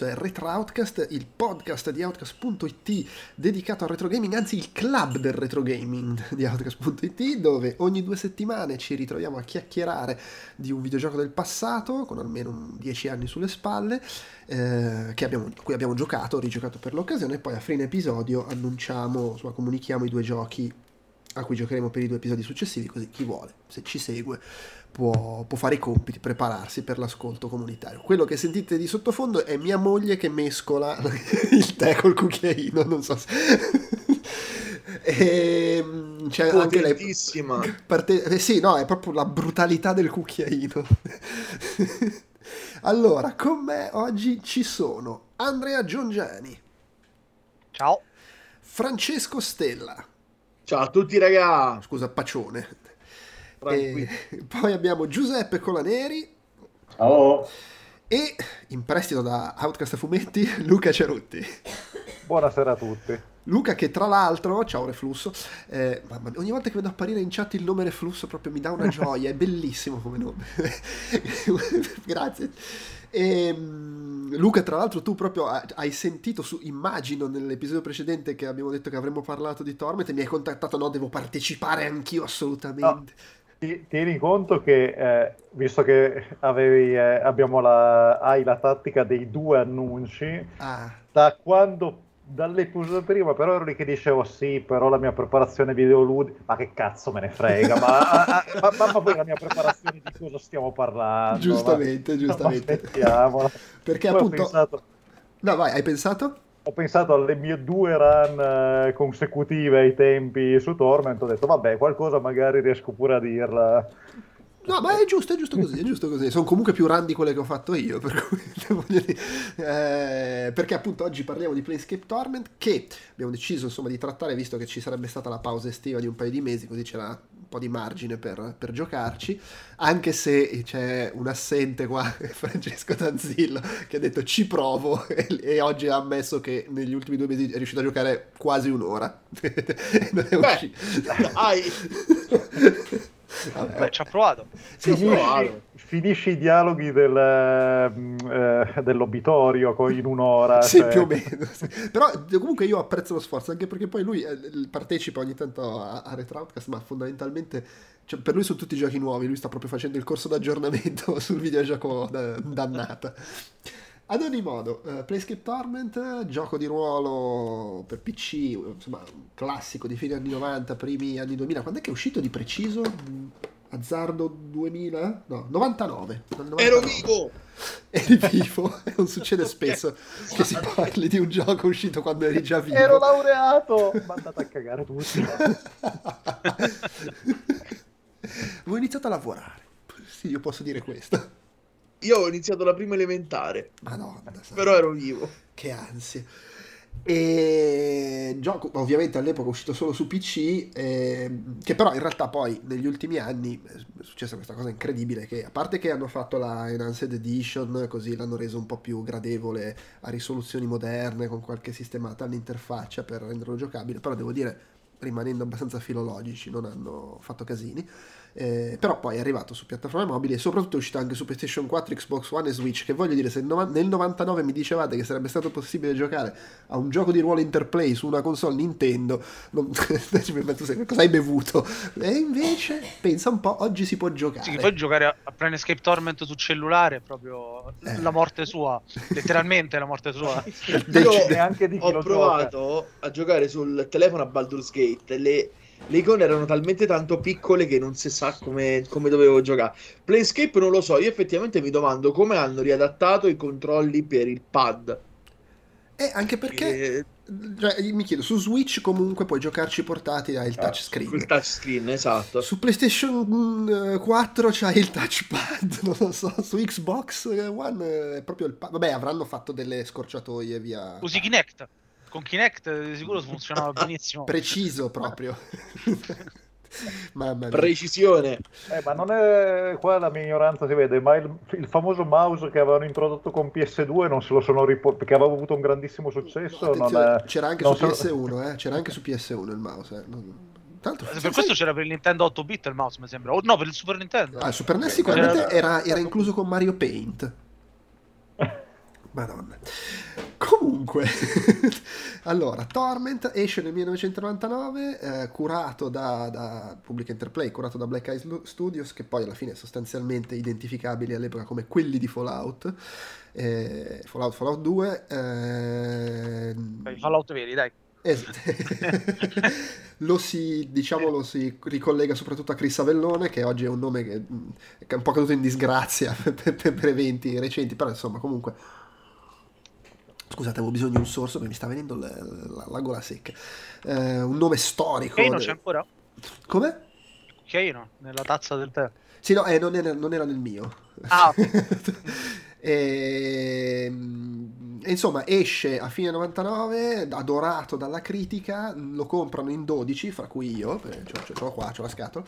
questo è Retro Outcast, il podcast di Outcast.it dedicato al retro gaming, anzi il club del retro gaming di Outcast.it, dove ogni due settimane ci ritroviamo a chiacchierare di un videogioco del passato, con almeno dieci anni sulle spalle, eh, abbiamo, cui abbiamo giocato, rigiocato per l'occasione, e poi a fine episodio annunciamo, insomma, comunichiamo i due giochi a cui giocheremo per i due episodi successivi, così chi vuole, se ci segue, può, può, fare i compiti, prepararsi per l'ascolto comunitario. Quello che sentite di sottofondo è mia moglie che mescola il tè col cucchiaino, non so se... e, ehm, c'è anche lei parte... eh, sì no è proprio la brutalità del cucchiaino. Allora con me oggi ci sono Andrea Giongiani ciao. Francesco Stella. Ciao a tutti ragazzi scusa Pacione poi abbiamo Giuseppe Colaneri. Ciao. E in prestito da Outcast Fumetti, Luca Cerutti. Buonasera a tutti. Luca che tra l'altro, ciao Reflusso, eh, mamma, ogni volta che vedo apparire in chat il nome Reflusso proprio mi dà una gioia, è bellissimo come nome. Grazie. E, ehm, Luca, tra l'altro, tu proprio hai sentito, su, immagino nell'episodio precedente che abbiamo detto che avremmo parlato di Torment e mi hai contattato, no, devo partecipare anch'io assolutamente. No tieni conto che, eh, visto che avevi, eh, abbiamo la, hai la tattica dei due annunci, ah. da quando dall'episodio prima però ero lì che dicevo sì però la mia preparazione videoludica ma che cazzo me ne frega ma, ma, ma, ma, poi la mia preparazione di cosa stiamo parlando giustamente giustamente aspettiamola perché poi appunto pensato... no vai hai pensato? Ho pensato alle mie due run eh, consecutive ai tempi su Torment, ho detto vabbè, qualcosa magari riesco pure a dirla. No, ma è giusto, è giusto così, è giusto così. Sono comunque più run di quelle che ho fatto io, per eh, perché appunto oggi parliamo di Planescape Torment che abbiamo deciso insomma di trattare visto che ci sarebbe stata la pausa estiva di un paio di mesi, così c'era po' di margine per, per giocarci, anche se c'è un assente qua, Francesco Tanzillo, che ha detto ci provo e, e, oggi ha ammesso che negli ultimi due mesi è riuscito a giocare quasi un'ora. non è uscito. Beh, Beh, ci ha provato. Finisci, finisci i dialoghi del, eh, dell'obitorio in un'ora. Sì, cioè... più o meno. Sì. Però comunque io apprezzo lo sforzo, anche perché poi lui eh, partecipa ogni tanto a, a Retroutcast, ma fondamentalmente cioè, per lui sono tutti giochi nuovi, lui sta proprio facendo il corso d'aggiornamento sul videogioco da, dannata. Ad ogni modo, uh, Playscape Torment, gioco di ruolo per PC, insomma, classico di fine anni 90, primi anni 2000. Quando è che è uscito di preciso? Azzardo 2000? No, 99. 99. Ero vivo! Eri vivo? non succede spesso che si parli di un gioco uscito quando eri già vivo. Ero laureato! Mandate a cagare tutti. Ho iniziato a lavorare. Sì, io posso dire questo. Io ho iniziato la prima elementare. Madonna. Però ero vivo. Che ansia. E gioco ovviamente all'epoca è uscito solo su PC, eh, che però in realtà poi negli ultimi anni è successa questa cosa incredibile che a parte che hanno fatto la Enhanced Edition, così l'hanno reso un po' più gradevole a risoluzioni moderne con qualche sistemata all'interfaccia per renderlo giocabile, però devo dire rimanendo abbastanza filologici non hanno fatto casini eh, però poi è arrivato su piattaforme mobili e soprattutto è uscito anche su PlayStation 4, Xbox One e Switch che voglio dire se nel 99 mi dicevate che sarebbe stato possibile giocare a un gioco di ruolo interplay su una console Nintendo non... cosa hai bevuto e invece pensa un po' oggi si può giocare sì, puoi giocare a, a Planescape Torment su cellulare proprio eh. la morte sua letteralmente la morte sua io anche di ho provato gioca. a giocare sul telefono a Baldur's Gate le le icone erano talmente tanto piccole che non si sa come, come dovevo giocare. Planescape non lo so, io effettivamente mi domando come hanno riadattato i controlli per il pad. Eh, anche perché... E... Cioè, mi chiedo, su Switch comunque puoi giocarci portati hai il ah, touchscreen. Il touchscreen, esatto. Su PlayStation 4 mm, c'hai il touchpad, non lo so. Su Xbox One è proprio il pad. Vabbè, avranno fatto delle scorciatoie via. Usi Kinect con Kinect di sicuro funzionava benissimo. Preciso proprio. Mamma mia. Precisione. Eh, ma non è qua la mia ignoranza si vede, ma il, il, famoso mouse che avevano introdotto con PS2 non se lo sono riportato perché aveva avuto un grandissimo successo. No, è... C'era anche su PS1, eh? c'era anche su PS1 il mouse. Eh? Non... Tanto, per questo sai... c'era per il Nintendo 8 bit il mouse, mi sembra. O no, per il Super Nintendo. Ah, il Super NES sicuramente era, era incluso con Mario Paint Madonna. Comunque, allora, Torment esce nel 1999, eh, curato da, da Public Interplay, curato da Black Eyes Studios, che poi alla fine è sostanzialmente identificabili all'epoca come quelli di Fallout. Eh, Fallout, Fallout 2. Eh... Fallout veri, dai. lo, si, diciamo, lo si ricollega soprattutto a Chris Avellone, che oggi è un nome che, che è un po' caduto in disgrazia per, per, per eventi recenti, però insomma comunque Scusate, avevo bisogno di un sorso perché mi sta venendo la, la, la gola secca. Eh, un nome storico. Keino c'è ancora? Come? Keino, nella tazza del tè. Sì, no, eh, non, era, non, era, nel mio. Ah, ehm, e, insomma, esce a fine 99, adorato dalla critica, lo comprano in 12, fra cui io, ce l'ho qua, c'ho la scatola,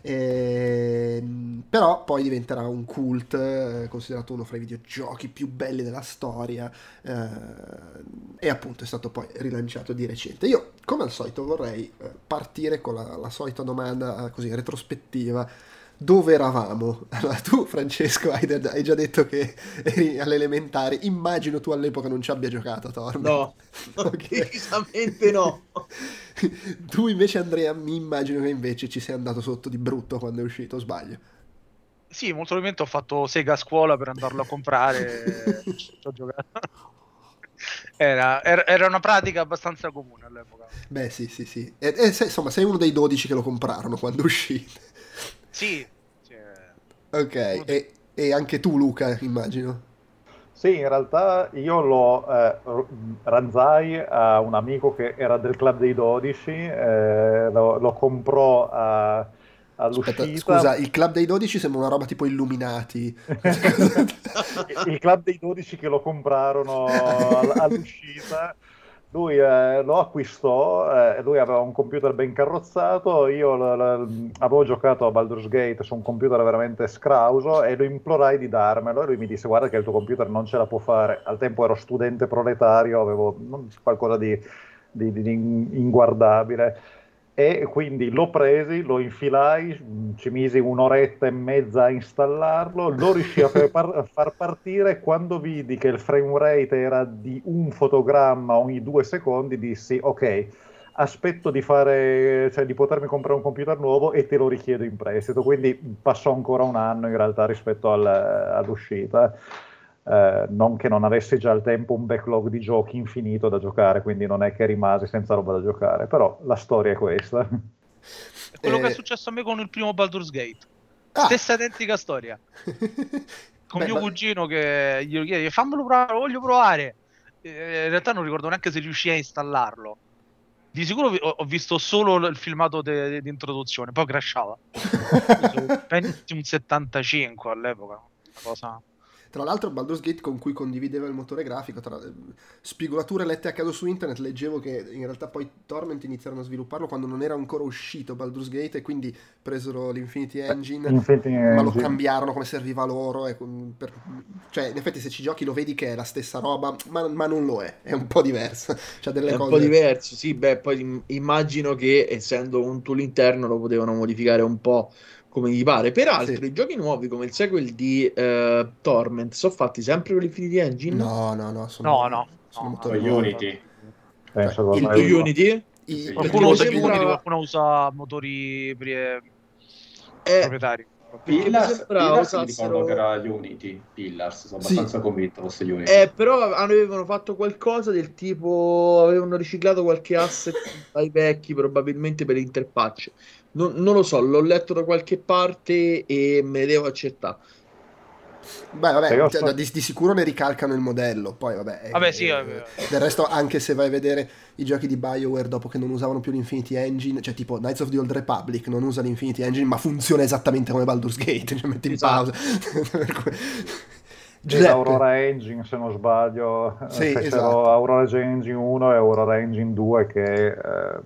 e, ehm, però poi diventerà un cult, eh, considerato uno fra i videogiochi più belli della storia, eh, e appunto è stato poi rilanciato di recente. Io, come al solito, vorrei eh, partire con la, la solita domanda così retrospettiva dove eravamo? Allora, tu, Francesco, hai, hai, già detto che eri all'elementare. Immagino tu all'epoca non ci abbia giocato, Torment. No, okay. decisamente no. tu invece, Andrea, mi immagino che invece ci sei andato sotto di brutto quando è uscito, sbaglio? Sì, molto probabilmente ho fatto sega a scuola per andarlo a comprare. ci ho giocato. Era, era, era, una pratica abbastanza comune all'epoca. Beh, sì, sì, sì. E, e, insomma, sei uno dei 12 che lo comprarono quando uscì. Sì. Ok, e, e, anche tu Luca, immagino. Sì, in realtà io lo eh, ranzai a un amico che era del club dei 12, eh, lo, lo, comprò a, all'uscita. Aspetta, scusa, il club dei 12 sembra una roba tipo Illuminati. il club dei 12 che lo comprarono all'uscita lui eh, lo acquistò, eh, lui aveva un computer ben carrozzato, io l- l- avevo giocato a Baldur's Gate su un computer veramente scrauso e lo implorai di darmelo. E lui mi disse guarda che il tuo computer non ce la può fare, al tempo ero studente proletario, avevo qualcosa di, di, di inguardabile e quindi l'ho presi, lo infilai, ci misi un'oretta e mezza a installarlo, lo riuscì a far partire, quando vidi che il frame rate era di un fotogramma ogni due secondi dissi ok, aspetto di, fare, cioè, di potermi comprare un computer nuovo e te lo richiedo in prestito, quindi passò ancora un anno in realtà rispetto al, all'uscita. Eh, non che non avessi già al tempo un backlog di giochi infinito da giocare, quindi non è che rimasi senza roba da giocare, però la storia è questa. È quello eh... che è successo a me con il primo Baldur's Gate. Ah. Stessa identica storia. con Beh, mio ma... cugino che gli chiede fammelo provare, voglio provare. Eh, in realtà non ricordo neanche se riuscì a installarlo. Di sicuro ho visto solo il filmato di introduzione, poi crashava. Pentium 75 all'epoca. Una cosa tra l'altro Baldur's Gate con cui condivideva il motore grafico, tra spigolature lette a caso su internet, leggevo che in realtà poi Torment iniziarono a svilupparlo quando non era ancora uscito Baldur's Gate e quindi presero l'Infinity Engine, Infinity ma Engine. lo cambiarono come serviva loro. E, per, cioè, in effetti se ci giochi lo vedi che è la stessa roba, ma, ma non lo è, è un po' diverso. Cioè, è cose... un po' diverso, sì, beh, poi immagino che essendo un tool interno lo potevano modificare un po' come gli pare. Peraltro, sì. i giochi nuovi come il sequel di uh, Torment sono fatti sempre con l'Infinity Engine? No, no, no. Sono, no, no. Sono no, Unity. Penso il, il Unity? I, qualcuno usa sembra... Unity, qualcuno usa motori pre... eh, proprietari. Pillars, Pillars usassero... ricordo che era Unity Pillars, sono abbastanza sì. convinto fosse Unity. Eh, però avevano fatto qualcosa del tipo avevano riciclato qualche asset ai vecchi probabilmente per l'interpatch. Non, non, lo so, l'ho letto da qualche parte e me devo accettare. Beh, vabbè, cioè, di, di, sicuro ne ricalcano il modello. Poi, vabbè, vabbè sì, vabbè. del resto, anche se vai a vedere i giochi di BioWare dopo che non usavano più l'Infinity Engine, cioè tipo Knights of the Old Republic non usa l'Infinity Engine, ma funziona esattamente come Baldur's Gate. Cioè, metti in esatto. pausa. Giuseppe. Aurora Engine se non sbaglio sì, esatto. Aurora Engine 1 e Aurora Engine 2 che eh,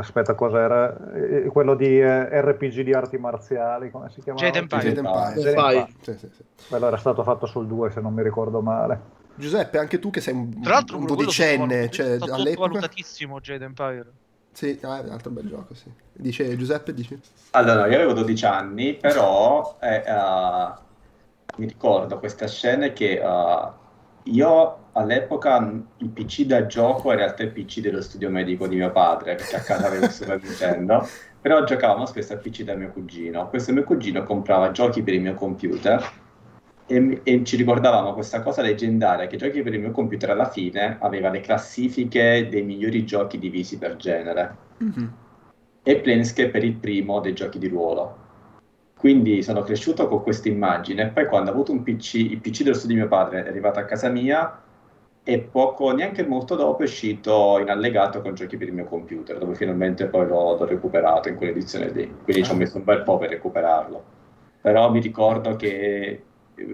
Aspetta, cos'era? Eh, quello di eh, RPG di arti marziali, come si chiamava? Jade Empire. Jade Empire. Jade Empire. Sì, sì, sì. Quello era stato fatto sul 2, se non mi ricordo male. Giuseppe, anche tu che sei un, Tra l'altro, un dodicenne, cioè, all'epoca... valutatissimo Jade Empire. Sì, ah, è un altro bel gioco, sì. Dice Giuseppe, dici? Allora, io avevo 12 anni, però eh, uh, mi ricordo questa scena che uh, io all'epoca il PC da gioco in realtà il PC dello studio medico di mio padre, perché a casa avevo Super Nintendo, però giocavamo spesso al PC da mio cugino. Questo mio cugino comprava giochi per il mio computer e, e, ci ricordavamo questa cosa leggendaria che Giochi per il mio computer alla fine aveva le classifiche dei migliori giochi divisi per genere mm-hmm. e Planescape per il primo dei giochi di ruolo. Quindi sono cresciuto con questa immagine poi quando ho avuto un PC, il PC dello studio di mio padre è arrivato a casa mia e poco, neanche molto dopo è uscito in allegato con giochi per il mio computer, dove finalmente poi l'ho, l'ho recuperato in quell'edizione lì. Quindi ci ho messo un bel po' per recuperarlo. Però mi ricordo che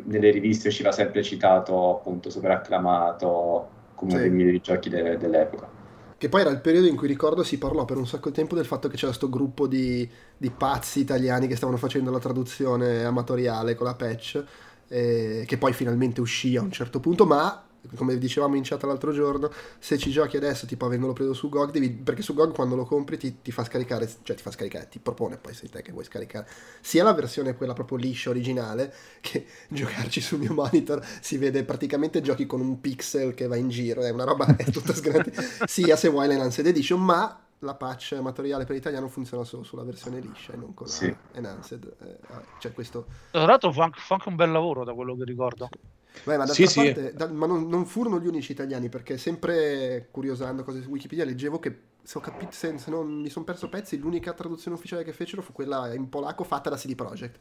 nelle riviste usciva sempre citato, appunto, super acclamato come uno dei migliori giochi de- dell'epoca. Che poi era il periodo in cui ricordo si parlò per un sacco di tempo del fatto che c'era questo gruppo di, di, pazzi italiani che stavano facendo la traduzione amatoriale con la patch, eh, che poi finalmente uscì a un certo punto, ma come dicevamo in chat l'altro giorno, se ci giochi adesso, tipo avendolo preso su GOG, devi, perché su GOG quando lo compri ti, ti, fa scaricare, cioè ti fa scaricare, ti propone, poi sei te che vuoi scaricare, sia la versione quella proprio liscia originale, che giocarci sul mio monitor si vede praticamente giochi con un pixel che va in giro, è una roba, è tutta sgranata, sia se vuoi l'Enhanced Edition, ma la patch amatoriale per l'italiano funziona solo sulla versione liscia e non con sì. la Enhanced. Eh, c'è questo... Tra l'altro fa anche, fa anche, un bel lavoro da quello che ricordo. Sì. Beh, ma, sì, parte, da, ma non, non, furono gli unici italiani, perché sempre curiosando cose su Wikipedia leggevo che, se ho capito, se, se non mi sono perso pezzi, l'unica traduzione ufficiale che fecero fu quella in polacco fatta da CD Projekt.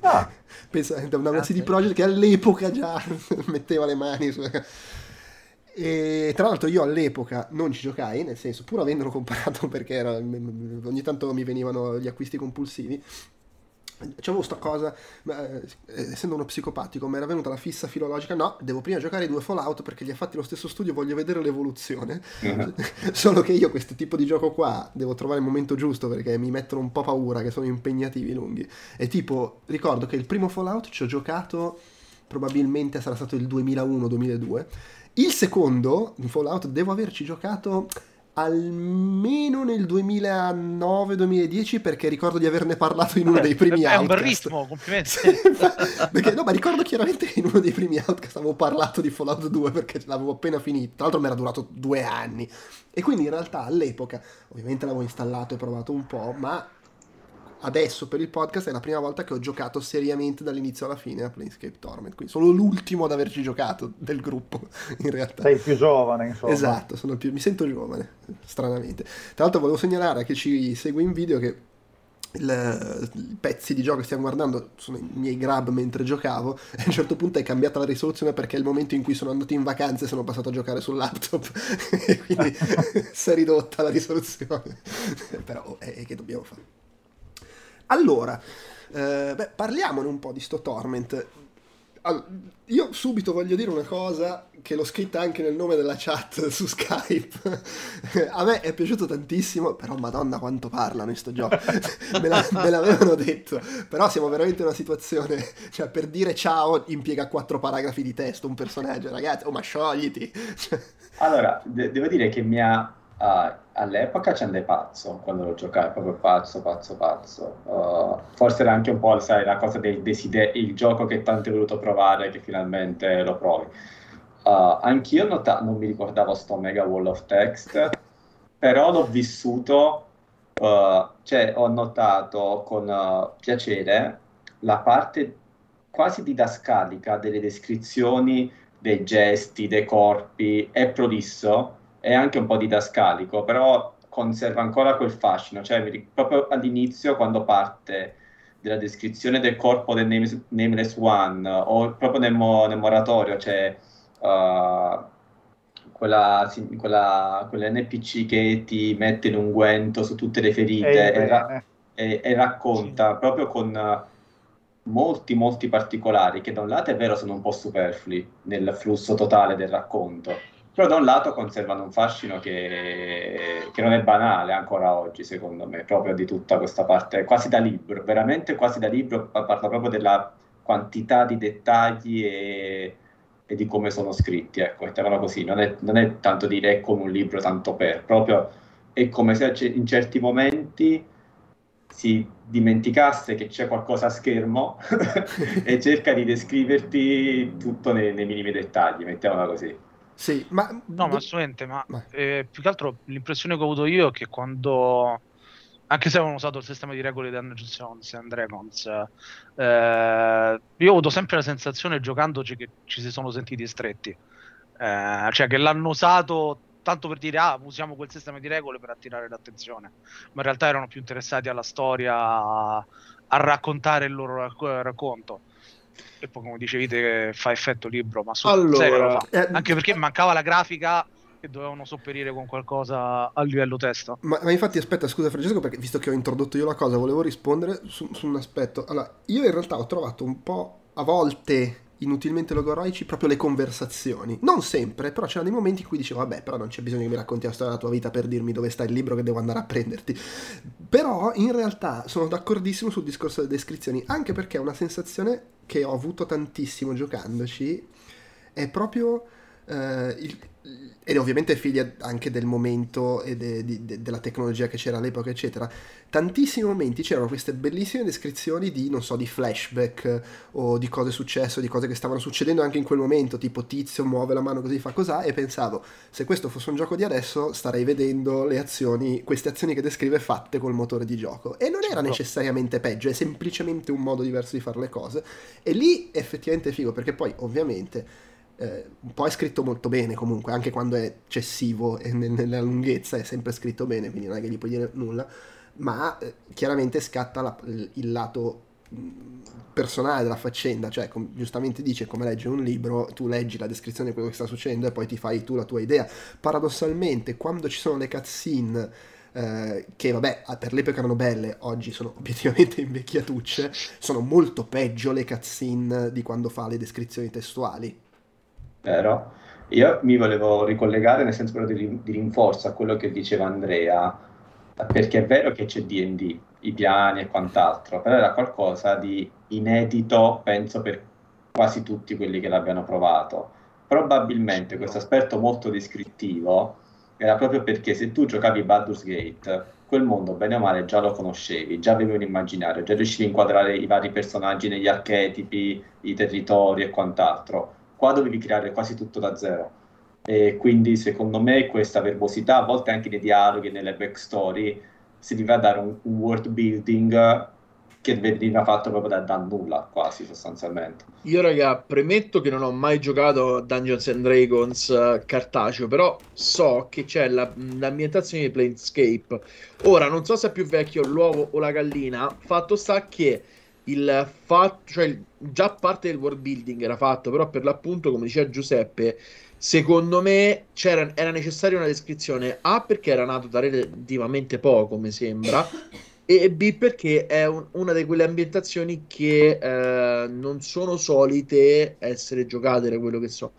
Ah. Pensa, da una ah, CD Projekt che all'epoca già metteva le mani su... E tra l'altro io all'epoca non ci giocai, nel senso, pur avendolo comprato perché era, ogni tanto mi venivano gli acquisti compulsivi, C'avevo sta cosa, eh, essendo uno psicopatico, mi era venuta la fissa filologica, no, devo prima giocare i due Fallout perché li ha fatti lo stesso studio, voglio vedere l'evoluzione. Uh-huh. Solo che io questo tipo di gioco qua devo trovare il momento giusto perché mi mettono un po' paura, che sono impegnativi lunghi. E tipo, ricordo che il primo Fallout ci ho giocato, probabilmente sarà stato il 2001-2002. Il secondo, Fallout, devo averci giocato almeno nel 2009-2010 perché ricordo di averne parlato in uno dei primi Outcast. È un bel ritmo, complimenti. perché, no, ma ricordo chiaramente che in uno dei primi Outcast avevo parlato di Fallout 2 perché l'avevo appena finito. Tra l'altro mi era durato due anni. E quindi in realtà all'epoca, ovviamente l'avevo installato e provato un po', ma adesso per il podcast è la prima volta che ho giocato seriamente dall'inizio alla fine a Planescape Torment. Quindi sono l'ultimo ad averci giocato del gruppo, in realtà. Sei più giovane, insomma. Esatto, più, mi sento giovane, stranamente. Tra l'altro volevo segnalare a chi ci segue in video che i pezzi di gioco che stiamo guardando sono i miei grab mentre giocavo e a un certo punto è cambiata la risoluzione perché è il momento in cui sono andato in vacanze e sono passato a giocare sul laptop e quindi si è ridotta la risoluzione però eh, che dobbiamo fare allora, eh, beh, parliamone un po' di sto Torment. Allora, io subito voglio dire una cosa che l'ho scritta anche nel nome della chat su Skype. A me è piaciuto tantissimo, però madonna quanto parlano in sto gioco. me, la, me, l'avevano detto. Però siamo veramente in una situazione, cioè per dire ciao impiega quattro paragrafi di testo un personaggio, ragazzi, oh ma sciogliti. allora, de- devo dire che mi ha Uh, all'epoca ci andai pazzo quando lo giocai, proprio pazzo, pazzo, pazzo. Uh, forse era anche un po' sai, la cosa del desiderio, il gioco che tanto hai voluto provare che finalmente lo provi. Uh, anch'io nota- non mi ricordavo sto mega wall of text, però l'ho vissuto, cioè ho notato con piacere la parte quasi didascalica delle descrizioni dei gesti, dei corpi, è prolisso è anche un po' didascalico, però conserva ancora quel fascino, cioè proprio all'inizio quando parte della descrizione del corpo del Nameless, Nameless One o proprio nel, mo, nel moratorio c'è uh, quella, quella, quell'NPC che ti mette l'unguento su tutte le ferite e, ra- e, e, racconta sì. proprio con molti molti particolari che da un lato è vero sono un po' superflui nel flusso totale del racconto però da un lato conservano un fascino che, che, non è banale ancora oggi, secondo me, proprio di tutta questa parte, quasi da libro, veramente quasi da libro, parla proprio della quantità di dettagli e, e di come sono scritti, ecco, mettiamola così, non è, non è tanto dire è come un libro tanto per, proprio è come se in certi momenti si dimenticasse che c'è qualcosa a schermo e cerca di descriverti tutto nei, nei minimi dettagli, mettiamola così. Sì, ma... No, ma assolutamente, ma eh, più che altro l'impressione che ho avuto io è che quando... Anche se avevano usato il sistema di regole di Dungeons and Dragons, eh, io ho avuto sempre la sensazione giocandoci che ci si sono sentiti stretti. Eh, cioè che l'hanno usato tanto per dire ah usiamo quel sistema di regole per attirare l'attenzione ma in realtà erano più interessati alla storia a, raccontare il loro racc- racconto e poi come dicevi te fa effetto libro ma allora, serio eh, anche perché mancava la grafica e dovevano sopperire con qualcosa a livello testo ma, ma, infatti aspetta scusa Francesco perché visto che ho introdotto io la cosa volevo rispondere su, su un aspetto allora io in realtà ho trovato un po' a volte inutilmente logoroici proprio le conversazioni. Non sempre, però c'erano dei momenti in cui dicevo, vabbè, però non c'è bisogno che mi racconti la storia della tua vita per dirmi dove sta il libro che devo andare a prenderti. Però in realtà sono d'accordissimo sul discorso delle descrizioni, anche perché è una sensazione che ho avuto tantissimo giocandoci, è proprio eh, il, ed ovviamente figlia anche del momento e de, de, della tecnologia che c'era all'epoca, eccetera. Tantissimi momenti c'erano queste bellissime descrizioni di, non so, di flashback o di cose successe, di cose che stavano succedendo anche in quel momento, tipo tizio muove la mano così fa cos'ha, e pensavo, se questo fosse un gioco di adesso, starei vedendo le azioni, queste azioni che descrive fatte col motore di gioco. E non era certo. necessariamente peggio, è semplicemente un modo diverso di fare le cose. E lì effettivamente è figo, perché poi ovviamente eh, un po' è scritto molto bene comunque, anche quando è eccessivo e nella lunghezza è sempre scritto bene, quindi non è che gli puoi dire nulla, ma eh, chiaramente scatta la, il lato personale della faccenda, cioè com- giustamente dice come legge un libro, tu leggi la descrizione di quello che sta succedendo e poi ti fai tu la tua idea. Paradossalmente, quando ci sono le cutscene eh, che vabbè per l'epoca erano belle, oggi sono obiettivamente invecchiatucce, sono molto peggio le cutscene di quando fa le descrizioni testuali. Vero? Io mi volevo ricollegare nel senso di, di rinforzo a quello che diceva Andrea, perché è vero che c'è D&D, i piani e quant'altro, però era qualcosa di inedito, penso, per quasi tutti quelli che l'abbiano provato. Probabilmente questo aspetto molto descrittivo era proprio perché se tu giocavi Baldur's Gate, quel mondo bene o male già lo conoscevi, già avevi un immaginario, già riuscivi a inquadrare i vari personaggi negli archetipi, i territori e quant'altro qua dovevi creare quasi tutto da zero. E quindi secondo me questa verbosità, a volte anche nei dialoghi nelle backstory, serviva a dare un, un world building che veniva fatto proprio da, da, nulla, quasi sostanzialmente. Io, raga, premetto che non ho mai giocato Dungeons and Dragons uh, cartaceo, però so che c'è la, l'ambientazione di Planescape. Ora, non so se è più vecchio l'uovo o la gallina, fatto sta che il fatto, cioè già parte del world building era fatto, però per l'appunto, come diceva Giuseppe, secondo me era necessaria una descrizione A perché era nato da relativamente poco, mi sembra, e B perché è un, una di quelle ambientazioni che eh, non sono solite essere giocate da quello che so.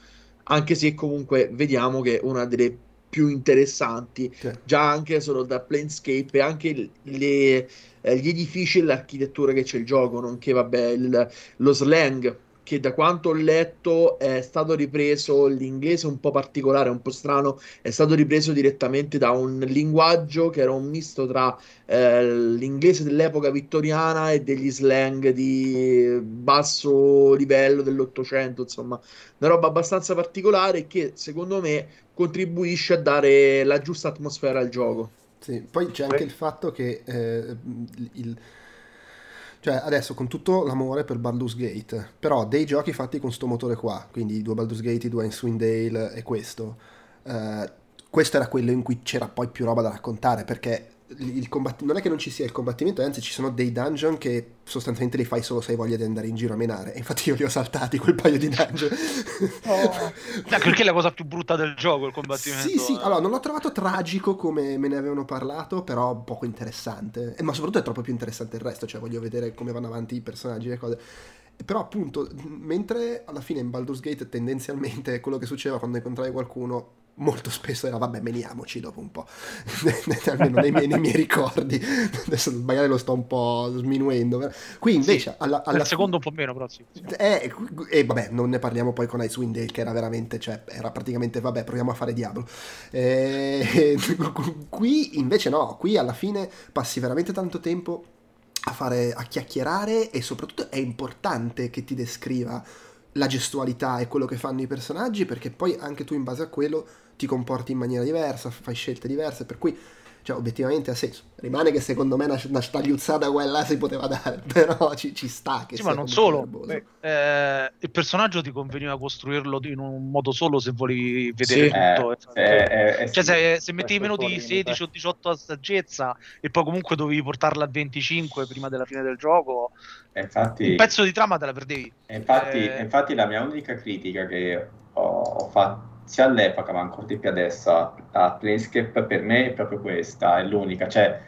Anche se comunque vediamo che è una delle più interessanti, sì. già anche solo da Planescape e anche le eh, gli edifici e l'architettura che c'è il gioco, nonché vabbè, il, lo slang che da quanto ho letto è stato ripreso l'inglese un po' particolare, un po' strano, è stato ripreso direttamente da un linguaggio che era un misto tra eh, l'inglese dell'epoca vittoriana e degli slang di basso livello dell'Ottocento, insomma, una roba abbastanza particolare che secondo me contribuisce a dare la giusta atmosfera al gioco. Sì, poi c'è anche il fatto che eh, il, cioè adesso con tutto l'amore per Baldur's Gate, però dei giochi fatti con sto motore qua, quindi i due Baldur's Gate, i due in Dale e questo, eh, questo era quello in cui c'era poi più roba da raccontare, perché combatt- non è che non ci sia il combattimento, anzi ci sono dei dungeon che sostanzialmente li fai solo se hai voglia di andare in giro a menare. E infatti io li ho saltati quel paio di dungeon. Oh. perché è la cosa più brutta del gioco il combattimento. Sì, sì, allora non l'ho trovato tragico come me ne avevano parlato, però poco interessante. Eh, ma soprattutto è troppo più interessante il resto, cioè voglio vedere come vanno avanti i personaggi e le cose. Però appunto, mentre alla fine in Baldur's Gate tendenzialmente quello che succedeva quando incontravi qualcuno molto spesso era vabbè meniamoci dopo un po' almeno nei miei, nei miei, ricordi. Adesso magari lo sto un po' sminuendo qui invece sì, alla, alla secondo un po' meno però sì, sì. Eh, e vabbè non ne parliamo poi con Icewind Dale che era veramente cioè era praticamente vabbè proviamo a fare Diablo e, qui invece no qui alla fine passi veramente tanto tempo a fare a chiacchierare e soprattutto è importante che ti descriva la gestualità e quello che fanno i personaggi perché poi anche tu in base a quello ti comporti in maniera diversa, fai scelte diverse, per cui cioè obiettivamente ha senso. Rimane che secondo me una, una stagliuzzata quella si poteva dare, però ci, ci sta. Che sì, ma non solo. Beh, eh, il personaggio ti conveniva costruirlo in un modo solo se volevi vedere sì. tutto. Eh, eh, eh, cioè, se, se mettevi meno di 16 o 18 a saggezza e poi comunque dovevi portarla a 25 prima della fine del gioco, infatti, un pezzo di trama te la perdevi. Infatti, eh, infatti la mia unica critica che ho, ho fatto sia all'epoca ma ancora di più adesso a, a Planescape per me è proprio questa, è l'unica, cioè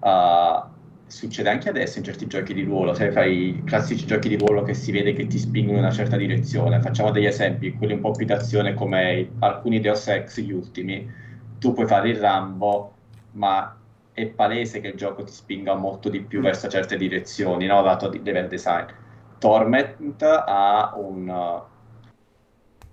uh, succede anche adesso in certi giochi di ruolo, se fai i classici giochi di ruolo che si vede che ti spingono in una certa direzione, facciamo degli esempi, quelli un po' più d'azione come alcuni Deus Ex, gli ultimi, tu puoi fare il Rambo, ma è palese che il gioco ti spinga molto di più verso certe direzioni, no? dato di level design. Torment ha un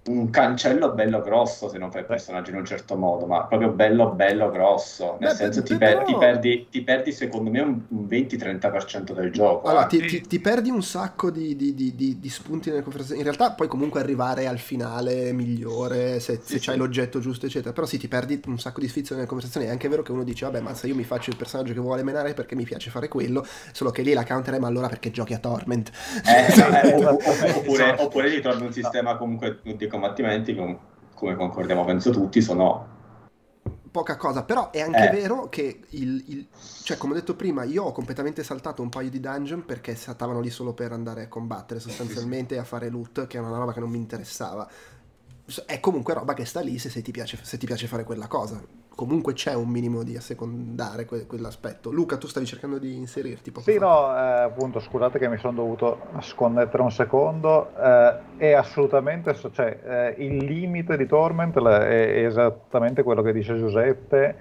un cancello bello grosso se non fai il personaggio in un certo modo, ma proprio bello bello grosso, nel Beh, senso ti, per, ti, perdi, ti, perdi, secondo me un, un 20-30% del gioco. Allora, eh. ti, ti, perdi un sacco di, di, di, di, spunti nelle conversazioni, in realtà puoi comunque arrivare al finale migliore se, sì, se sì. c'hai l'oggetto giusto eccetera, però sì ti perdi un sacco di sfizio nelle conversazioni, è anche vero che uno dice vabbè ma se io mi faccio il personaggio che vuole menare perché mi piace fare quello, solo che lì la counter è ma allora perché giochi a Torment. Eh, eh, oppure, oppure ti torna un sistema comunque combattimenti, come concordiamo penso tutti, sono poca cosa, però è anche eh. vero che il, il, cioè come ho detto prima, io ho completamente saltato un paio di dungeon perché stavano lì solo per andare a combattere sostanzialmente a fare loot, che è una roba che non mi interessava è comunque roba che sta lì se, se, ti, piace, se ti piace fare quella cosa. Comunque c'è un minimo di assecondare que- quell'aspetto. Luca, tu stavi cercando di inserirti? Sì, fa. no, eh, appunto, scusate che mi sono dovuto sconnettere un secondo. Eh, è assolutamente, cioè, eh, il limite di Torment è esattamente quello che dice Giuseppe.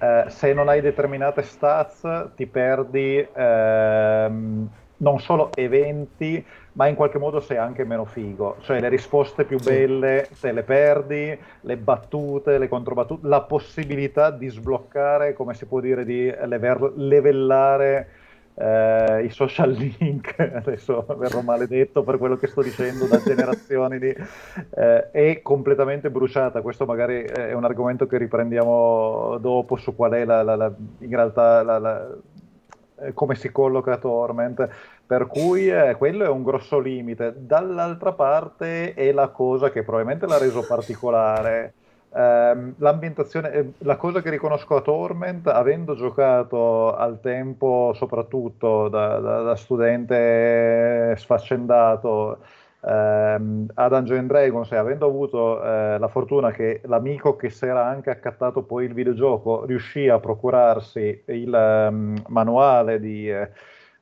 Eh, se non hai determinate stats ti perdi ehm, non solo eventi, ma in qualche modo sei anche meno figo. Cioè le risposte più belle te le perdi, le battute, le controbattute, la possibilità di sbloccare, come si può dire, di lever- levellare eh, i social link, adesso verrò maledetto per quello che sto dicendo da generazioni di, eh, è completamente bruciata. Questo magari è un argomento che riprendiamo dopo su qual è la, la, la in realtà la, eh, come si colloca Torment per cui eh, quello è un grosso limite. Dall'altra parte è la cosa che probabilmente l'ha reso particolare. Eh, l'ambientazione, la cosa che riconosco a Torment, avendo giocato al tempo soprattutto da, da, da studente sfaccendato ehm, a Dungeon Dragons e avendo avuto eh, la fortuna che l'amico che si era anche accattato poi il videogioco riuscì a procurarsi il um, manuale di... Eh,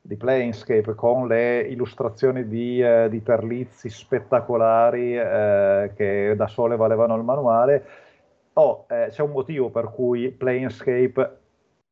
di Planescape con le illustrazioni di, eh, di Terlizzi spettacolari eh, che da sole valevano il manuale. Oh, eh, c'è un motivo per cui Planescape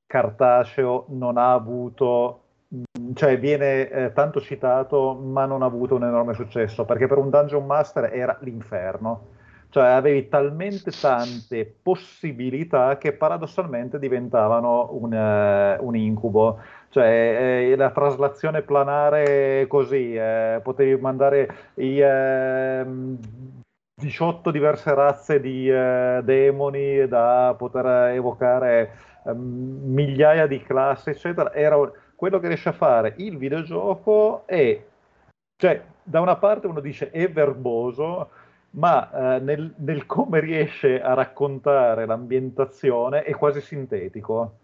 cartaceo non ha avuto, mm, cioè viene eh, tanto citato ma non ha avuto un enorme successo perché per un Dungeon Master era l'inferno. Cioè avevi talmente tante possibilità che paradossalmente diventavano un, uh, un incubo cioè eh, la traslazione planare così, eh, potevi mandare i eh, 18 diverse razze di eh, demoni da poter evocare ehm, migliaia di classi, eccetera. Era quello che riesce a fare il videogioco è, cioè, da una parte uno dice è verboso, ma eh, nel, nel come riesce a raccontare l'ambientazione è quasi sintetico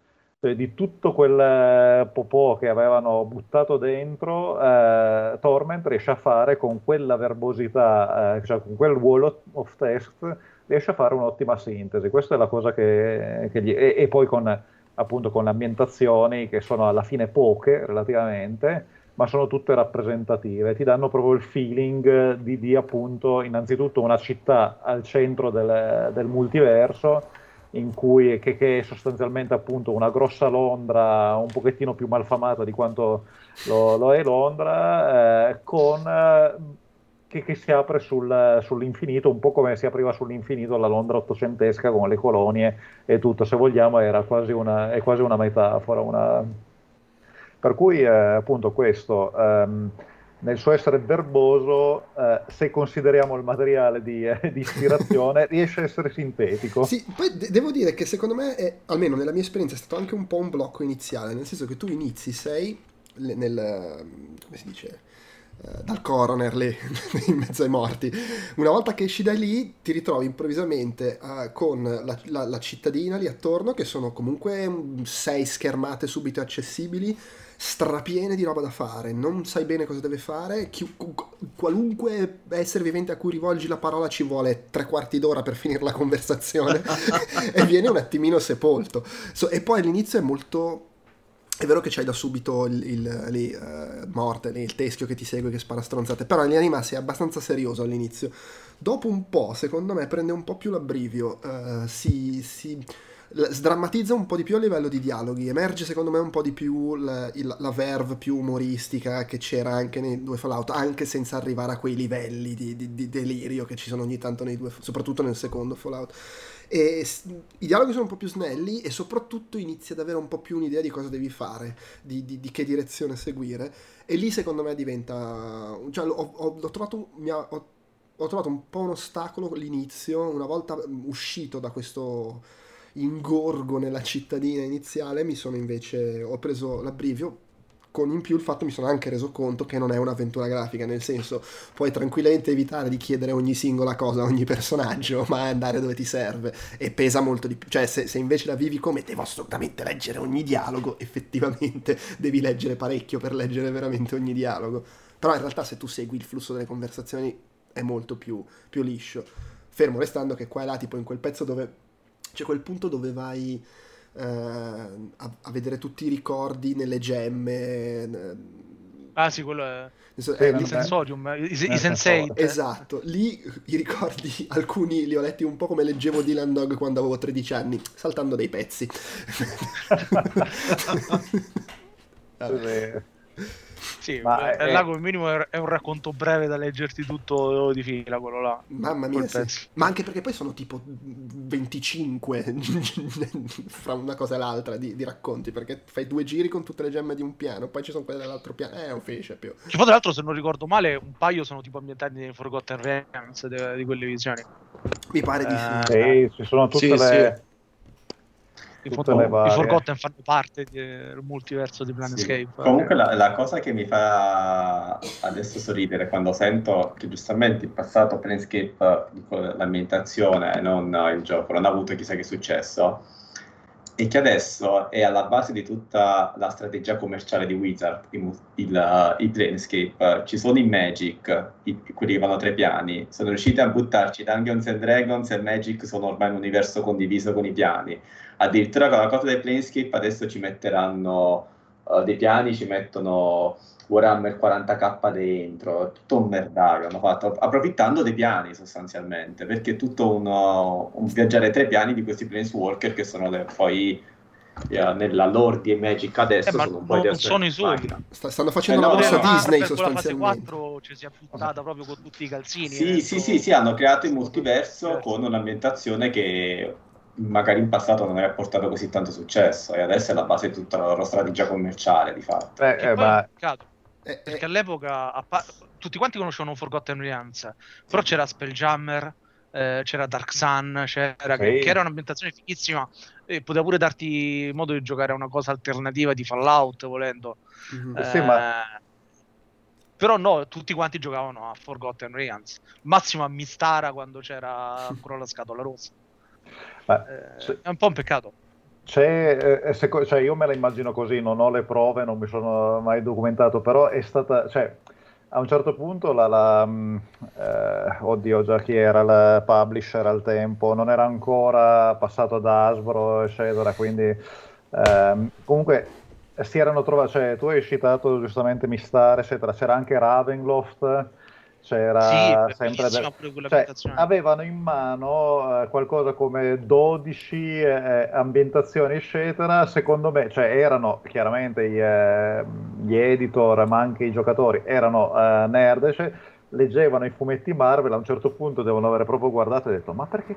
cioè, di tutto quel eh, popò che avevano buttato dentro, eh, Torment riesce a fare con quella verbosità, eh, cioè con quel wall of text, riesce a fare un'ottima sintesi. Questa è la cosa che, che gli... e, e, poi con, appunto, con ambientazioni che sono alla fine poche relativamente, ma sono tutte rappresentative, ti danno proprio il feeling di, di appunto, innanzitutto una città al centro del, del multiverso cui, che, che, è sostanzialmente appunto una grossa Londra un pochettino più malfamata di quanto lo, lo è Londra, eh, con, eh, che, che, si apre sul, sull'infinito, un po' come si apriva sull'infinito la Londra ottocentesca con le colonie e tutto, se vogliamo era quasi una, è quasi una metafora, una, Per cui eh, appunto questo, ehm, nel suo essere verboso, eh, se consideriamo il materiale di, eh, di ispirazione, riesce a essere sintetico. Sì, poi de- devo dire che secondo me, è, almeno nella mia esperienza, è stato anche un po' un blocco iniziale, nel senso che tu inizi, sei nel... come si dice? Uh, dal coroner lì, in mezzo ai morti. Una volta che esci da lì ti ritrovi improvvisamente uh, con la, la, la, cittadina lì attorno, che sono comunque sei schermate subito accessibili, strapiene di roba da fare, non sai bene cosa deve fare, chi, qualunque essere vivente a cui rivolgi la parola ci vuole tre quarti d'ora per finire la conversazione e viene un attimino sepolto. So, e poi all'inizio è molto... È vero che c'hai da subito il, il, lì, uh, morte, lì, il teschio che ti segue, che spara stronzate, però in linea sei abbastanza serioso all'inizio. Dopo un po', secondo me, prende un po' più l'abbrivio, uh, si, si sdrammatizza un po' di più a livello di dialoghi, emerge secondo me un po' di più la, la, verve più umoristica che c'era anche nei due Fallout, anche senza arrivare a quei livelli di, di, di delirio che ci sono ogni tanto nei due, soprattutto nel secondo Fallout. E i dialoghi sono un po' più snelli e soprattutto inizi ad avere un po' più un'idea di cosa devi fare, di, di, di che direzione seguire. E lì secondo me diventa... Cioè, ho, ho, ho, trovato, ho, ho trovato un po' un ostacolo l'inizio, una volta uscito da questo ingorgo nella cittadina iniziale, mi sono invece, ho preso l'abbrivio con in più il fatto mi sono anche reso conto che non è un'avventura grafica, nel senso puoi tranquillamente evitare di chiedere ogni singola cosa a ogni personaggio, ma andare dove ti serve e pesa molto di più, cioè se, se, invece la vivi come devo assolutamente leggere ogni dialogo, effettivamente devi leggere parecchio per leggere veramente ogni dialogo, però in realtà se tu segui il flusso delle conversazioni è molto più, più liscio, fermo restando che qua e là tipo in quel pezzo dove c'è quel punto dove vai eh, a, a, vedere tutti i ricordi nelle gemme. Eh, ah sì, quello è... Eh, il sensorium, i, i sensei. Esatto, lì i ricordi, alcuni li ho letti un po' come leggevo Dylan Dog quando avevo 13 anni, saltando dei pezzi. Sì, ma è, là come minimo è un racconto breve da leggerti tutto di fila, quello là. Mamma mia, sì. ma anche perché poi sono tipo 25 fra una cosa e l'altra di, di, racconti, perché fai due giri con tutte le gemme di un piano, poi ci sono quelle dell'altro piano, eh, è un fece più. Che poi tra l'altro, se non ricordo male, un paio sono tipo ambientati nei Forgotten Realms di, di quelle visioni. Mi pare di sì. Eh, sì, ci sono tutte sì, le... Sì i, i Forgotten fanno parte del multiverso di Planescape. Sì. Comunque la, la, cosa che mi fa adesso sorridere quando sento che giustamente in passato Planescape, l'ambientazione, non il gioco, non ha avuto chissà che successo, e che adesso è alla base di tutta la strategia commerciale di Wizard, il, il, uh, il Planescape. Ci sono i Magic, i, quelli che vanno a tre piani, sono riusciti a buttarci Dungeons and Dragons e Magic sono ormai un universo condiviso con i piani addirittura con la cosa del Planescape adesso ci metteranno uh, dei piani, ci mettono Warhammer 40k dentro, tutto un merdaio hanno fatto, approfittando dei piani sostanzialmente, perché è tutto uno, un viaggiare tre piani di questi Planeswalker che sono le, poi yeah, nella lore di Magic adesso eh, sono un po' non sono i suoi stanno facendo eh, no, la mossa Disney sostanzialmente la fase 4 ci si è buttata proprio con tutti i calzini sì, sì, sì, sì, hanno creato il multiverso con un'ambientazione che magari in passato non aveva portato così tanto successo e adesso è la base di tutta la loro strategia commerciale di fatto. Eh, eh, ma... peccato, eh, perché eh. all'epoca appa- tutti quanti conoscevano Forgotten Realms, però c'era Spelljammer, eh, c'era Dark Sun, c'era, sì. che era un'ambientazione fighissima e poteva pure darti modo di giocare a una cosa alternativa di Fallout volendo. Mm-hmm. sì, ma... Però no, tutti quanti giocavano a Forgotten Realms, massimo a Mistara quando c'era ancora la scatola rossa. Beh, eh, è un po' un peccato. C'è, eh, se, cioè io me la immagino così, non ho le prove, non mi sono mai documentato, però è stata, cioè, a un certo punto la, la mm, eh, oddio già chi era il publisher al tempo, non era ancora passato ad Asbro, eccetera, quindi ehm, comunque si erano trovati, cioè tu hai citato giustamente Mistare, eccetera, c'era anche Ravenloft, c'era sì, sempre de- cioè, avevano in mano eh, qualcosa come 12 eh, ambientazioni eccetera. Secondo me cioè erano chiaramente gli, eh, gli editor ma anche i giocatori erano eh, nerd cioè, leggevano i fumetti Marvel a un certo punto devono aver proprio guardato e detto ma perché,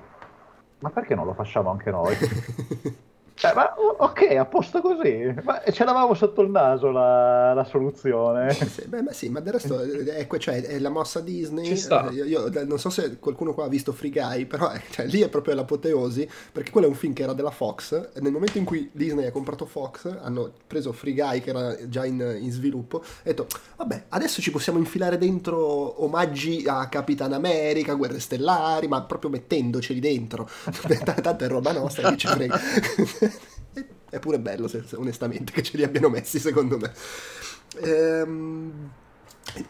ma perché non lo facciamo anche noi Cioè, ma ok, a posto così. Ma ce l'avamo sotto il naso la, la soluzione. Sì, beh, beh, sì, ma del resto è, cioè, è la mossa Disney. Io, io, non so se qualcuno qua ha visto Free Guy, però cioè, lì è proprio l'apoteosi, perché quello è un film che era della Fox. E nel momento in cui Disney ha comprato Fox, hanno preso Free Guy, che era già in, in sviluppo, e detto, vabbè, adesso ci possiamo infilare dentro omaggi a Capitan America, Guerre Stellari, ma proprio mettendoceli dentro. Tanto è roba nostra, che ci frega. È pure bello, se, se, onestamente, che ce li abbiano messi, secondo me. Ehm,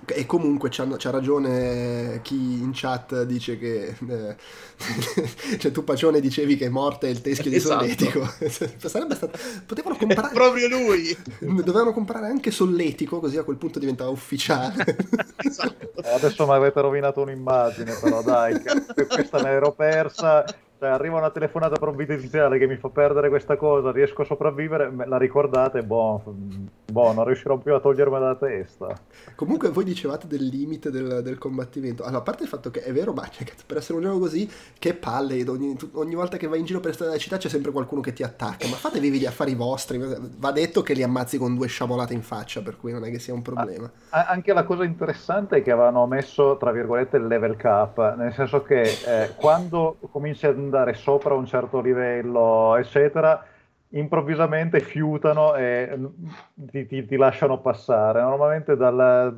e comunque c'ha, ragione chi in chat dice che eh, cioè tu Pacione dicevi che è morte il teschio esatto. di Solletico sarebbe stato potevano comprare proprio lui dovevano comprare anche Solletico così a quel punto diventava ufficiale esatto. adesso mi avete rovinato un'immagine però dai questa me l'ero persa cioè, arriva una telefonata provvidenziale che mi fa perdere questa cosa, riesco a sopravvivere, la ricordate, boh, boh, non riuscirò più a togliermi dalla testa. Comunque voi dicevate del limite del, del combattimento. Allora, a parte il fatto che è vero, ma cioè, per essere un gioco così, che palle, ogni, ogni, volta che vai in giro per strada della città c'è sempre qualcuno che ti attacca, ma fatevi gli affari vostri. Va detto che li ammazzi con due sciabolate in faccia, per cui non è che sia un problema. Ah, anche la cosa interessante è che avevano messo, tra virgolette, il level cap, nel senso che eh, quando cominci a andare sopra un certo livello, eccetera, improvvisamente fiutano e ti, ti, ti lasciano passare. Normalmente dal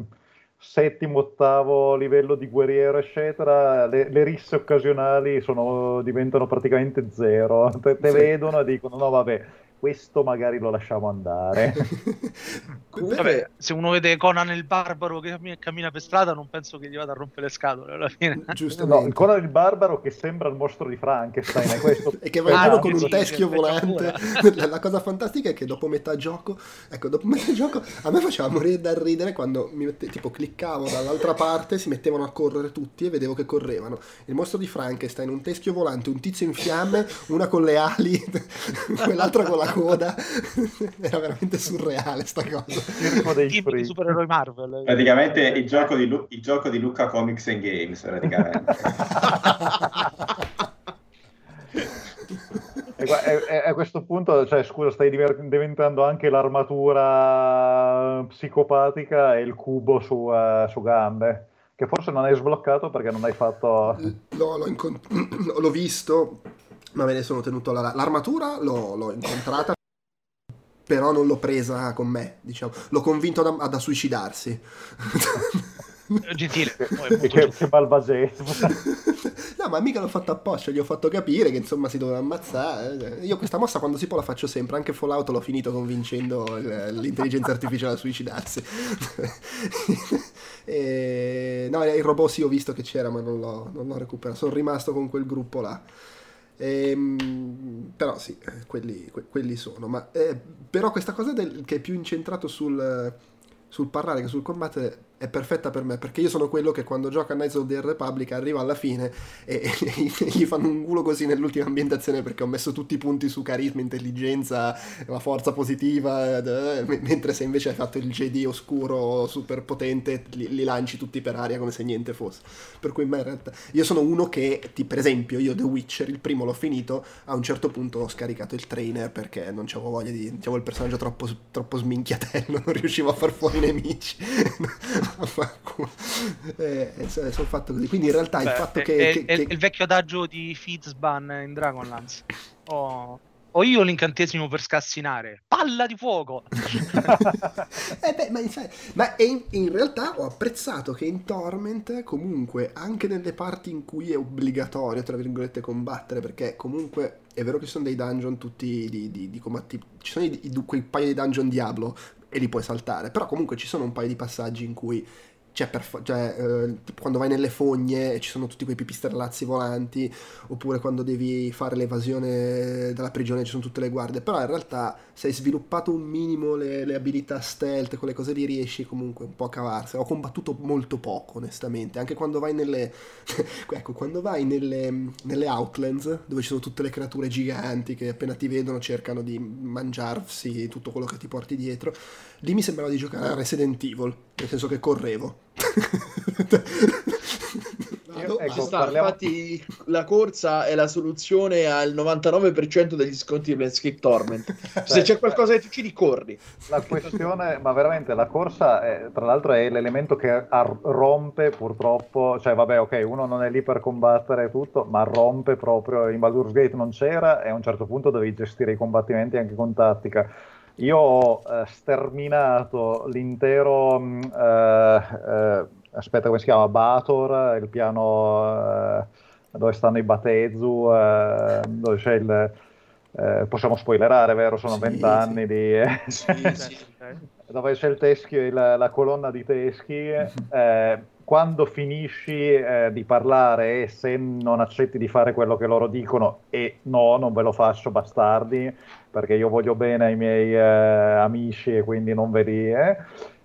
settimo, ottavo livello di guerriero, eccetera, le, le risse occasionali sono, diventano praticamente zero. Te, te sì. vedono e dicono: no, vabbè questo magari lo lasciamo andare. Vabbè, se uno vede Conan il barbaro che cammina per strada, non penso che gli vada a rompere le scatole alla fine. No, il Conan il barbaro che sembra il mostro di Frankenstein è questo. e che va in ah, con un teschio volante. La cosa fantastica è che dopo metà gioco, ecco, dopo metà gioco a me faceva morire dal ridere quando mi mette, tipo cliccavo dall'altra parte, si mettevano a correre tutti e vedevo che correvano. Il mostro di Frankenstein, un teschio volante, un tizio in fiamme, una con le ali, quell'altra con la coda. Era veramente surreale sta cosa. Team supereroi Marvel. Praticamente il gioco, di Lu- il gioco di Luca Comics and Games, praticamente. E a questo punto, cioè, scusa, stai diventando anche l'armatura psicopatica e il cubo su, uh, su gambe. Che forse non hai sbloccato perché non hai fatto. No, l'ho, incont- l'ho visto, ma me ne sono tenuto la, l'armatura, l'ho, l'ho incontrata, però non l'ho presa con me, diciamo. L'ho convinto ad, ad suicidarsi. Gentile, che, che malvagese. no, ma mica l'ho fatto apposta, gli ho fatto capire che insomma si doveva ammazzare. Io questa mossa quando si può la faccio sempre, anche Fallout l'ho finito convincendo l'intelligenza artificiale a suicidarsi. e... No, il robot sì ho visto che c'era, ma non l'ho, non l'ho recuperato, sono rimasto con quel gruppo là. Ehm, però sì, eh, quelli, que- quelli sono. Ma, eh, però questa cosa del, che è più incentrato sul, sul parlare che sul combattere è perfetta per me perché io sono quello che quando gioca Knights of the Republic arriva alla fine e, e, gli fanno un culo così nell'ultima ambientazione perché ho messo tutti i punti su carisma, intelligenza, la forza positiva, eh, mentre se invece hai fatto il JD oscuro super potente li, li, lanci tutti per aria come se niente fosse. Per cui in realtà io sono uno che, ti, per esempio, io The Witcher, il primo l'ho finito, a un certo punto ho scaricato il trainer perché non avevo voglia di... avevo il personaggio troppo, troppo sminchiatello, non riuscivo a far fuori i nemici. Eh, sono fatto così. Quindi in realtà Beh, il fatto che, è, che, è, che... il vecchio adagio di Fizzban in Dragonlance. Oh ho io l'incantesimo per scassinare. Palla di fuoco! eh beh, ma, ma in, in, realtà ho apprezzato che in Torment, comunque, anche nelle parti in cui è obbligatorio, tra virgolette, combattere, perché comunque è vero che ci sono dei dungeon tutti di, di, di combatti. Ci sono i, i, quei paio di dungeon Diablo e li puoi saltare. Però comunque ci sono un paio di passaggi in cui cioè, per, cioè eh, quando vai nelle fogne e ci sono tutti quei pipistrellazzi volanti, oppure quando devi fare l'evasione dalla prigione ci sono tutte le guardie, però in realtà se hai sviluppato un minimo le, le abilità stealth, quelle cose lì riesci comunque un po' a cavarsi. Ho combattuto molto poco, onestamente, anche quando vai nelle, ecco, quando vai nelle, nelle Outlands, dove ci sono tutte le creature giganti che appena ti vedono cercano di mangiarsi tutto quello che ti porti dietro, lì mi sembrava di giocare a Resident Evil, nel senso che correvo Vado, ecco, sta, parliamo... Infatti la corsa è la soluzione al 99% degli sconti di Planescape Torment. Se c'è qualcosa che ti uccidi, corri. La questione, ma veramente la corsa, è, tra l'altro, è l'elemento che ar- rompe purtroppo, cioè vabbè ok, uno non è lì per combattere tutto, ma rompe proprio, in Baldur's Gate non c'era e a un certo punto devi gestire i combattimenti anche con tattica io ho eh, sterminato l'intero, mm, eh, eh, aspetta come si chiama, Bator, il piano eh, dove stanno i Batezu, eh, dove c'è il... Eh, possiamo spoilerare, vero? Sono vent'anni sì, sì. di... sì, dove c'è il teschio, la, la colonna di teschi. quando finisci di parlare e se non accetti di fare quello che loro dicono e no, non ve lo faccio, bastardi, perché io voglio bene ai miei eh, amici e quindi non vedi, eh,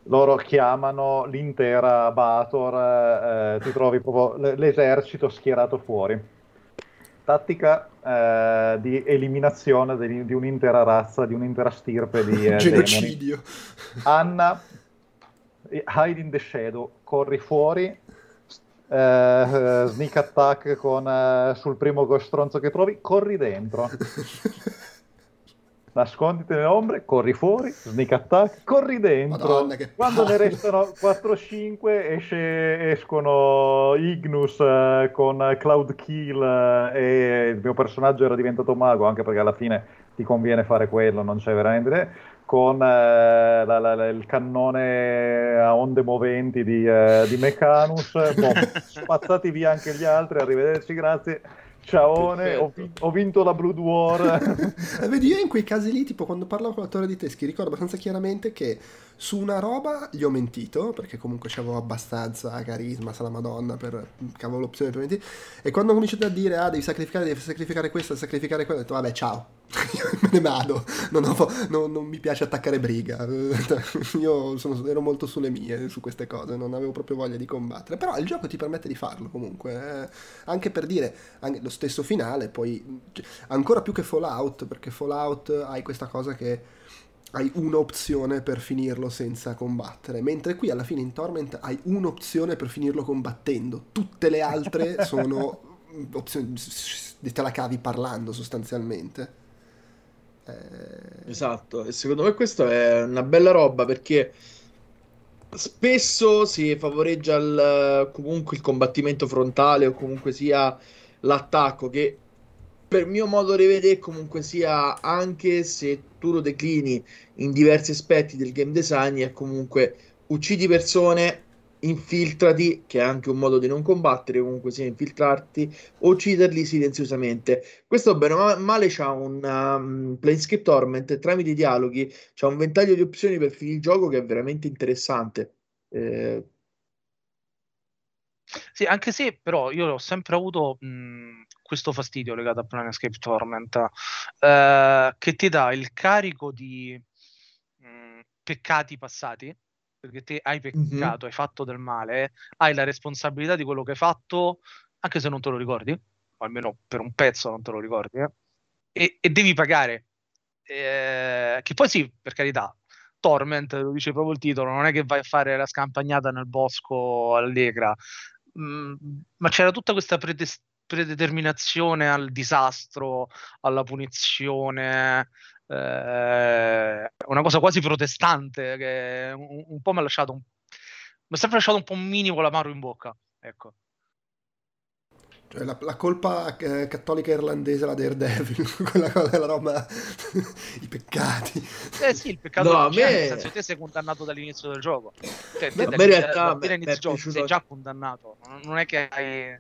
loro chiamano l'intera Bator, eh, eh ti trovi proprio l'esercito schierato fuori. Tattica eh, di eliminazione di, di, un'intera razza, di un'intera stirpe di eh, genocidio. Anna, hide in the shadow, corri fuori, Uh, sneak attack con, uh, sul primo stronzo che trovi, corri dentro. nasconditi nelle ombre, corri fuori, sneak attack, corri dentro. Madonna, Quando palle. ne restano 4-5 esce, escono Ignus uh, con Cloud Kill uh, e il mio personaggio era diventato mago, anche perché alla fine ti conviene fare quello, non c'è veramente con uh, la, la, la, il cannone a onde moventi di, di Mechanus, boh, spazzati via anche gli altri, arrivederci, grazie Ciaone, ho, ho, vinto la Blood War. Eh, vedi, io in quei casi lì, tipo quando parlavo con l'attore di Teschi, ricordo abbastanza chiaramente che su una roba gli ho mentito, perché comunque c'avevo abbastanza carisma, sa la madonna, per cavolo l'opzione per mentire. E quando ho cominciato a dire, ah, devi sacrificare, devi sacrificare questo, devi sacrificare quello, ho detto, vabbè, ciao, me ne vado, non, ho, non, non, mi piace attaccare briga. Io sono, ero molto sulle mie su queste cose, non avevo proprio voglia di combattere. Però il gioco ti permette di farlo comunque, eh. anche per dire, anche lo stesso finale, poi cioè, ancora più che Fallout, perché Fallout hai questa cosa che hai un'opzione per finirlo senza combattere, mentre qui alla fine in Torment hai un'opzione per finirlo combattendo, tutte le altre sono opzioni, te la cavi parlando sostanzialmente. Eh... Esatto, e secondo me questa è una bella roba perché spesso si favoreggia il, comunque il combattimento frontale o comunque sia l'attacco che per mio modo di vedere comunque sia anche se tu lo declini in diversi aspetti del game design è comunque uccidi persone infiltrati che è anche un modo di non combattere comunque sia infiltrarti ucciderli silenziosamente. Questo bene o male c'ha un um, Planescape Torment tramite i dialoghi c'ha un ventaglio di opzioni per finire il gioco che è veramente interessante. Eh... sì anche se però io ho sempre avuto mh questo fastidio legato a Planescape Torment, eh, che ti dà il carico di mh, peccati passati, perché te hai peccato, mm-hmm. hai fatto del male, hai la responsabilità di quello che hai fatto, anche se non te lo ricordi, o almeno per un pezzo non te lo ricordi, eh? e, e, devi pagare. Eh, che poi sì, per carità, Torment, lo dice proprio il titolo, non è che vai a fare la scampagnata nel bosco allegra, mm, ma c'era tutta questa predestinazione predeterminazione al disastro, alla punizione, eh, una cosa quasi protestante che un, un po' mi ha lasciato un, mi ha sempre lasciato un po' un minimo l'amaro in bocca, ecco. Cioè la, la colpa eh, cattolica irlandese, la Daredevil, quella cosa, la roba, i peccati. Eh sì, il peccato no, a me... nel senso te sei condannato dall'inizio del gioco. Cioè, te, da, in realtà, da, da, gioco, sei già condannato, non è che hai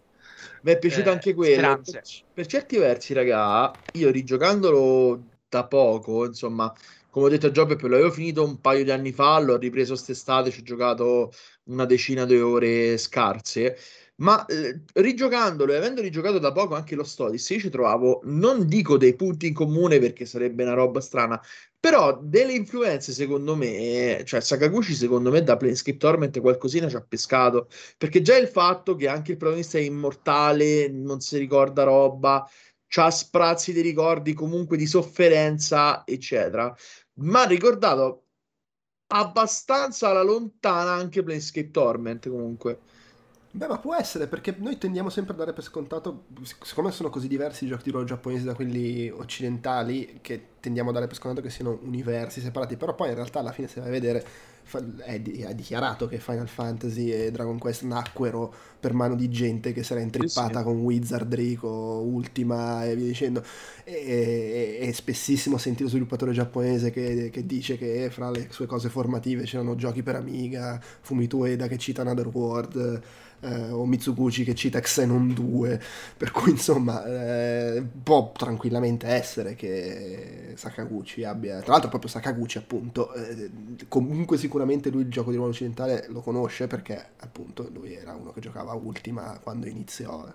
mi è piaciuto eh, anche quello. Per, per, certi versi, raga, io rigiocandolo da poco, insomma, come ho detto a Giobbe, l'avevo finito un paio di anni fa, l'ho ripreso quest'estate, ci ho giocato una decina di ore scarse. Ma eh, rigiocandolo e avendo rigiocato da poco anche lo Stodis, io ci trovavo, non dico dei punti in comune perché sarebbe una roba strana, però delle influenze secondo me, cioè Sakaguchi secondo me da Planescape Torment qualcosina ci ha pescato, perché già il fatto che anche il protagonista è immortale, non si ricorda roba, ha sprazzi di ricordi comunque di sofferenza, eccetera, ma ricordato abbastanza alla lontana anche Planescape Torment comunque. Beh, ma può essere perché noi tendiamo sempre a dare per scontato, siccome sono così diversi i giochi di ruolo giapponesi da quelli occidentali, che tendiamo a dare per scontato che siano universi separati, però poi in realtà alla fine se vai a vedere è, dichiarato che Final Fantasy e Dragon Quest nacquero per mano di gente che si era intrippata sì, con Wizardry, con Ultima e via dicendo. E, e, e spessissimo sentito lo sviluppatore giapponese che, che, dice che fra le sue cose formative c'erano giochi per Amiga, Fumito Ueda che cita Another World eh, o Mitsuguchi che cita Xenon 2, per cui insomma eh, può tranquillamente essere che Sakaguchi abbia, tra l'altro proprio Sakaguchi appunto, eh, comunque sicuramente lui il gioco di ruolo occidentale lo conosce perché appunto lui era uno che giocava Ultima quando iniziò.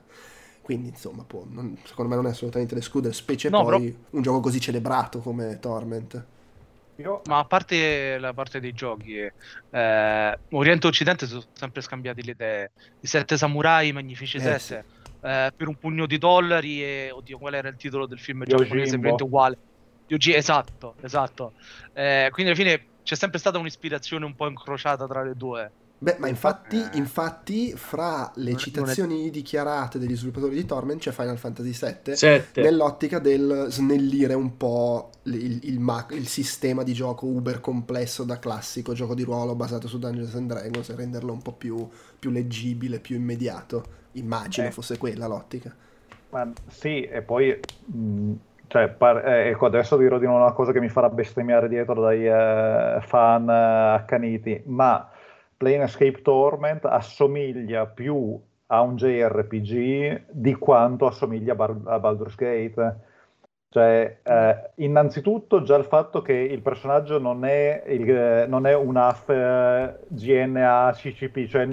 Quindi, insomma, può, non, secondo me non è assolutamente l'escluder, specie no, poi però... un gioco così celebrato come Torment. Io... Ma a parte la parte dei giochi, eh, Oriente e Occidente sono sempre scambiati le idee. I sette samurai, magnifici eh, sette, sì. eh, per un pugno di dollari e... Oddio, qual era il titolo del film giapponese? Praticamente uguale. Yoji, esatto, esatto. Eh, quindi alla fine c'è sempre stata un'ispirazione un po' incrociata tra le due. Beh, ma infatti, eh. infatti fra le citazioni è... dichiarate degli sviluppatori di Torment c'è Final Fantasy VII 7. nell'ottica del snellire un po' il, il, il, sistema di gioco uber complesso da classico gioco di ruolo basato su Dungeons and Dragons e renderlo un po' più, più leggibile, più immediato. Immagino eh. fosse quella l'ottica. Ma sì, e poi... Mh cioè, par- eh, ecco, adesso dirò di nuovo una cosa che mi farà bestemmiare dietro dai eh, fan eh, accaniti, ma Planescape Torment assomiglia più a un JRPG di quanto assomiglia a, Bar- a Baldur's Gate. Cioè, eh, innanzitutto già il fatto che il personaggio non è, il, non è un AF eh, GNA CCP, cioè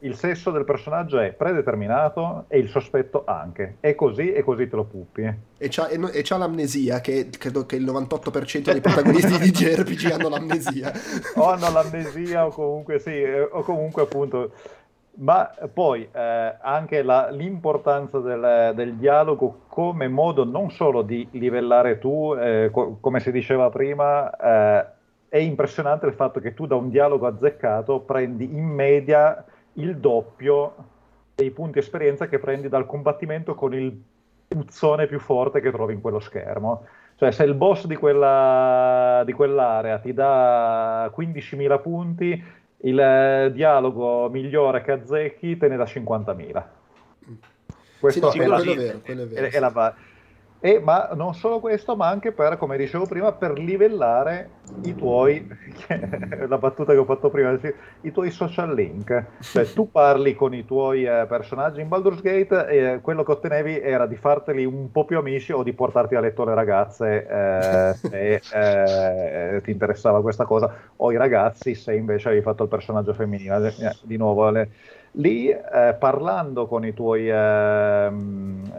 il sesso del personaggio è predeterminato e il sospetto anche. È così e così te lo puppi. E c'ha, e, e c'ha l'amnesia, che credo che il 98% dei protagonisti di JRPG hanno l'amnesia. o hanno l'amnesia o comunque sì, o comunque appunto... Ma poi eh, anche la, l'importanza del, del, dialogo come modo non solo di livellare tu, eh, co- come si diceva prima, eh, è impressionante il fatto che tu da un dialogo azzeccato prendi in media il doppio dei punti esperienza che prendi dal combattimento con il puzzone più forte che trovi in quello schermo. Cioè, se il boss di, quella, di quell'area ti dà 15.000 punti, il eh, dialogo migliore che azzecchi te ne dà 50.000. Questo sì, no, è, quello la, è vero, quello è vero. È, è la, e, ma non solo questo, ma anche per, come dicevo prima, per livellare i tuoi, la battuta che ho fatto prima, i tuoi social link. Cioè tu parli con i tuoi eh, personaggi in Baldur's Gate e quello che ottenevi era di farteli un po' più amici o di portarti a letto le ragazze eh, se eh, ti interessava questa cosa, o i ragazzi se invece avevi fatto il personaggio femminile. Eh, di nuovo, le, lì eh, parlando con i tuoi eh,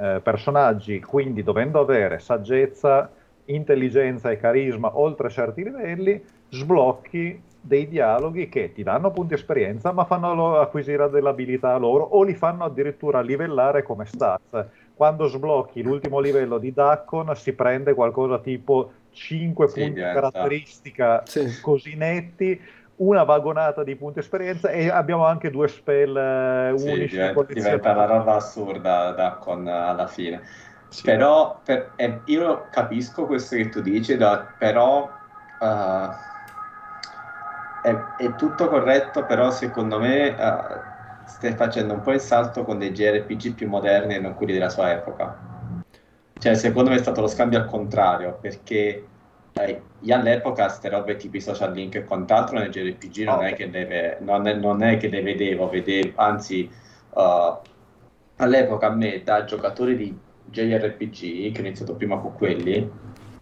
eh, personaggi, quindi dovendo avere saggezza, intelligenza e carisma oltre certi livelli, sblocchi dei dialoghi che ti danno punti esperienza ma fanno acquisire delle abilità a loro o li fanno addirittura livellare come stats. Quando sblocchi l'ultimo livello di Daccon si prende qualcosa tipo 5 sì, punti diventa. caratteristica sì. così netti una vagonata di punti esperienza e abbiamo anche due spell uh, sì, unici. Diventa, diventa una roba assurda da, con, alla fine. Sì. Però per, eh, io capisco questo che tu dici, da, però uh, è, è, tutto corretto, però secondo me uh, stai facendo un po' il salto con dei JRPG più moderni e non quelli della sua epoca. Cioè, secondo me è stato lo scambio al contrario, perché eh, io all'epoca queste robe tipo i social link e quant'altro nel JRPG non, è che le, non, è, non è che le vedevo, vedevo anzi uh, all'epoca a me da giocatore di JRPG, che ho iniziato prima con quelli,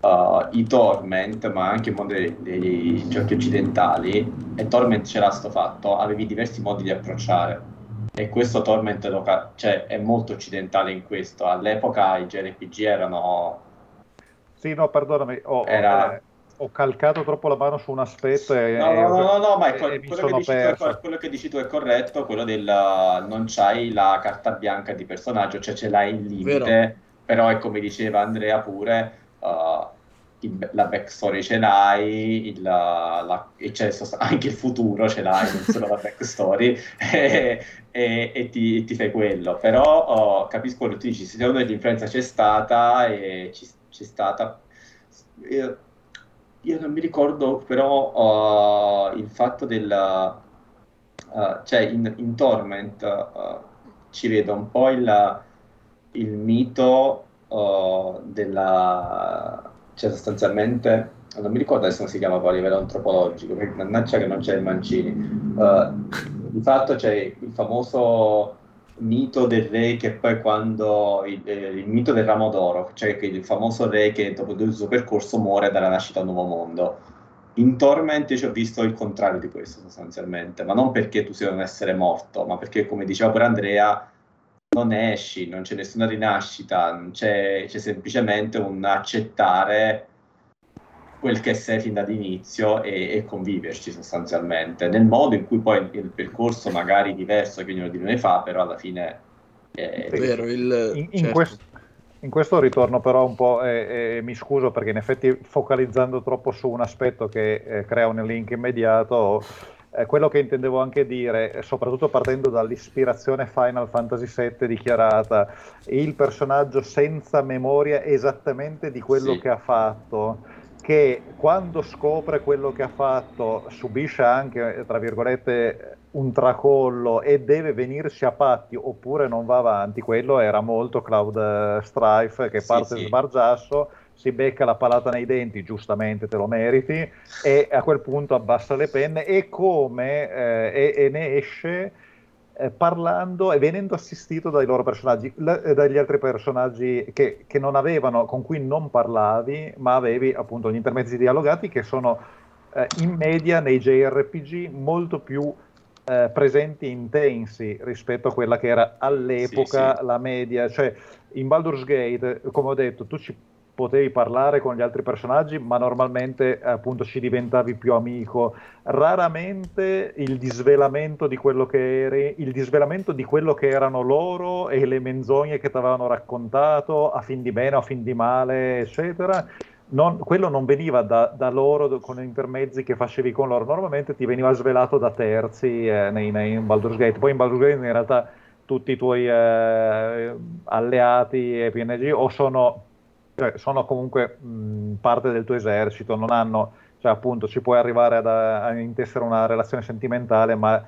uh, i Torment, ma anche il mondo dei, dei giochi occidentali, e Torment c'era sto fatto, avevi diversi modi di approcciare. E questo Torment cioè, è molto occidentale in questo. All'epoca i JRPG erano sì, no, perdonami, ho, Era... eh, ho, calcato troppo la mano su un aspetto e... No, no, no, no, ma quello, quello, che è, quello, che dici tu è corretto, quello del non c'hai la carta bianca di personaggio, cioè ce l'hai in limite, Vero. però è come diceva Andrea pure, uh, il, la backstory ce l'hai, il, la, e c'è anche il futuro ce l'hai, non solo la backstory, e, e, e ti, ti, fai quello. Però oh, capisco quello che tu dici, secondo me l'influenza c'è stata e ci, c'è stata... Io, io, non mi ricordo però uh, il fatto del... Uh, cioè in, in Torment uh, ci vedo un po' il, il mito della cioè sostanzialmente non mi ricordo adesso come si chiama poi a livello antropologico, perché mannaggia che non c'è il Mancini. Uh, di fatto c'è il famoso mito del re che poi quando il, eh, il mito del ramo d'oro, cioè il famoso re che dopo il suo percorso muore dalla nascita a un nuovo mondo. In Torment ci ho visto il contrario di questo sostanzialmente, ma non perché tu sia un essere morto, ma perché come diceva pure Andrea, non esci, non c'è nessuna rinascita, c'è, c'è, semplicemente un accettare quel che sei fin dall'inizio e, e, conviverci sostanzialmente, nel modo in cui poi il, percorso magari diverso che ognuno di noi fa, però alla fine è vero. Il, in, in, certo. questo, in, questo, ritorno però un po', eh, eh, mi scuso perché in effetti focalizzando troppo su un aspetto che eh, crea un link immediato eh, quello che intendevo anche dire, soprattutto partendo dall'ispirazione Final Fantasy VII dichiarata, il personaggio senza memoria esattamente di quello sì. che ha fatto, che quando scopre quello che ha fatto subisce anche, tra virgolette, un tracollo e deve venirsi a patti oppure non va avanti, quello era molto Cloud Strife che parte sì, sì. sbargiasso si becca la palata nei denti, giustamente te lo meriti, e a quel punto abbassa le penne e come eh, e, e, ne esce eh, parlando e venendo assistito dai loro personaggi, l- eh, dagli altri personaggi che, che, non avevano, con cui non parlavi, ma avevi appunto gli intermezzi dialogati che sono eh, in media nei JRPG molto più eh, presenti e intensi rispetto a quella che era all'epoca sì, sì. la media, cioè in Baldur's Gate, come ho detto, tu ci potevi parlare con gli altri personaggi, ma normalmente appunto ci diventavi più amico. Raramente il disvelamento di quello che eri, il disvelamento di quello che erano loro e le menzogne che ti avevano raccontato a fin di bene o a fin di male, eccetera. Non, quello non veniva da, da, loro con intermezzi che facevi con loro, normalmente ti veniva svelato da terzi eh, nei, nei, in Baldur's Gate. Poi in Baldur's Gate in realtà tutti i tuoi eh, alleati e PNG o sono cioè, sono comunque mh, parte del tuo esercito, non hanno, cioè appunto ci puoi arrivare ad, a intessere una relazione sentimentale, ma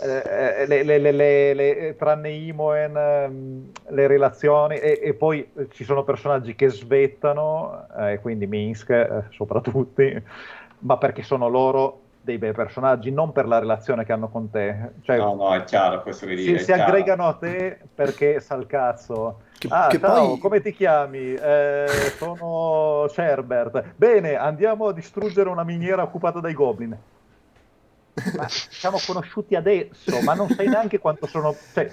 eh, le, le, le, tranne Imoen, le relazioni, e, e, poi ci sono personaggi che svettano, eh, quindi Minsk eh, soprattutto, ma perché sono loro dei bei personaggi, non per la relazione che hanno con te. Cioè, no, no, è chiaro questo che dici. Si, si aggregano a te perché sa il cazzo. Che, ah, che ciao, poi... come ti chiami? Eh, sono Cerbert. Bene, andiamo a distruggere una miniera occupata dai goblin. Ma siamo conosciuti adesso, ma non sai neanche quanto sono... Cioè,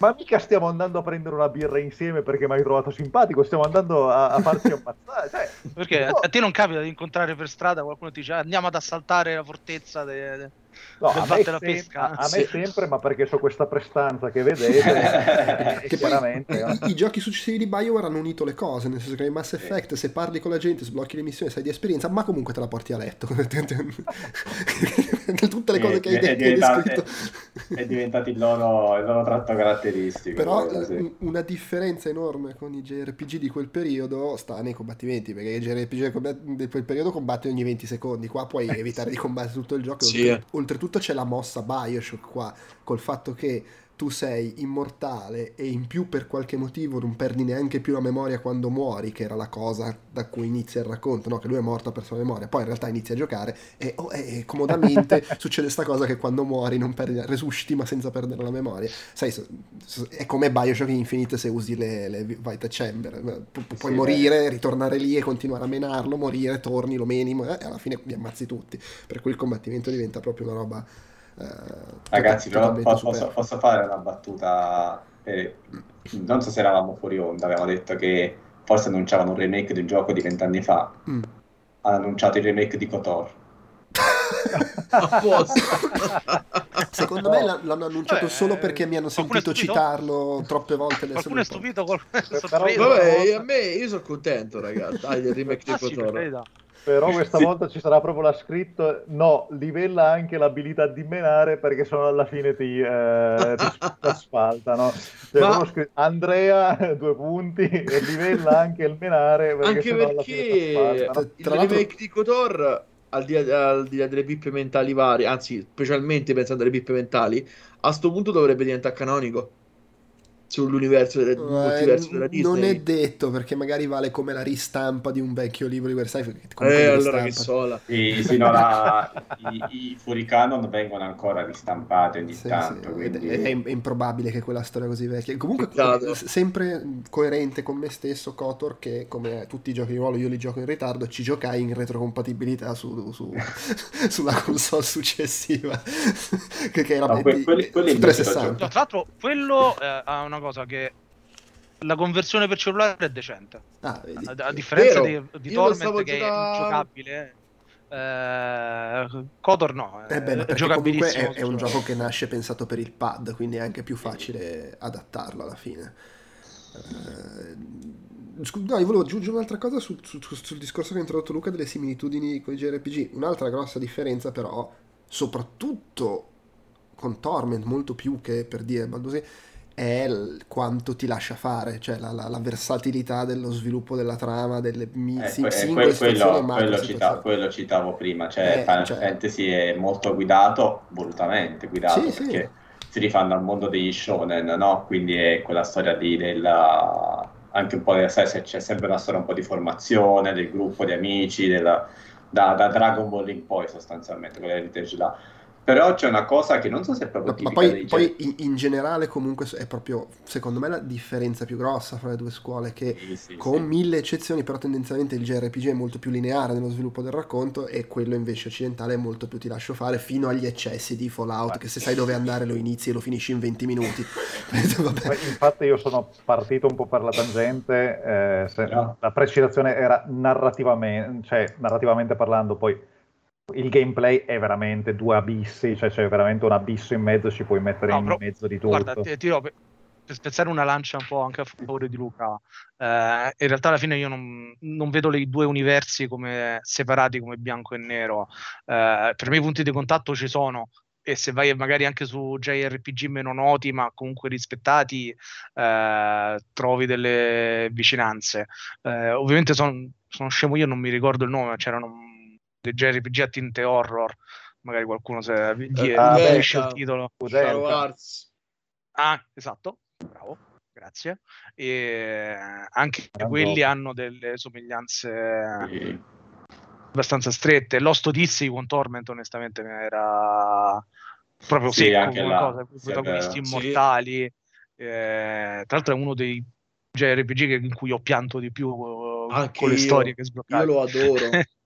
ma mica stiamo andando a prendere una birra insieme perché mi hai trovato simpatico, stiamo andando a, a farci ammazzare. Cioè, perché no. a te non capita di incontrare per strada qualcuno ti dice ah, andiamo ad assaltare la fortezza de, de, no, a, me sem- pesca, a, a me sempre, ma perché ho questa prestanza che vedete. che chiaramente, poi, i, i, giochi successivi di BioWare hanno unito le cose, nel senso che in Mass Effect se parli con la gente, sblocchi le missioni, sai di esperienza, ma comunque te la porti a letto. Tutte le cose che hai, detto. È, è diventato il loro, il loro tratto caratteristico. Però sì. una differenza enorme con i JRPG di quel periodo sta nei combattimenti, perché i JRPG di quel periodo combatte ogni 20 secondi, qua puoi evitare di combattere tutto il gioco. Sì. Oltretutto c'è la mossa Bioshock qua, col fatto che tu sei immortale e in più per qualche motivo non perdi neanche più la memoria quando muori, che era la cosa da cui inizia il racconto, no? che lui è morto per sua memoria, poi in realtà inizia a giocare e, oh, e comodamente succede questa cosa che quando muori non perdi, resusciti ma senza perdere la memoria. Sai, è come Bioshock Infinite se usi le, le Vita Chamber, Pu- puoi sì, morire, beh. ritornare lì e continuare a menarlo, morire, torni, lo meni e alla fine li ammazzi tutti, per cui il combattimento diventa proprio una roba eh, Ragazzi, però posso, posso, fare una battuta? Eh, non so se eravamo fuori onda, avevamo detto che forse annunciavano un remake del gioco di vent'anni fa. Mm. Hanno annunciato il remake di Kotor. Secondo me l'hanno annunciato Beh, solo perché mi hanno sentito citarlo troppe volte. Qualcuno è stupito? Qualcuno Vabbè, a me io sono contento, ragazzi. Dai, il remake di Kotor. Però questa sì. volta ci sarà proprio la scritto, no, livella anche l'abilità di menare perché sennò alla fine ti, eh, ti asfaltano. Cioè, Ma... scritto, Andrea, due punti, e livella anche il menare perché anche perché il remake di Kotor al di, là, al di là delle pippe mentali varie, anzi, specialmente pensando alle pippe mentali, a sto punto dovrebbe diventare canonico sull'universo delle, multiverso della Disney. Non è detto perché magari vale come la ristampa di un vecchio libro di Versailles. Eh, allora che sola. Sì, sì, no, la, i, i fuori canon vengono ancora ristampati ogni sì, tanto. Sì. Quindi... È, è, improbabile che quella storia così vecchia. Comunque, Peccato. sempre coerente con me stesso, Kotor, che come tutti i giochi di ruolo io li gioco in ritardo, ci giocai in retrocompatibilità su, su, sulla console successiva. che, che era no, quelli, quelli su 360. Tra l'altro, quello eh, ha una una cosa che la conversione per cellulare è decente. Ah, a, a, differenza Vero. di, di Torment che giocare... è ingiocabile. Eh, Kotor no, è, eh beh, giocabilissimo. È, è un gioco che nasce pensato per il pad, quindi è anche più facile adattarlo alla fine. Eh, no, io volevo aggiungere un'altra cosa sul, sul, sul, discorso che ha introdotto Luca delle similitudini con i JRPG. Un'altra grossa differenza, però, soprattutto con Torment, molto più che per dire Baldur's è quanto ti lascia fare, cioè la, la, la, versatilità dello sviluppo della trama, delle mi- eh, sing- singole que- quello, quello, cita- quello, citavo prima, cioè eh, Final cioè... Fantasy è molto guidato, volutamente guidato, sì, perché sì. si rifanno al mondo degli shonen, no? Quindi è quella storia lì della... anche un po' della sai, c'è sempre una storia un po' di formazione, del gruppo di amici, della... da, da Dragon Ball in poi sostanzialmente, quella heritage là però c'è una cosa che non so se è proprio Ma poi, poi in, in, generale comunque è proprio, secondo me, la differenza più grossa fra le due scuole, che sì, sì, con sì. mille eccezioni, però tendenzialmente il JRPG è molto più lineare nello sviluppo del racconto e quello invece occidentale è molto più ti lascio fare, fino agli eccessi di Fallout, che se sai dove andare lo inizi e lo finisci in 20 minuti. Infatti io sono partito un po' per la tangente, eh, no. la precisazione era narrativamente, cioè narrativamente parlando, poi il gameplay è veramente due abissi, cioè c'è veramente un abisso in mezzo, ci puoi mettere no, in però, mezzo di tutto. Guarda, ti, ti dirò, per, per spezzare una lancia un po' anche a favore di Luca, eh, in realtà alla fine io non, non, vedo i due universi come separati come bianco e nero. Eh, per me i punti di contatto ci sono, e se vai magari anche su JRPG meno noti ma comunque rispettati eh, trovi delle vicinanze eh, ovviamente son, sono scemo io non mi ricordo il nome c'erano dei JRPG a tinte horror, magari qualcuno se gli ah, il titolo. Ah, esatto, bravo, grazie. E anche Bravo. quelli hanno delle somiglianze sì. abbastanza strette. Lost Odyssey con Torment onestamente era proprio sì, secco anche là. cosa, protagonisti immortali. Eh, tra l'altro è uno dei JRPG in cui ho pianto di più anche con le io. storie che sbloccate. Io lo adoro.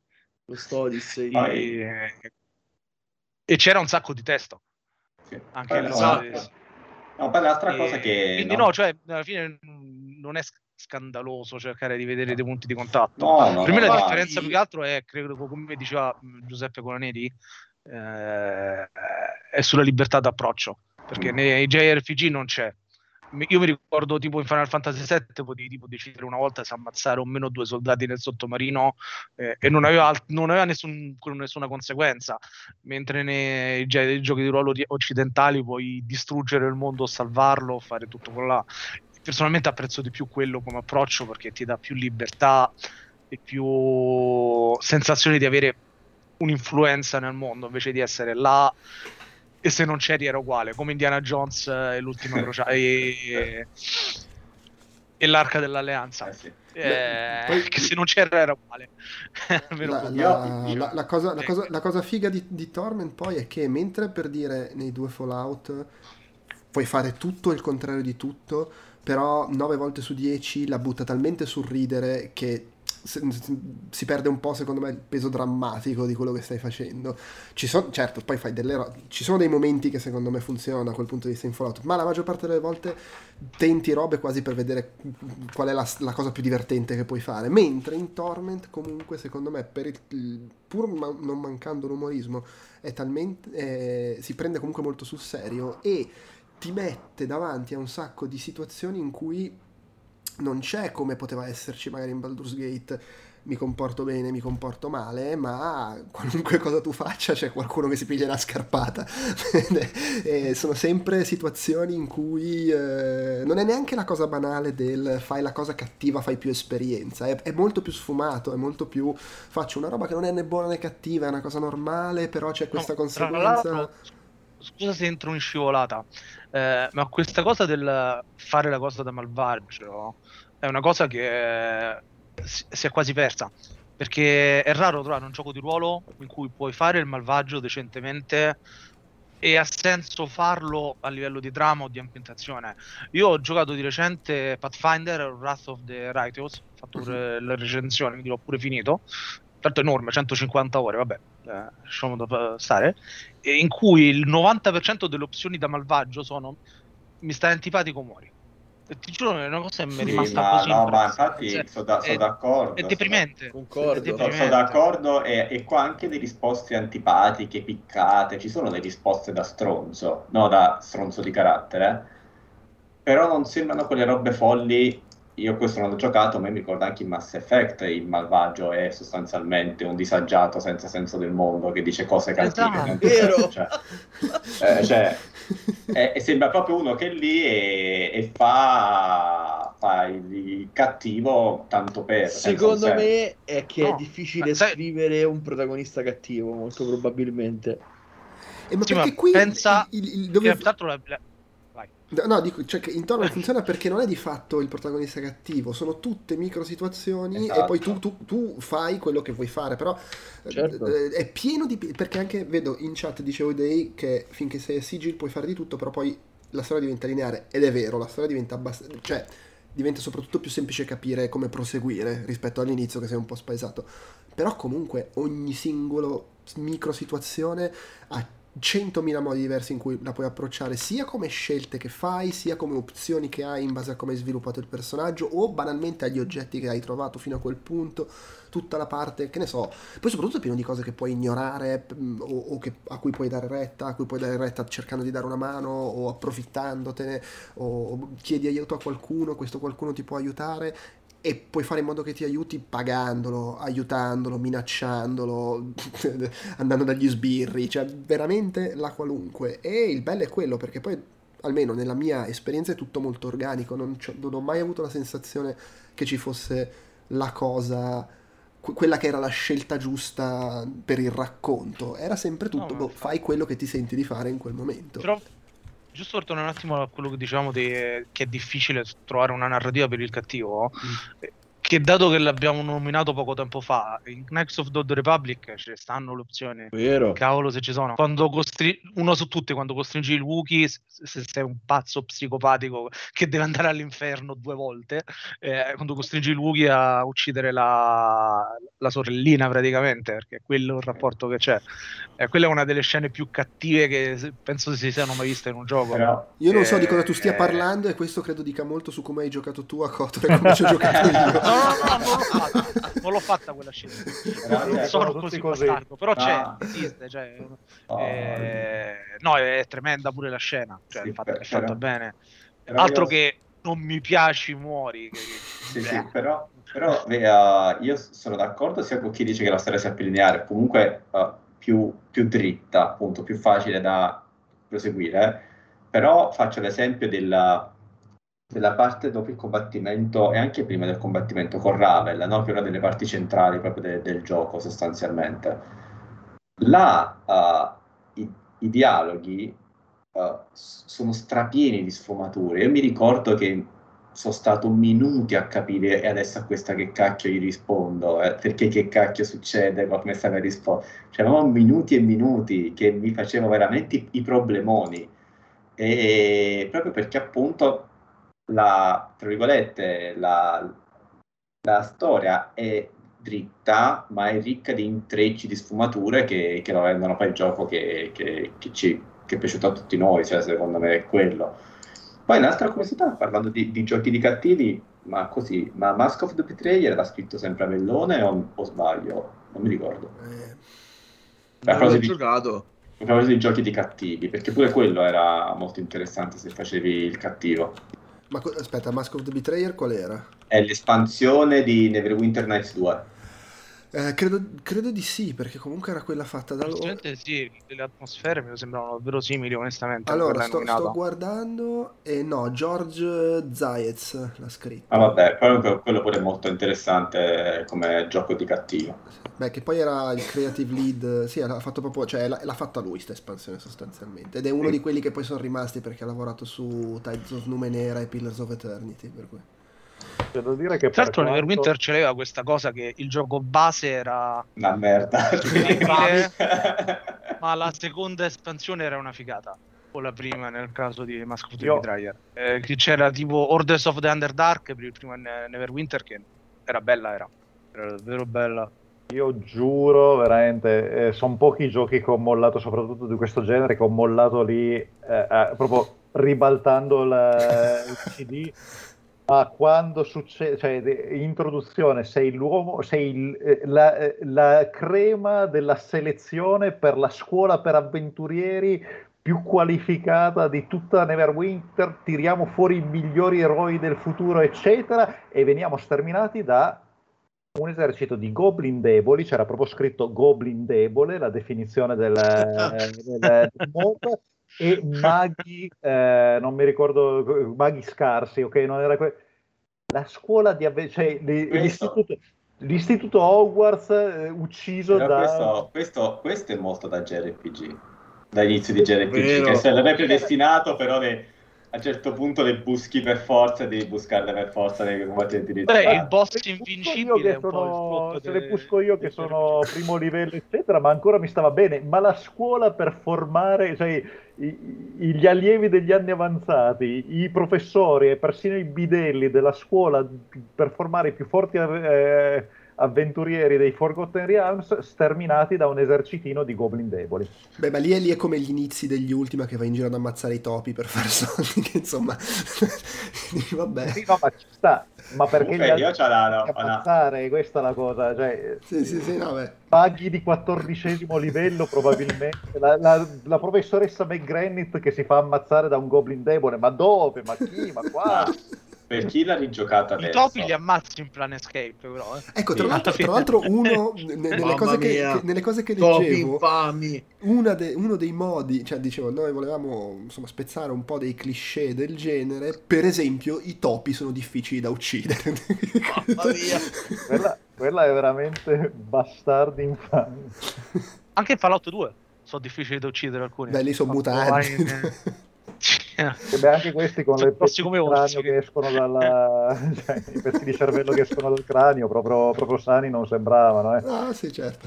lo sto Odyssey. E... e c'era un sacco di testo. Sì. Anche poi, esatto. No, poi l'altra e... cosa che... Quindi no. no, cioè, alla fine non è scandaloso cercare di vedere dei punti di contatto. No, no, per me la differenza più che altro è, credo, come diceva Giuseppe Colaneri, eh, è sulla libertà d'approccio, perché mm. nei JRPG non c'è io mi ricordo tipo in Final Fantasy VII potevi tipo decidere una volta se ammazzare o meno due soldati nel sottomarino eh, e non aveva, non aveva nessun, nessuna conseguenza. Mentre nei, nei, giochi di ruolo occidentali puoi distruggere il mondo salvarlo fare tutto quello là. Personalmente apprezzo di più quello come approccio perché ti dà più libertà e più sensazione di avere un'influenza nel mondo invece di essere là e se non c'eri era uguale, come Indiana Jones e l'ultima crociata e, e, l'arca dell'alleanza. Eh sì. eh, Poi, che se non c'era era uguale. la, la, la, la, cosa, cosa, la, cosa, figa di, di, Torment poi è che mentre per dire nei due Fallout puoi fare tutto il contrario di tutto, però 9 volte su 10 la butta talmente sul ridere che si perde un po', secondo me, il peso drammatico di quello che stai facendo. Ci sono, certo, poi fai delle ro- ci sono dei momenti che secondo me funzionano da quel punto di vista in Fallout, ma la maggior parte delle volte tenti robe quasi per vedere qual è la, la cosa più divertente che puoi fare. Mentre in Torment, comunque, secondo me, per il, pur ma- non mancando l'umorismo, è talmente, eh, si prende comunque molto sul serio e ti mette davanti a un sacco di situazioni in cui non c'è come poteva esserci magari in Baldur's Gate mi comporto bene, mi comporto male, ma qualunque cosa tu faccia c'è qualcuno che si piglia la scarpata. e sono sempre situazioni in cui eh, non è neanche la cosa banale del fai la cosa cattiva, fai più esperienza, è, è, molto più sfumato, è molto più faccio una roba che non è né buona né cattiva, è una cosa normale, però c'è questa no, conseguenza. Scusa se entro in scivolata, eh, ma questa cosa del fare la cosa da malvagio è una cosa che si è quasi persa. Perché è raro trovare un gioco di ruolo in cui puoi fare il malvagio decentemente e ha senso farlo a livello di trama o di ambientazione. Io ho giocato di recente Pathfinder Wrath of the Righteous, ho fatto pure uh-huh. la recensione, quindi l'ho pure finito. Tanto enorme, 150 ore, vabbè, eh, lasciamo da stare. in cui il 90% delle opzioni da malvagio sono mi stai antipatico, muori ti giuro è una cosa che mi è rimasta ma, così no, ma infatti cioè, sono, da, è, d'accordo è deprimente, sono, è deprimente. sono d'accordo e, e, qua anche le risposte antipatiche piccate ci sono le risposte da stronzo no da stronzo di carattere però non sembrano quelle robe folli io questo non l'ho giocato, ma mi ricordo anche in Mass Effect il malvagio è sostanzialmente un disagiato senza senso del mondo che dice cose cattive. Esatto, cioè, eh, cioè, e, e, sembra proprio uno che è lì e, e fa, fa, il cattivo tanto per. Secondo me è che no. è difficile sai... scrivere un protagonista cattivo, molto probabilmente. E ma sì, perché qui pensa il, il, dove... che, la, No, dico, cioè che intorno funziona perché non è di fatto il protagonista cattivo, sono tutte micro situazioni esatto. e poi tu, tu, tu, fai quello che vuoi fare, però certo. eh, è pieno di... perché anche vedo in chat dicevo dei che finché sei a Sigil puoi fare di tutto, però poi la storia diventa lineare ed è vero, la storia diventa abbastanza... cioè diventa soprattutto più semplice capire come proseguire rispetto all'inizio che sei un po' spaesato, però comunque ogni singolo micro situazione ha 100.000 modi diversi in cui la puoi approcciare, sia come scelte che fai, sia come opzioni che hai in base a come hai sviluppato il personaggio, o banalmente agli oggetti che hai trovato fino a quel punto, tutta la parte, che ne so. Poi soprattutto è pieno di cose che puoi ignorare, mm, o, o che, a cui puoi dare retta, a cui puoi dare retta cercando di dare una mano, o approfittandotene, o chiedi aiuto a qualcuno, questo qualcuno ti può aiutare, e puoi fare in modo che ti aiuti pagandolo, aiutandolo, minacciandolo, andando dagli sbirri, cioè veramente la qualunque. E il bello è quello perché poi, almeno nella mia esperienza, è tutto molto organico, non, non ho mai avuto la sensazione che ci fosse la cosa, quella che era la scelta giusta per il racconto, era sempre tutto, no, boh, fai quello che ti senti di fare in quel momento. Però giusto per tornare un attimo a quello che dicevamo di, che è difficile trovare una narrativa per il cattivo, mm che dato che l'abbiamo nominato poco tempo fa, in Knights of the Republic ci stanno le opzioni. Vero. Cavolo se ci sono. Quando costri- uno su tutti, quando costringi il Wookiee, se sei un pazzo psicopatico che deve andare all'inferno due volte, eh, quando costringi il Wookiee a uccidere la, la sorellina praticamente, perché quello è il rapporto che c'è. Eh, quella è una delle scene più cattive che penso si siano mai viste in un gioco. Però, io non so di cosa tu stia eh... parlando e questo credo dica molto su come hai giocato tu a Kotor e come ci ho giocato io. no, no, non l'ho fatta, non quella scena. non eh, sono così bastardo, però c'è, ah. esiste, cioè, oh, eh, no, è tremenda pure la scena, cioè, sì, è fatta, è fatta bene. Altro io... che non mi piaci, muori. Che... Sì, sì, però, però uh, io sono d'accordo sia con chi dice che la storia sia più lineare, comunque uh, più, più dritta, appunto, più facile da proseguire, però faccio l'esempio della della parte dopo il combattimento e anche prima del combattimento con Ravel, no? che è una delle parti centrali proprio de- del gioco sostanzialmente. Là uh, i-, i, dialoghi uh, sono strapieni di sfumature. Io mi ricordo che sono stato minuti a capire e adesso a questa che cacchio gli rispondo, eh, perché che cacchio succede, come sta per rispondere. Cioè, minuti e minuti che mi facevano veramente i, i problemoni. E proprio perché appunto la, tra virgolette, la, la storia è dritta, ma è ricca di intrecci, di sfumature che, che lo rendono poi il gioco che, che, che, ci, che è piaciuto a tutti noi, cioè secondo me è quello. Poi un'altra curiosità, parlando di, di, giochi di cattivi, ma così, ma Mask of the Betrayer era scritto sempre a Mellone o, o sbaglio? Non mi ricordo. Eh, non l'ho di, giocato. A proposito di giochi di cattivi, perché pure quello era molto interessante se facevi il cattivo. Ma aspetta, Mask of the Betrayer qual era? È l'espansione di Neverwinter Nights 2. Eh, credo, credo, di sì, perché comunque era quella fatta da loro. sì, le atmosfere mi sembrano verosimili, onestamente. Allora, sto, sto, guardando e no, George Zayez l'ha scritto. Ah, vabbè, quello pure è molto interessante come gioco di cattivo. Beh, che poi era il creative lead, sì, l'ha fatto proprio, cioè l'ha, l'ha fatta lui questa espansione sostanzialmente. Ed è uno sì. di quelli che poi sono rimasti perché ha lavorato su Tides of Numenera e Pillars of Eternity, per cui. Devo dire che Tra l'altro, Neverwinter ce l'aveva questa cosa che il gioco base era una merda, ma la seconda espansione era una figata. O la prima nel caso di Mask of the Io... Eh, c'era tipo Orders of the Underdark per il primo Neverwinter che era bella, era, era davvero bella. Io giuro, veramente, eh, sono pochi giochi che ho mollato, soprattutto di questo genere, che ho mollato lì eh, eh, proprio ribaltando la, il CD ma quando succede, cioè, introduzione, sei l'uomo, sei eh, la, eh, la, crema della selezione per la scuola per avventurieri più qualificata di tutta Neverwinter, tiriamo fuori i migliori eroi del futuro, eccetera, e veniamo sterminati da un esercito di goblin deboli, c'era proprio scritto goblin debole, la definizione del, del, del mondo, e maghi, eh, non mi ricordo, maghi scarsi, ok? Non era que- la scuola di avve- cioè, l'istituto, l'istituto, Hogwarts eh, ucciso Però da... Questo, questo, questo, è molto da JRPG, dall'inizio di JRPG, Vero. che sarebbe predestinato però le a un certo punto le buschi per forza, devi buscarle per forza nei combattenti di Beh, il boss invincibile sono, se le busco io che sono primo livello eccetera, ma ancora mi stava bene, ma la scuola per formare, cioè i, gli allievi degli anni avanzati, i professori e persino i bidelli della scuola per formare i più forti eh, avventurieri dei Forgotten Realms sterminati da un esercitino di goblin deboli. Beh, ma lì è, lì è come gli inizi degli Ultima che va in giro ad ammazzare i topi per fare soldi, che insomma... Vabbè. Sì, no, ma ci sta. Ma perché okay, gli altri la, no, ammazzare, no. questa è la cosa. Cioè, sì, sì, sì, no, beh. Paghi di quattordicesimo livello probabilmente. La, la, la professoressa McGranit che si fa ammazzare da un goblin debole. Ma dove? Ma chi? Ma qua? per chi l'ha rigiocata adesso. I topi li ammazzi in Planescape, però. Eh. Ecco, tra, l'altro, tra l'altro uno, nelle, cose che, che, nelle, cose che, leggevo, de, uno dei modi, cioè dicevo, noi volevamo insomma, spezzare un po' dei cliché del genere, per esempio i topi sono difficili da uccidere. Mamma mia! quella, quella è veramente bastardi infami. Anche in Fallout 2 sono difficili da uccidere alcuni. Beh, lì sono mutanti. E beh, anche questi con le pezzi di cranio che escono dalla... cioè, i pezzi di cervello che escono dal cranio, proprio, proprio sani non sembravano. Eh. Ah, sì, certo.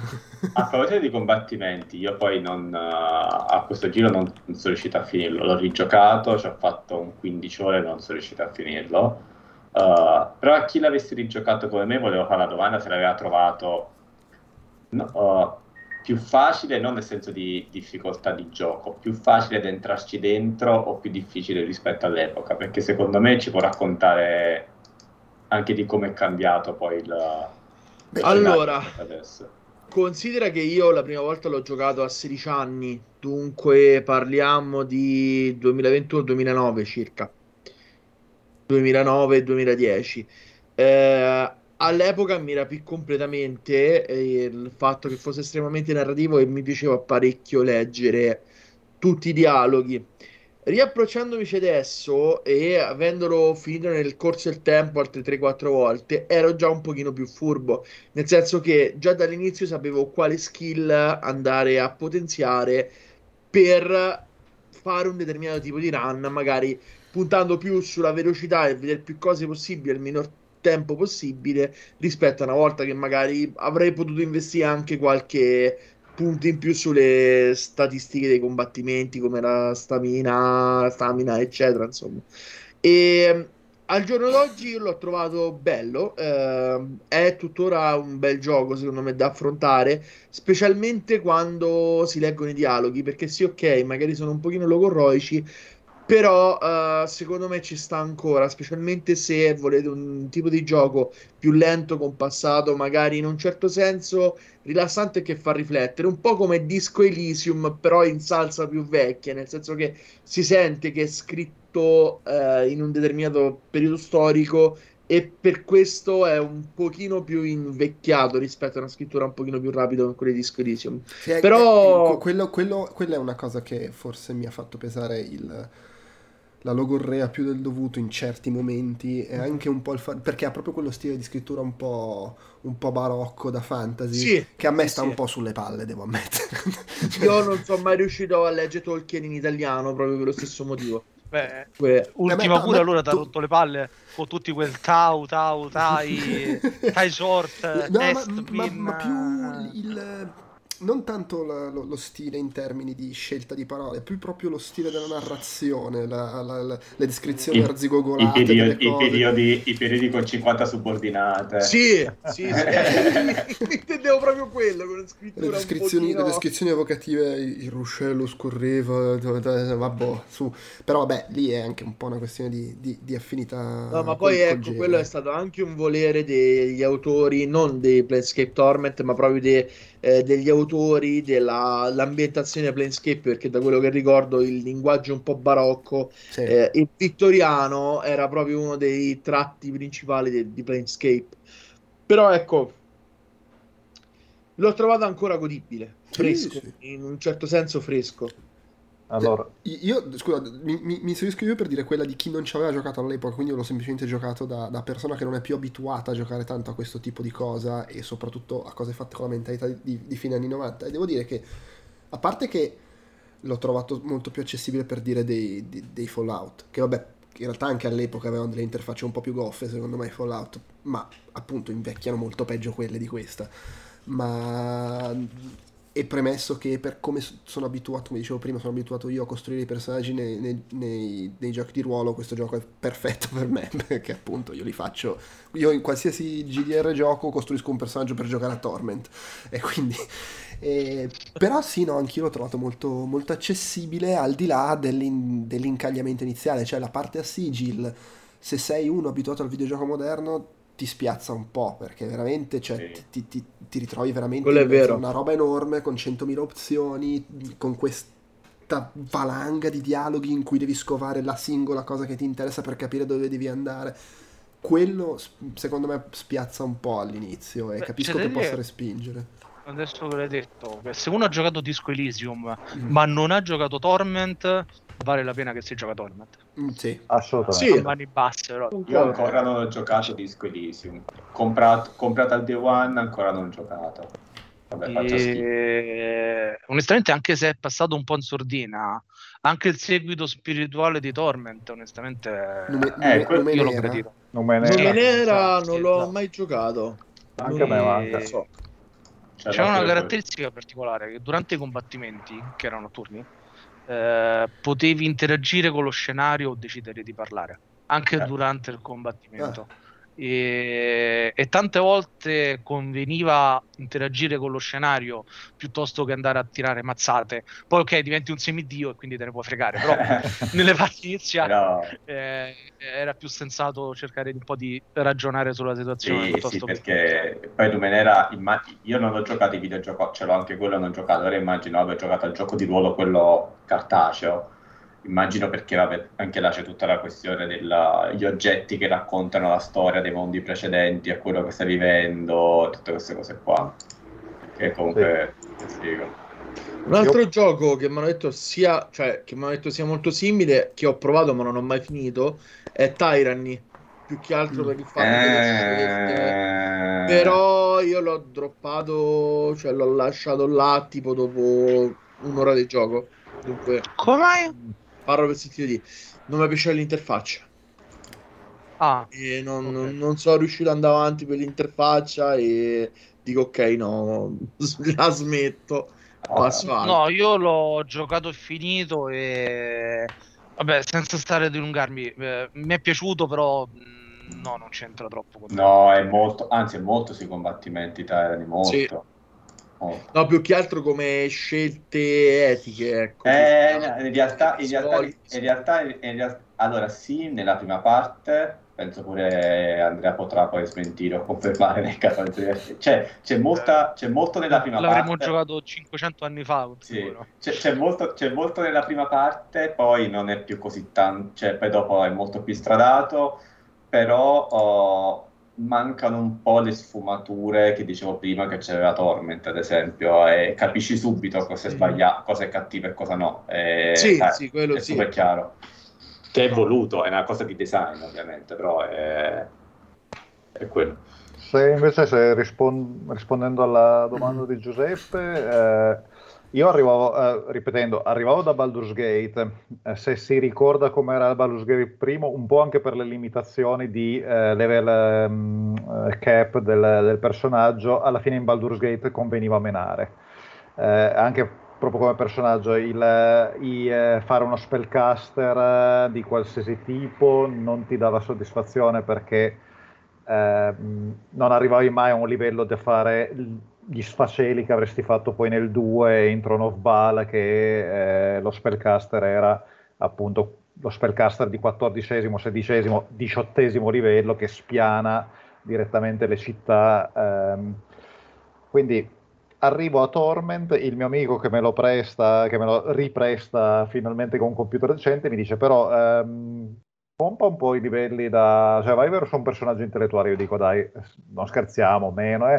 A proposito di combattimenti, io poi non, uh, a questo giro non, non, sono riuscito a finirlo. L'ho rigiocato, ci ho fatto un 15 ore e non sono riuscito a finirlo. Uh, però a chi l'avesse rigiocato come me volevo fare la domanda se l'aveva trovato... No, uh, più facile, non nel senso di difficoltà di gioco, più facile ad entrarci dentro o più difficile rispetto all'epoca, perché secondo me ci può raccontare anche di come è cambiato poi il... Allora, adesso. considera che io la prima volta l'ho giocato a 16 anni, dunque parliamo di 2021-2009 circa, 2009-2010. Eh, all'epoca mi rapì completamente eh, il fatto che fosse estremamente narrativo e mi piaceva parecchio leggere tutti i dialoghi. Riapprocciandomici adesso e avendolo finito nel corso del tempo altre 3-4 volte, ero già un pochino più furbo, nel senso che già dall'inizio sapevo quale skill andare a potenziare per fare un determinato tipo di run, magari puntando più sulla velocità e vedere più cose possibili al minor tempo possibile rispetto a una volta che magari avrei potuto investire anche qualche punto in più sulle statistiche dei combattimenti come la stamina, stamina eccetera insomma. E al giorno d'oggi io l'ho trovato bello, eh, è tuttora un bel gioco secondo me da affrontare, specialmente quando si leggono i dialoghi, perché sì ok, magari sono un pochino logorroici, però uh, secondo me ci sta ancora, specialmente se volete un tipo di gioco più lento, compassato, magari in un certo senso rilassante che fa riflettere, un po' come Disco Elysium, però in salsa più vecchia, nel senso che si sente che è scritto uh, in un determinato periodo storico e per questo è un pochino più invecchiato rispetto a una scrittura un pochino più rapida come quella di Disco Elysium. Sì, però... È, quello, quello, quella è una cosa che forse mi ha fatto pesare il la logorrea più del dovuto in certi momenti e anche un po' il fa- perché ha proprio quello stile di scrittura un po', un po barocco da fantasy sì, che a me sta sì. un po' sulle palle devo ammettere. Io non sono mai riuscito a leggere Tolkien in italiano proprio per lo stesso motivo. Beh, que- ultima eh pure allora ti ha rotto le palle con tutti quel tau tau tai tai short no, ma, ma, ma, più il non tanto la, lo, lo, stile in termini di scelta di parole, più proprio lo stile della narrazione, la, la, le descrizioni arzigogolate. I, periodi, i, periodi, I periodi con 50 subordinate. Sì, sì, sì. intendevo proprio quello. Con le, descrizioni, le descrizioni evocative, il ruscello scorreva, vabbè, su. Però vabbè, lì è anche un po' una questione di, di, di affinità. No, ma poi ecco, quello è stato anche un volere degli autori, non dei Planescape Torment, ma proprio dei eh, degli autori dell'ambientazione Planescape, perché da quello che ricordo il linguaggio un po' barocco, sì. eh, il vittoriano era proprio uno dei tratti principali di, di Planescape. Però ecco, l'ho trovato ancora godibile, fresco, sì, sì. in un certo senso fresco. Allora. Io, scusa, mi, mi, mi inserisco io per dire quella di chi non ci aveva giocato all'epoca, quindi io l'ho semplicemente giocato da, da, persona che non è più abituata a giocare tanto a questo tipo di cosa e soprattutto a cose fatte con la mentalità di, di, fine anni 90. E devo dire che, a parte che l'ho trovato molto più accessibile per dire dei, dei, dei Fallout, che vabbè, in realtà anche all'epoca avevano delle interfacce un po' più goffe, secondo me, Fallout, ma appunto invecchiano molto peggio quelle di questa. Ma e premesso che per come sono abituato, come dicevo prima, sono abituato io a costruire i personaggi nei, nei, nei, nei, giochi di ruolo, questo gioco è perfetto per me, perché appunto io li faccio, io in qualsiasi GDR gioco costruisco un personaggio per giocare a Torment, e quindi... Eh, però sì, no, anch'io l'ho trovato molto, molto accessibile al di là dell'in, dell'incagliamento iniziale, cioè la parte a sigil, se sei uno abituato al videogioco moderno ti spiazza un po' perché veramente cioè, sì. ti, ti, ti, ritrovi veramente in una roba enorme con 100.000 opzioni, con questa valanga di dialoghi in cui devi scovare la singola cosa che ti interessa per capire dove devi andare. Quello secondo me spiazza un po' all'inizio e Beh, capisco che possa respingere. Adesso ve l'hai detto, se uno ha giocato Disco Elysium mm. ma non ha giocato Torment, vale la pena che si gioca Torment. Mm, sì, assolutamente. Sì. A mani basse, però. Io ancora non ho giocato Disco Elysium. Comprato, comprato al Day One, ancora non ho giocato. Vabbè, e... Onestamente, anche se è passato un po' in sordina, anche il seguito spirituale di Torment, onestamente, Nume, eh, nume, io lo prediro. Numenera non l'ho mai giocato. Anche a me manca. So. C'è una caratteristica particolare che durante i combattimenti, che erano turni, eh, potevi interagire con lo scenario o decidere di parlare anche eh. durante il combattimento. E, e, tante volte conveniva interagire con lo scenario piuttosto che andare a tirare mazzate. Poi, ok, diventi un semidio e quindi te ne puoi fregare, però nelle parti iniziali no. eh, era più sensato cercare un po' di ragionare sulla situazione. Sì, sì perché che... poi Lumenera, immag- io non ho giocato i videogiochi, ce l'ho anche quello, non ho giocato, ora immagino aver giocato al gioco di ruolo, quello cartaceo immagino perché vabbè, anche là c'è tutta la questione degli oggetti che raccontano la storia dei mondi precedenti a quello che stai vivendo, tutte queste cose qua. Che comunque sì. figo. Un altro Io... gioco che mi hanno detto sia, cioè, che mi hanno detto sia molto simile, che ho provato ma non ho mai finito, è Tyranny. Più che altro per il fatto eh... Però io l'ho droppato, cioè l'ho lasciato là tipo dopo un'ora di gioco. Dunque... Come? Parlo per sentito di non mi piace l'interfaccia ah, e non, okay. non, non, sono riuscito ad andare avanti per l'interfaccia e dico ok no la smetto passo no io l'ho giocato e finito e Vabbè, senza stare a dilungarmi, eh, mi è piaciuto, però mm, no, non c'entra troppo. Con no, è molto, anzi, è molto sui combattimenti Tyrani, molto. Sì. No, più che altro come scelte etiche. Ecco, eh, in, realtà, in, realtà, in, realtà, in realtà, allora sì, nella prima parte penso pure Andrea potrà poi smentire o confermare nel caso di cioè, c'è, molta, c'è molto nella prima L'avremmo parte l'avremmo giocato 500 anni fa sì. c'è, c'è, molto, c'è, molto, nella prima parte poi non è più così tanto cioè poi dopo è molto più stradato però oh, mancano un po' le sfumature che dicevo prima che c'era Torment ad esempio e capisci subito cosa è sbagliato cosa è cattivo e cosa no e, sì, eh, sì, quello è sì. super chiaro che è voluto, è una cosa di design ovviamente, però è, è quello. Se invece se rispond- rispondendo alla domanda di Giuseppe, eh, io arrivavo, eh, ripetendo, arrivavo da Baldur's Gate, eh, se si ricorda com'era Baldur's Gate primo, un po' anche per le limitazioni di eh, level um, cap del, del, personaggio, alla fine in Baldur's Gate conveniva menare. Eh, anche proprio come personaggio, il, il eh, fare uno spellcaster di qualsiasi tipo non ti dava soddisfazione perché eh, non arrivavi mai a un livello da fare gli sfaceli che avresti fatto poi nel 2 in Throne of Bala che eh, lo spellcaster era appunto lo spellcaster di 14 16 18 livello che spiana direttamente le città ehm, quindi arrivo a Torment, il mio amico che me lo presta, che me lo ripresta finalmente con un computer decente, mi dice però ehm, pompa un po' i livelli da... cioè vai verso un personaggio intellettuale, io dico dai, non scherziamo, meno, eh.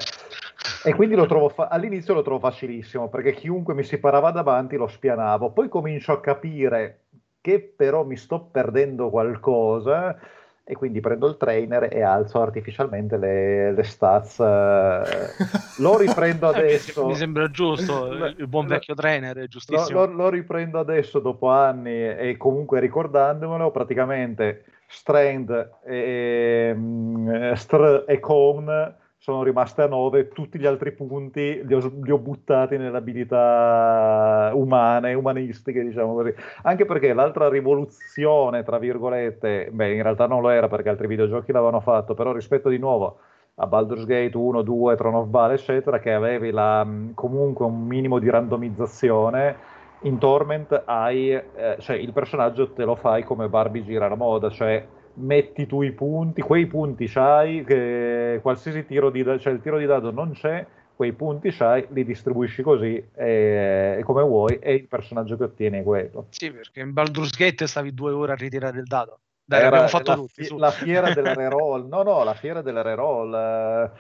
E quindi lo trovo fa- all'inizio lo trovo facilissimo, perché chiunque mi si parava davanti lo spianavo, poi comincio a capire che però mi sto perdendo qualcosa e quindi prendo il trainer e alzo artificialmente le, le stats. Lo riprendo adesso. Mi sembra giusto, il buon vecchio trainer, è giustissimo. Lo, lo, lo riprendo adesso dopo anni e comunque ricordandomelo, praticamente Strand e, e, Str e Cone sono rimaste a 9, tutti gli altri punti li ho, li ho, buttati nelle abilità umane, umanistiche, diciamo così. Anche perché l'altra rivoluzione, tra virgolette, beh, in realtà non lo era perché altri videogiochi l'avevano fatto, però rispetto di nuovo a Baldur's Gate 1, 2, Throne of Ball, eccetera, che avevi la, comunque un minimo di randomizzazione, in Torment hai, eh, cioè il personaggio te lo fai come Barbie gira la moda, cioè metti tu i punti, quei punti c'hai, che qualsiasi tiro di, cioè il tiro di dado non c'è, quei punti c'hai, li distribuisci così e, e come vuoi e il personaggio che ottieni è quello. Sì, perché in Baldur's Gate stavi due ore a ritirare il dado. Dai, Era fatto la, tutti. La fiera della reroll, no, no, la fiera della reroll. Eh,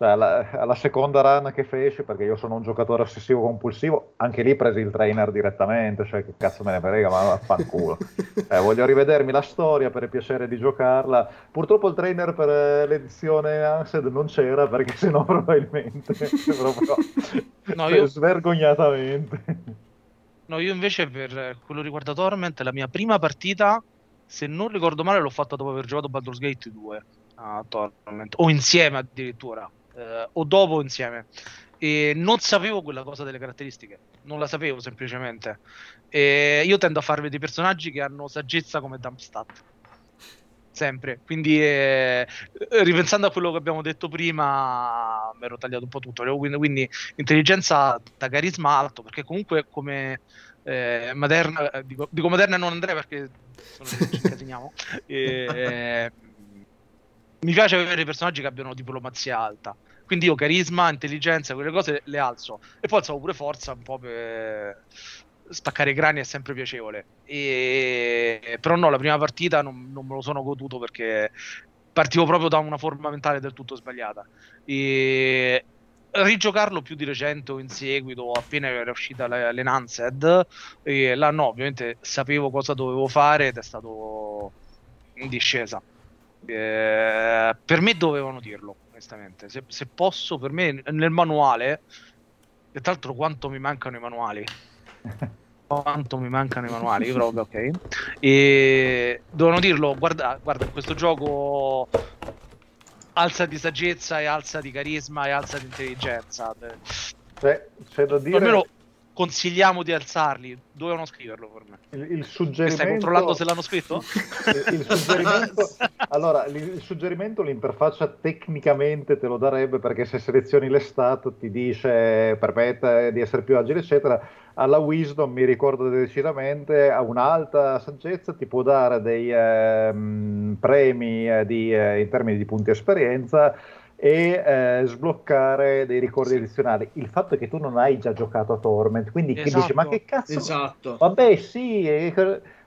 cioè, alla, alla, seconda run che feci, perché io sono un giocatore ossessivo compulsivo, anche lì presi il trainer direttamente, cioè che cazzo me ne frega, ma fanculo. eh, voglio rivedermi la storia per il piacere di giocarla. Purtroppo il trainer per eh, l'edizione Ansed non c'era, perché sennò probabilmente, proprio no, io... svergognatamente. No, io invece per quello riguarda Torment, la mia prima partita, se non ricordo male, l'ho fatta dopo aver giocato Baldur's Gate 2 a Torment, o insieme addirittura eh, o dopo insieme. E non sapevo quella cosa delle caratteristiche, non la sapevo semplicemente. E io tendo a farvi dei personaggi che hanno saggezza come Dumpstat. Sempre, quindi eh, ripensando a quello che abbiamo detto prima, mi ero tagliato un po' tutto. Quindi, quindi intelligenza alta, carisma alto, perché comunque come eh, Materna, eh, dico, dico Materna e non Andrea perché sono, ci incasiniamo. eh, mi piace avere personaggi che abbiano diplomazia alta. Quindi io carisma, intelligenza, quelle cose le alzo. E poi alzavo pure forza un po' per spaccare i grani è sempre piacevole. E... Però no, la prima partita non, non, me lo sono goduto perché partivo proprio da una forma mentale del tutto sbagliata. E rigiocarlo più di recente in seguito, appena era uscita l'Enhanced, e là no, ovviamente sapevo cosa dovevo fare ed è stato in discesa. Eh, per me dovevano dirlo, onestamente. Se, se, posso, per me nel manuale, e tra l'altro quanto mi mancano i manuali. quanto mi mancano i manuali, io proprio ok. E dovevano dirlo, guarda, guarda, questo gioco alza di saggezza e alza di carisma e alza di intelligenza. Beh, c'è da dire... Almeno consigliamo di alzarli. Dovevano scriverlo per me. Il, il suggerimento... Stai controllando se l'hanno scritto? il, suggerimento... allora, il, suggerimento, l'interfaccia tecnicamente te lo darebbe perché se selezioni le stat ti dice permette di essere più agile, eccetera. Alla Wisdom, mi ricordo decisamente, a un'alta saggezza ti può dare dei eh, premi eh, di, eh, in termini di punti esperienza e eh, sbloccare dei ricordi addizionali. Il fatto è che tu non hai già giocato a Torment, quindi esatto. dici ma che cazzo? Esatto. Vabbè, sì, e,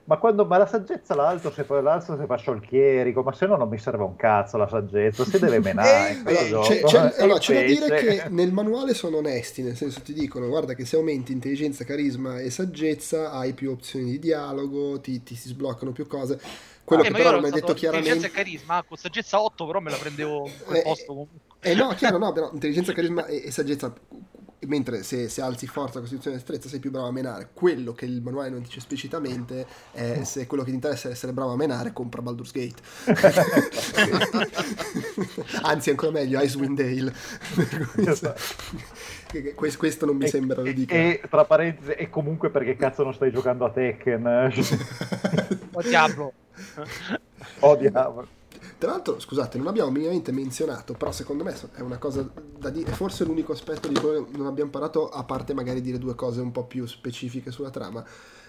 ma quando ma la saggezza l'altro se poi l'altro se fa sciolchierico, ma se no non mi serve un cazzo la saggezza, si deve menare. eh, c'è, c'è, allora, c'è da dire che nel manuale sono onesti, nel senso ti dicono guarda che se aumenti intelligenza, carisma e saggezza hai più opzioni di dialogo, ti, ti si sbloccano più cose quello eh, che però non hai detto chiaramente. Intelligenza e carisma, con saggezza 8 però me la prendevo quel eh, posto comunque. Eh no, chiaro, no, però intelligenza, carisma e, e saggezza mentre se, se, alzi forza, costituzione e destrezza sei più bravo a menare. Quello che il manuale non dice esplicitamente è se quello che ti interessa è essere bravo a menare, compra Baldur's Gate. Anzi, ancora meglio, Icewind Dale. Questo, questo, non mi e, sembra lo dica. E tra parentesi, e comunque perché cazzo non stai giocando a Tekken? o Diablo. o Diablo. Tra l'altro, scusate, non abbiamo minimamente menzionato, però secondo me è una cosa da dire, forse l'unico aspetto di cui non abbiamo parlato, a parte magari dire due cose un po' più specifiche sulla trama.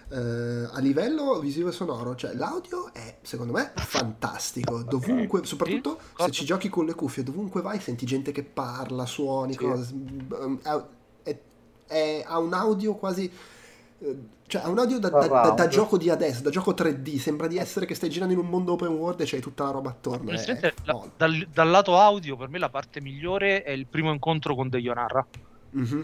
Eh, a livello visivo e sonoro, cioè l'audio è secondo me fantastico. Dovunque, okay. soprattutto sì, se ci giochi con le cuffie, dovunque vai senti gente che parla, suoni, sì. cose. È, è, è, ha un audio quasi cioè, ha un audio da, da, da, da, gioco di adesso, da gioco 3D. Sembra di essere che stai girando in un mondo open world e c'hai tutta la roba attorno. Eh, la, dal, dal, lato audio, per me la parte migliore è il primo incontro con Deionara. Mm-hmm.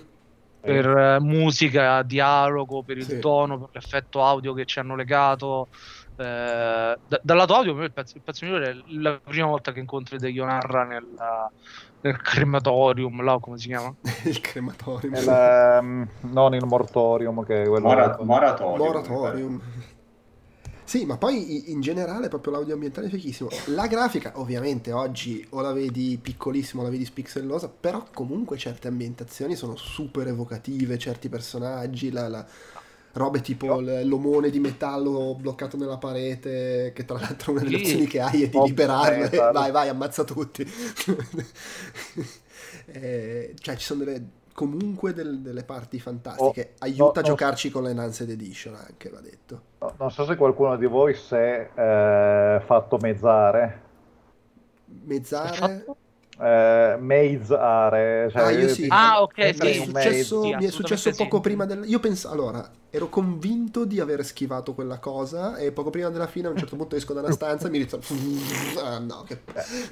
Per eh, musica, dialogo, per il sì. tono, per l'effetto audio che ci hanno legato. Eh, dal lato audio, per me il pezzo, il pezzo migliore è la prima volta che incontri Deionara nella nel crematorium, là come si chiama? il crematorium. Il, um, non il mortorium, che è quello... Mora- moratorium. Moratorium. Sì, ma poi in generale proprio l'audio ambientale è fichissimo. La grafica, ovviamente, oggi o la vedi piccolissima o la vedi spixellosa, però comunque certe ambientazioni sono super evocative, certi personaggi, la, la robe tipo l'omone di metallo bloccato nella parete, che tra l'altro una delle sì. opzioni che hai è di liberarlo. E vai, vai, ammazza tutti. eh, cioè, ci sono delle, comunque del, delle parti fantastiche. Oh, Aiuta no, a giocarci no. con l'Enhanced Edition anche, va detto. No, non so se qualcuno di voi si è eh, fatto mezzare. Mezzare? Eh, Maze Are. Cioè, ah, io sì. Ah, ok. Mi è successo, mi è successo poco sì. prima del. Io pensavo. Allora, ero convinto di aver schivato quella cosa. E poco prima della fine, a un certo punto esco da una stanza e mi ritrovo. ah, no, che.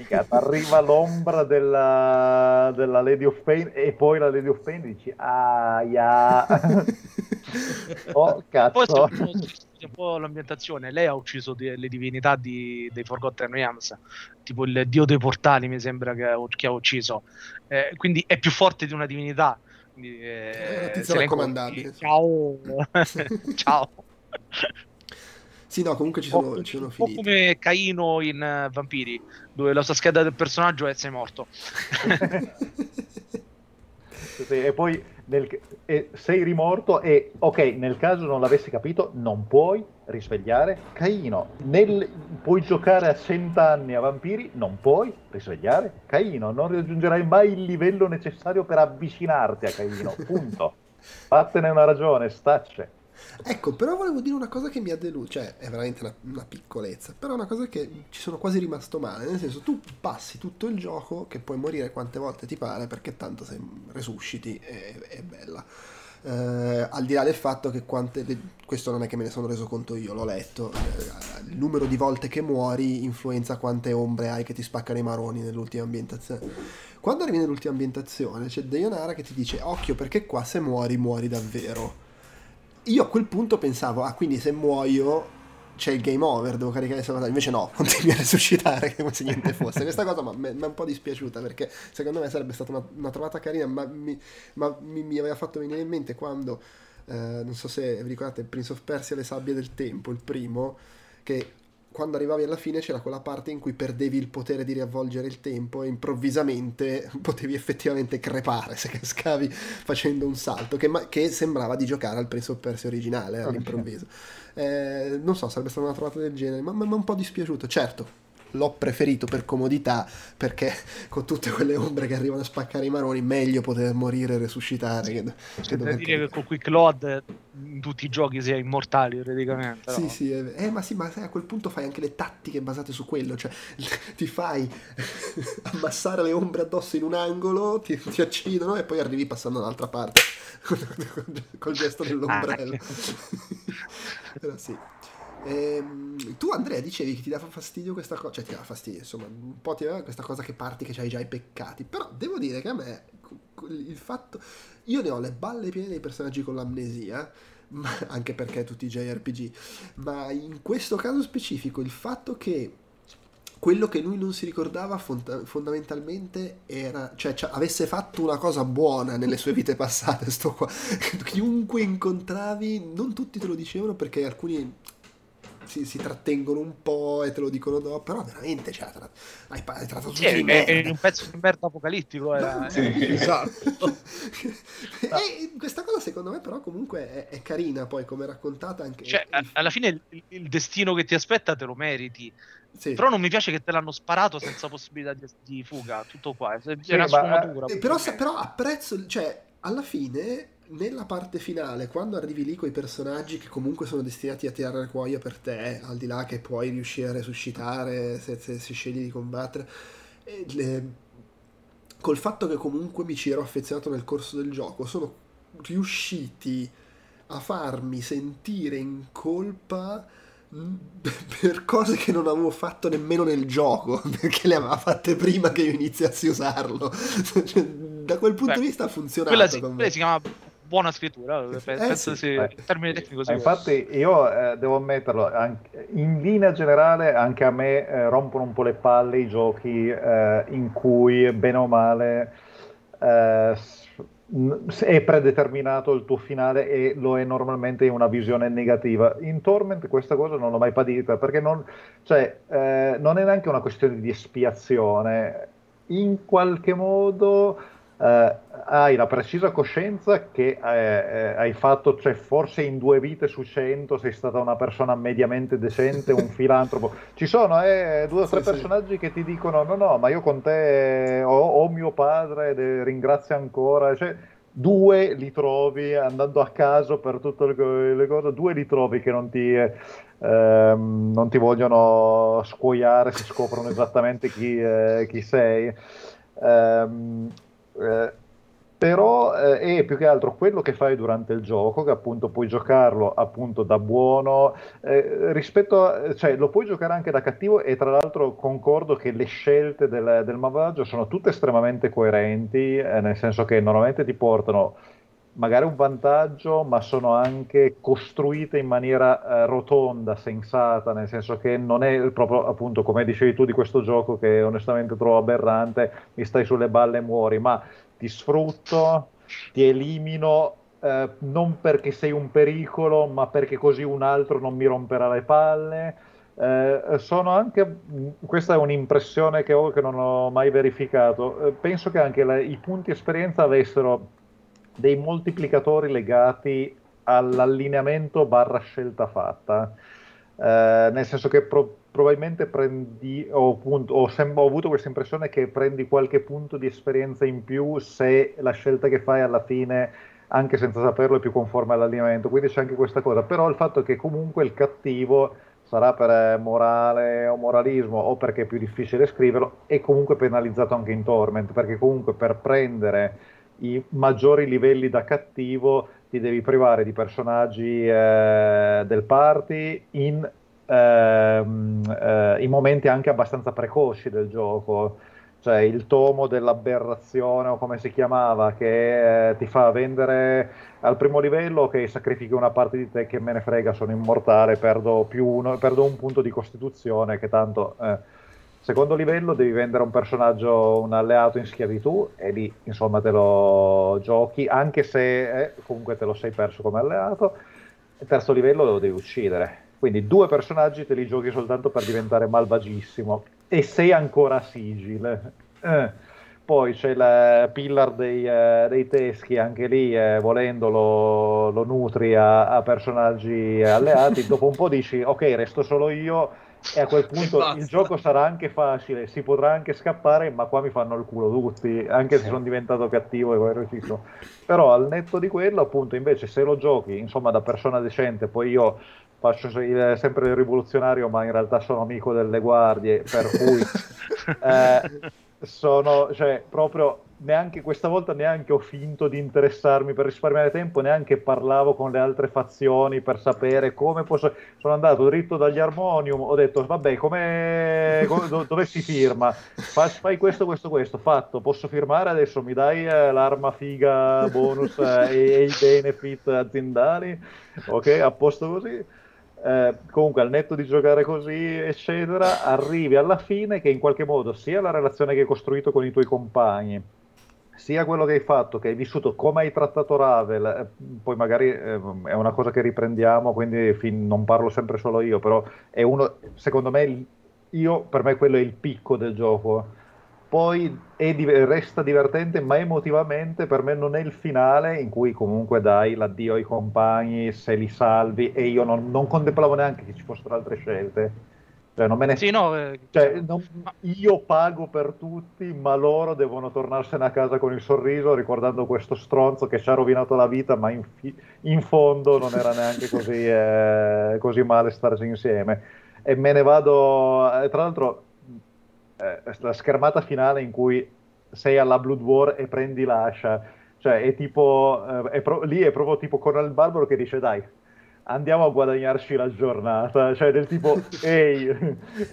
Eh, arriva l'ombra della, della Lady of Pain. E poi la Lady of Pain dici. Ah, yeah. oh, cazzo. Poi un po' l'ambientazione. Lei ha ucciso de- le divinità di- dei Forgotten Realms, tipo il dio dei portali, mi sembra che, che ha ucciso. Eh, quindi è più forte di una divinità. Quindi, eh, è raccomandabile. Ciao. Ciao. Sì, no, comunque ci sono, ci sono un po' come Caino in uh, Vampiri, dove la sua scheda del personaggio è sei morto. sì, e poi nel, e sei rimorto e ok, nel caso non l'avessi capito, non puoi risvegliare Caino. Nel, puoi giocare a cent'anni a vampiri, non puoi risvegliare Caino. Non raggiungerai mai il livello necessario per avvicinarti a Caino. Punto. Fattene una ragione, stacce. Ecco, però volevo dire una cosa che mi ha deluso, cioè è veramente una, una, piccolezza, però è una cosa che ci sono quasi rimasto male, nel senso tu passi tutto il gioco che puoi morire quante volte ti pare perché tanto se resusciti è, è bella. Eh, al di là del fatto che quante, questo non è che me ne sono reso conto io, l'ho letto, eh, il numero di volte che muori influenza quante ombre hai che ti spaccano i maroni nell'ultima ambientazione. Quando arrivi nell'ultima ambientazione c'è Deionara che ti dice occhio perché qua se muori muori davvero io a quel punto pensavo, ah, quindi se muoio c'è il game over, devo caricare il salvataggio. Invece no, continui a resuscitare come se niente fosse. Questa cosa mi è un po' dispiaciuta perché secondo me sarebbe stata una, una trovata carina, ma, mi, ma mi, mi, aveva fatto venire in mente quando, eh, non so se vi ricordate, Prince of Persia, le sabbie del tempo, il primo, che quando arrivavi alla fine c'era quella parte in cui perdevi il potere di riavvolgere il tempo e improvvisamente potevi effettivamente crepare se cascavi facendo un salto che, ma- che sembrava di giocare al Prince of Persia originale all'improvviso. Eh, non so, sarebbe stata una trovata del genere, ma mi è un po' dispiaciuto. Certo, l'ho preferito per comodità perché con tutte quelle ombre che arrivano a spaccare i maroni meglio poter morire e resuscitare che, che dover dire che con Quick Load in tutti i giochi si è immortali praticamente sì no? sì eh, ma sì ma a quel punto fai anche le tattiche basate su quello cioè ti fai ammassare le ombre addosso in un angolo ti, ti accidono e poi arrivi passando dall'altra parte col gesto dell'ombrello. ah, però sì Ehm, tu Andrea dicevi che ti dava fastidio questa cosa, cioè ti dava fastidio, insomma, un po' ti dava questa cosa che parti che hai già i peccati, però devo dire che a me il fatto, io ne ho le balle piene dei personaggi con l'amnesia, ma, anche perché tutti i JRPG, ma in questo caso specifico il fatto che quello che lui non si ricordava fond- fondamentalmente era, cioè, cioè, avesse fatto una cosa buona nelle sue vite passate, sto qua. Chiunque incontravi, non tutti te lo dicevano perché alcuni si, si, trattengono un po' e te lo dicono dopo, però veramente cioè, tra, hai, hai trattato sì, è, è, un pezzo di merda apocalittico. Era, sì, esatto. e questa cosa secondo me però comunque è, è carina poi come raccontata anche. Cioè, alla fine il, il, destino che ti aspetta te lo meriti. Sì. Però non mi piace che te l'hanno sparato senza possibilità di, di fuga, tutto qua. È sì, una sfumatura. Eh, però, però apprezzo, cioè, alla fine nella parte finale, quando arrivi lì con i personaggi che comunque sono destinati a tirare il cuoio per te, al di là che puoi riuscire a resuscitare se, se, se scegli di combattere, le, col fatto che comunque mi ci ero affezionato nel corso del gioco, sono riusciti a farmi sentire in colpa mm, per cose che non avevo fatto nemmeno nel gioco, perché le aveva fatte prima che io iniziassi a usarlo. Cioè, da quel punto Beh, di vista ha funzionato. Quella si, quella si chiama buona scrittura, eh, penso sì. sia in termini tecnici. Infatti io eh, devo ammetterlo, anche, in linea generale anche a me eh, rompono un po' le palle i giochi eh, in cui bene o male eh, è predeterminato il tuo finale e lo è normalmente in una visione negativa. In Torment questa cosa non l'ho mai patita perché non, cioè, eh, non è neanche una questione di espiazione. In qualche modo eh, hai la precisa coscienza che eh, eh, hai fatto, cioè forse in due vite su cento sei stata una persona mediamente decente, un filantropo. Ci sono eh, due o tre sì, personaggi sì. che ti dicono no, no, ma io con te ho, ho mio padre, ed ringrazio ancora. Cioè, due li trovi andando a caso per tutte le, le cose, due li trovi che non ti, ehm, non ti vogliono scuoiare, si scoprono esattamente chi, eh, chi sei. Um, eh, però eh, è più che altro quello che fai durante il gioco, che appunto puoi giocarlo appunto da buono, eh, rispetto a, cioè lo puoi giocare anche da cattivo e tra l'altro concordo che le scelte del, del malvagio sono tutte estremamente coerenti, eh, nel senso che normalmente ti portano magari un vantaggio, ma sono anche costruite in maniera eh, rotonda, sensata, nel senso che non è proprio appunto come dicevi tu di questo gioco che onestamente trovo aberrante, mi stai sulle balle e muori, ma ti sfrutto, ti elimino eh, non perché sei un pericolo, ma perché così un altro non mi romperà le palle. Eh, sono anche, questa è un'impressione che ho che non ho mai verificato. Eh, penso che anche la, i punti esperienza avessero dei moltiplicatori legati all'allineamento barra scelta fatta. Eh, nel senso che pro- probabilmente prendi, ho, appunto, ho, sem- ho, avuto questa impressione che prendi qualche punto di esperienza in più se la scelta che fai alla fine, anche senza saperlo, è più conforme all'allineamento. Quindi c'è anche questa cosa. Però il fatto che comunque il cattivo sarà per morale o moralismo o perché è più difficile scriverlo, è comunque penalizzato anche in Torment, perché comunque per prendere i maggiori livelli da cattivo ti devi privare di personaggi eh, del party in, ehm, eh, in, momenti anche abbastanza precoci del gioco. Cioè il tomo dell'aberrazione o come si chiamava che eh, ti fa vendere al primo livello che sacrifichi una parte di te che me ne frega, sono immortale, perdo, uno, perdo un punto di costituzione che tanto eh, Secondo livello devi vendere un personaggio, un alleato in schiavitù e lì insomma te lo giochi, anche se eh, comunque te lo sei perso come alleato. Il terzo livello lo devi uccidere. Quindi due personaggi te li giochi soltanto per diventare malvagissimo e sei ancora sigil. Eh. Poi c'è il pillar dei, eh, dei, teschi, anche lì eh, volendo lo, lo nutri a, a, personaggi alleati. Dopo un po' dici ok, resto solo io e a quel punto il gioco sarà anche facile, si potrà anche scappare, ma qua mi fanno il culo tutti, anche se sono diventato cattivo e guerrero Però al netto di quello, appunto, invece se lo giochi, insomma, da persona decente, poi io faccio il, sempre il rivoluzionario, ma in realtà sono amico delle guardie, per cui eh, sono, cioè, proprio neanche questa volta neanche ho finto di interessarmi per risparmiare tempo, neanche parlavo con le altre fazioni per sapere come posso. Sono andato dritto dagli Armonium, ho detto vabbè, come, come dove si firma? Fai, fai, questo, questo, questo, fatto. Posso firmare adesso? Mi dai eh, l'arma figa bonus eh, e, e i benefit aziendali? Ok, a posto così eh, comunque al netto di giocare così eccetera arrivi alla fine che in qualche modo sia la relazione che hai costruito con i tuoi compagni sia quello che hai fatto, che hai vissuto, come hai trattato Ravel, eh, poi magari eh, è una cosa che riprendiamo, quindi fin, non parlo sempre solo io, però è uno, secondo me, io, per me quello è il picco del gioco poi di- resta divertente, ma emotivamente per me non è il finale in cui comunque dai l'addio ai compagni, se li salvi e io non, non contemplavo neanche che ci fossero altre scelte. Cioè, non me ne... Sì, no, eh, cioè, non... io pago per tutti, ma loro devono tornarsene a casa con il sorriso ricordando questo stronzo che ci ha rovinato la vita, ma in, fi... in fondo non era neanche così, eh, così male starsi insieme. E me ne vado, eh, tra l'altro eh, la schermata finale in cui sei alla Blood War e prendi l'ascia, cioè è tipo, eh, è pro- lì è proprio tipo Conan il Barbaro che dice dai, andiamo a guadagnarci la giornata, cioè del tipo, ehi,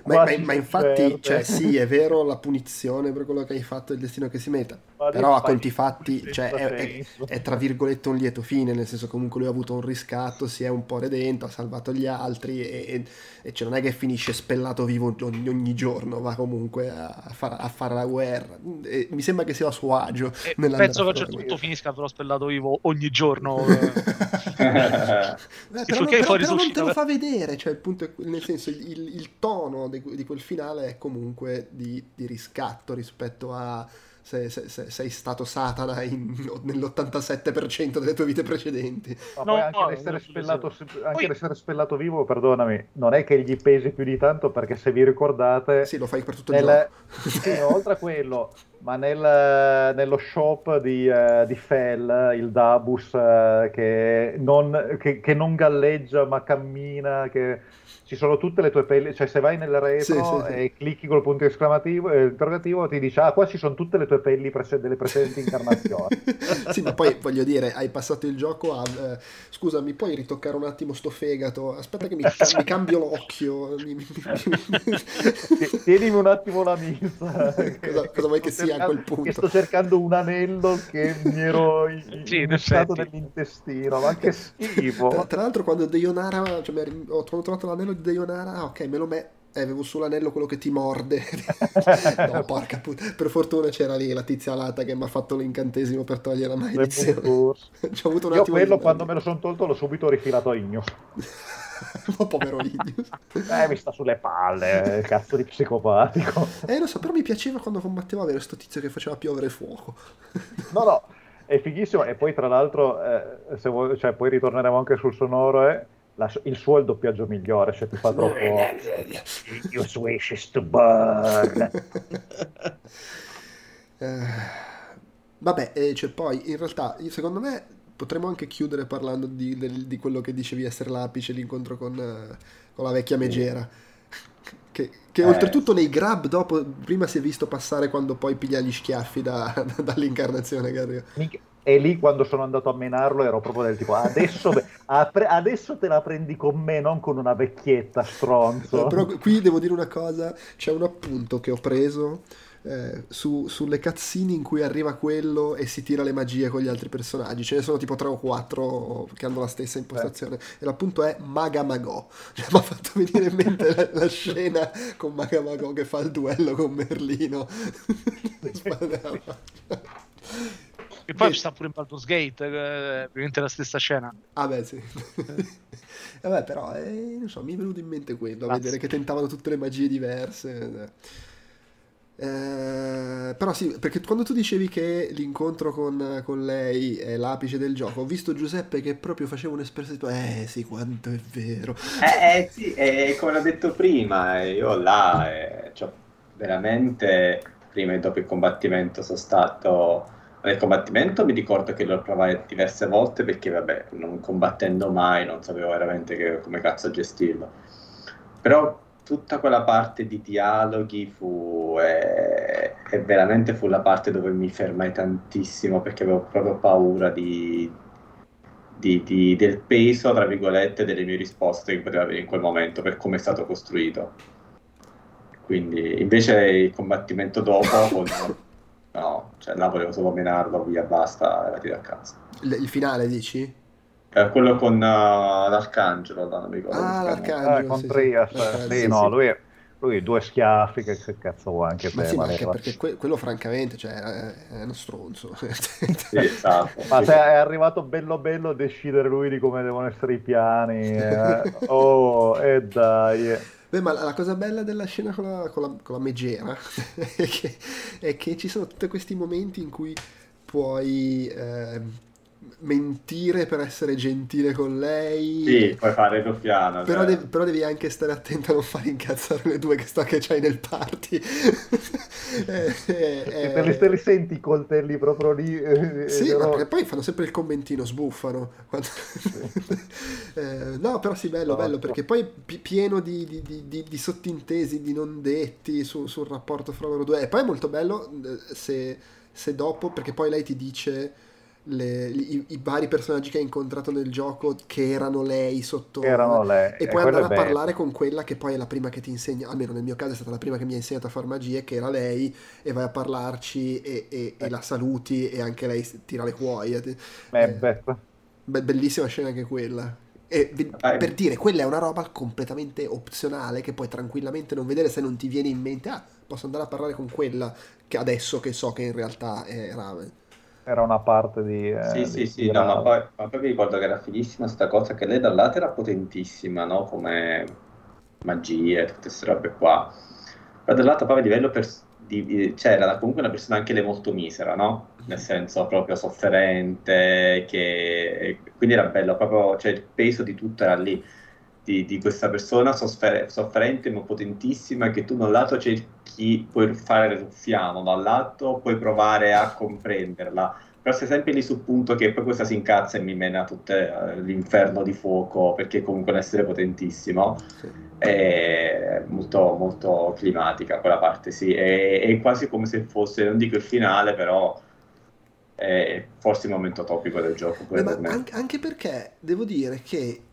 ma, ma, ma, infatti, cioè, sì, è vero la punizione per quello che hai fatto, il destino che si meta, ma però a conti fatti, cioè, è, è, è, tra virgolette un lieto fine, nel senso comunque lui ha avuto un riscatto, si è un po' redento, ha salvato gli altri e, e cioè, non è che finisce spellato vivo ogni, ogni giorno, va comunque a, a, far, a fare la guerra. E mi sembra che sia a suo agio. penso che a un certo punto finisca però spellato vivo ogni giorno. Eh, però, non, però, però non te lo fa vedere, cioè il punto è, nel senso il, il tono di, di, quel finale è comunque di, di riscatto rispetto a sei, sei, sei stato Satana in, nell'87% delle tue vite precedenti. Ma no, anche, no, l'essere, spellato, anche poi... l'essere spellato vivo, perdonami, non è che gli pesi più di tanto perché se vi ricordate... Sì, lo fai per tutto il nel... gioco. sì, oltre a quello, ma nel, nello shop di, uh, di Fell, il Dabus, uh, che, non, che, che, non, galleggia ma cammina, che ci sono tutte le tue pelli, cioè se vai nel retro sì, sì, e clicchi col punto esclamativo, eh, interrogativo ti dice ah qua ci sono tutte le tue pelli prese- delle precedenti incarnazioni. sì, ma poi voglio dire, hai passato il gioco a eh, scusa, mi puoi ritoccare un attimo sto fegato? Aspetta che mi, mi cambio l'occhio. Tienimi un attimo la milza. cosa, cosa vuoi che sia a quel punto? Che sto cercando un anello che mi ero sì, nell'intestino, ma che schifo. Tra, tra l'altro quando Deionara, cioè, ho trovato l'anello di Deionara, ah, ok, me lo metto. Eh, avevo sull'anello quello che ti morde. no, porca puttana. Per fortuna c'era lì la tizia alata che mi ha fatto l'incantesimo per togliere la maledizione. Ci ho avuto un Io quello quando me lo sono tolto l'ho subito rifilato a Igno. Ma povero Igno. eh, mi sta sulle palle, cazzo di psicopatico. Eh, lo so, però mi piaceva quando combatteva avere sto tizio che faceva piovere fuoco. no, no, è fighissimo. E poi, tra l'altro, eh, se vuoi, cioè, poi ritorneremo anche sul sonoro, eh la, il suo è il doppiaggio migliore, se ti fa troppo... Your wish is to burn. vabbè, eh, cioè poi in realtà secondo me potremmo anche chiudere parlando di, di, di quello che dicevi essere l'apice, l'incontro con, con la vecchia megera. Che, che eh, oltretutto nei grab dopo, prima si è visto passare quando poi piglia gli schiaffi da, da, dall'incarnazione che arriva. E lì quando sono andato a menarlo ero proprio del tipo adesso, adesso te la prendi con me, non con una vecchietta stronzo. No, però qui devo dire una cosa, c'è un appunto che ho preso eh, su, sulle cazzine in cui arriva quello e si tira le magie con gli altri personaggi. Ce ne sono tipo tre o quattro che hanno la stessa impostazione. Eh. E l'appunto è Maga Magò. Cioè, mi ha fatto venire in mente la, la, scena con Maga Magò che fa il duello con Merlino. E poi sta pure in Baldur's Gate, eh, praticamente la stessa scena. Ah beh, sì. Vabbè, però, eh, non so, mi è venuto in mente quello, a vedere che tentavano tutte le magie diverse. Eh, però sì, perché quando tu dicevi che l'incontro con, con, lei è l'apice del gioco, ho visto Giuseppe che proprio faceva un'espressione, eh sì, quanto è vero. Eh, eh sì, eh, come ho detto prima, io là, eh, cioè, veramente, prima e dopo il combattimento sono stato nel combattimento mi ricordo che l'ho provato diverse volte perché, vabbè, non combattendo mai, non sapevo veramente che, come cazzo gestirlo. Però tutta quella parte di dialoghi fu e, e, veramente fu la parte dove mi fermai tantissimo perché avevo proprio paura di, di, di, del peso, tra virgolette, delle mie risposte che potevo avere in quel momento per come è stato costruito. Quindi invece il combattimento dopo con, cioè là volevo solo menarlo via, basta, e a casa. Il, il finale dici? Eh, quello con uh, l'Arcangelo, non mi ricordo. Ah, l'Arcangelo. Eh, con sì, Trias, sì, sì, sì no, lui è lui due schiaffi che, che cazzo vuoi anche ma te sì, ma anche perché que- quello francamente cioè, è uno stronzo sì, esatto. ma se è arrivato bello bello a decidere lui di come devono essere i piani eh. oh e dai Beh, ma la cosa bella della scena con la, con la, con la megera è, che, è, che, ci sono tutti questi momenti in cui puoi eh, mentire per essere gentile con lei. Sì, puoi fare doppiana. Però, cioè. devi, però devi anche stare attento a non far incazzare le due che, sta, che c'hai nel party. eh, eh, te, li, te, li, senti i coltelli proprio lì. Eh, sì, però... perché poi fanno sempre il commentino, sbuffano. Quando... eh, no, però sì, bello, no, bello, perché poi pi- pieno di, di, di, di, sottintesi, di non detti su, sul rapporto fra loro due. E poi è molto bello eh, se, se dopo, perché poi lei ti dice le, i, i, vari personaggi che hai incontrato nel gioco che erano lei sotto erano lei. e poi andare a parlare con quella che poi è la prima che ti insegna almeno nel mio caso è stata la prima che mi ha insegnato a fare magie che era lei e vai a parlarci e, e, e la saluti e anche lei tira le cuoie. Eh, be- bellissima scena anche quella. E per dire quella è una roba completamente opzionale che puoi tranquillamente non vedere se non ti viene in mente ah posso andare a parlare con quella che adesso che so che in realtà era era una parte di... Eh, sì, di sì, sì, no, ma, poi, ma poi mi ricordo che era fighissima questa cosa, che lei da un lato era potentissima, no? Come magie, tutte queste robe qua. Però dall'altro poi a livello pers- di, cioè era comunque una persona anche lei molto misera, no? Nel senso proprio sofferente, che quindi era bello, proprio, cioè il peso di tutto era lì, di, di questa persona soffer- sofferente ma potentissima che tu da un lato cerchi, puoi fare il ruffiano, dall'altro puoi provare a comprenderla, però sei sempre lì sul punto che poi questa si incazza e mi mena tutto uh, l'inferno di fuoco perché comunque un essere potentissimo sì. è molto, molto climatica quella parte sì è, è, quasi come se fosse non dico il finale però è forse il momento topico del gioco Beh, anche, anche perché devo dire che